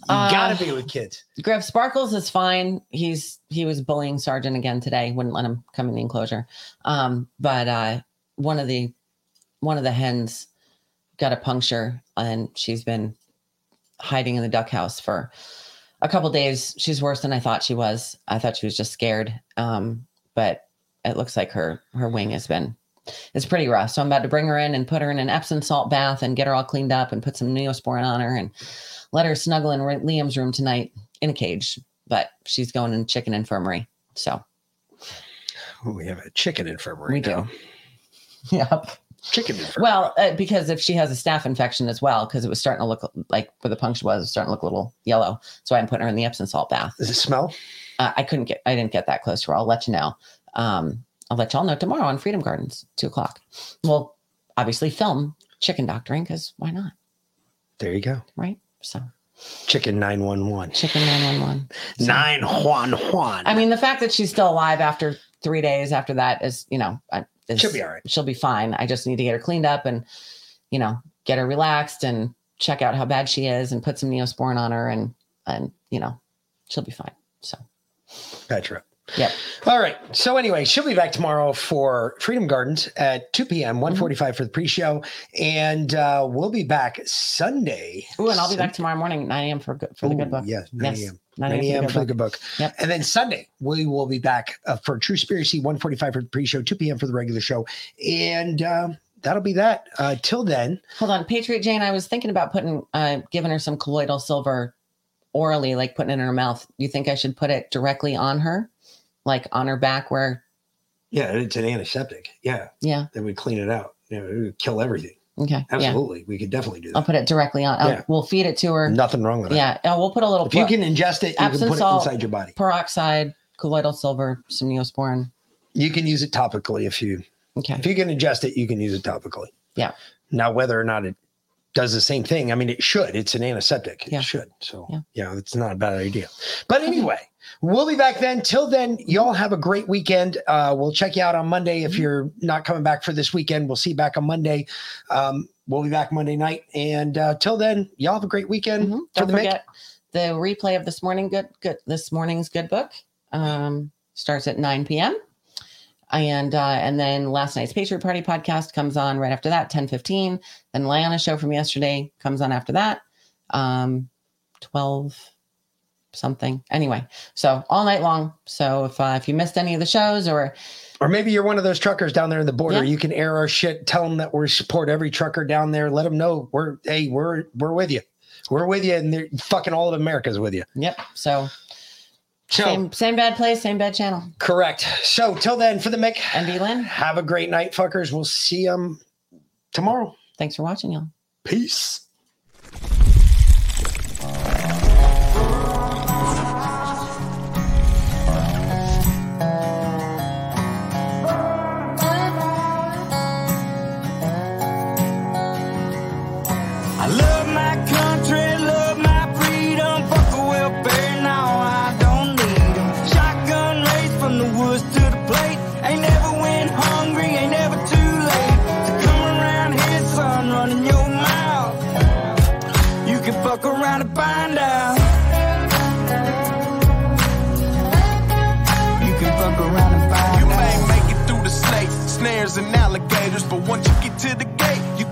Uh, gotta be with kids. Griff Sparkles is fine. He's he was bullying Sergeant again today. Wouldn't let him come in the enclosure. Um, but uh, one of the one of the hens got a puncture, and she's been hiding in the duck house for a couple days. She's worse than I thought she was. I thought she was just scared. Um, but it looks like her her wing has been it's pretty rough. So I'm about to bring her in and put her in an Epsom salt bath and get her all cleaned up and put some Neosporin on her and let her snuggle in Liam's room tonight in a cage. But she's going in chicken infirmary. So we have a chicken infirmary. we now. do. (laughs) Yep. Chicken infirmary. Well, uh, because if she has a staph infection as well, because it was starting to look like where the puncture was, it was starting to look a little yellow. So I'm putting her in the Epsom salt bath. Does it smell? Uh, I couldn't get, I didn't get that close to her. I'll let you know. Um, I'll let y'all know tomorrow on Freedom Gardens, two o'clock. We'll obviously film chicken doctoring because why not? There you go. Right. So Chicken 911. chicken 911. So- Nine Juan Juan. I mean, the fact that she's still alive after three days after that is, you know, uh, is- She'll be all right. She'll be fine. I just need to get her cleaned up and, you know, get her relaxed and check out how bad she is and put some neosporin on her and, and, you know, she'll be fine. So, Petra. Yep. All right. So anyway, she'll be back tomorrow for Freedom Gardens at 2 p.m., 145 for the pre-show. And uh, we'll be back Sunday. Oh, and I'll be back tomorrow morning, at 9 a.m. for, for the good book. Yes, 9 Yes, a.m. 9 9 a.m. for the good book. Yep. And then Sunday, we will be back uh, for Truspiracy, 145 for the pre-show, 2 p.m. for the regular show. And uh, that'll be that. Uh, till then, Hold on, Patriot Jane. I was thinking about putting, uh, giving her some colloidal silver orally, like putting it in her mouth. You think I should put it directly on her, like on her back where? yeah, it's an antiseptic. Yeah. Yeah. That would clean it out. You know, it would kill everything. Okay. Yeah. Absolutely. We could definitely do that. I'll put it directly on. Yeah. We'll feed it to her. Nothing wrong with that. Yeah. uh, we'll put a little. If you can ingest it, you can put it inside your body. Peroxide, colloidal silver, some neosporin. You can use it topically if you Okay. if you can ingest it, you can use it topically. Yeah. Now, whether or not it does the same thing, I mean, it should. It's an antiseptic. It Yeah. should. So Yeah. yeah, it's not a bad idea. But anyway, we'll be back then. Till then, y'all have a great weekend. Uh, we'll check you out on Monday. If you're not coming back for this weekend, we'll see you back on Monday. Um, we'll be back Monday night. And uh, till then, y'all have a great weekend. Mm-hmm. Don't the Mick. forget the replay of this morning good good this morning's good book um, starts at 9 p.m. And uh, and then last night's Patriot Party podcast comes on right after that, 10 15. Then Lyanna show from yesterday comes on after that. Um 12 something. Anyway, so all night long. So if uh, if you missed any of the shows or Or maybe you're one of those truckers down there in the border. Yeah. You can air our shit. Tell them that we support every trucker down there. Let them know we're hey we're we're with you. We're with you, and they're fucking all of America's with you. Yep. So, So- same same bad place, same bad channel. Correct. So till then, for the Mick and B Lynn, have a great night, fuckers. We'll see you tomorrow. Thanks for watching, y'all. Peace.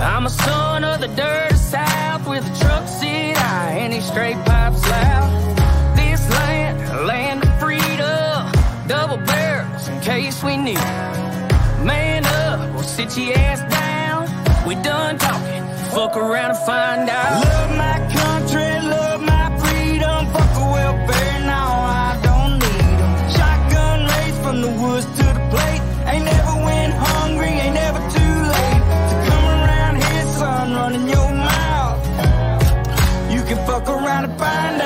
I'm a son of the dirty South with a truck seat high and these straight pipes loud. This land, a land of freedom, double barrels in case we need. Man up, or sit your ass down. We done talking, fuck around and find out. Love my country, love trying to find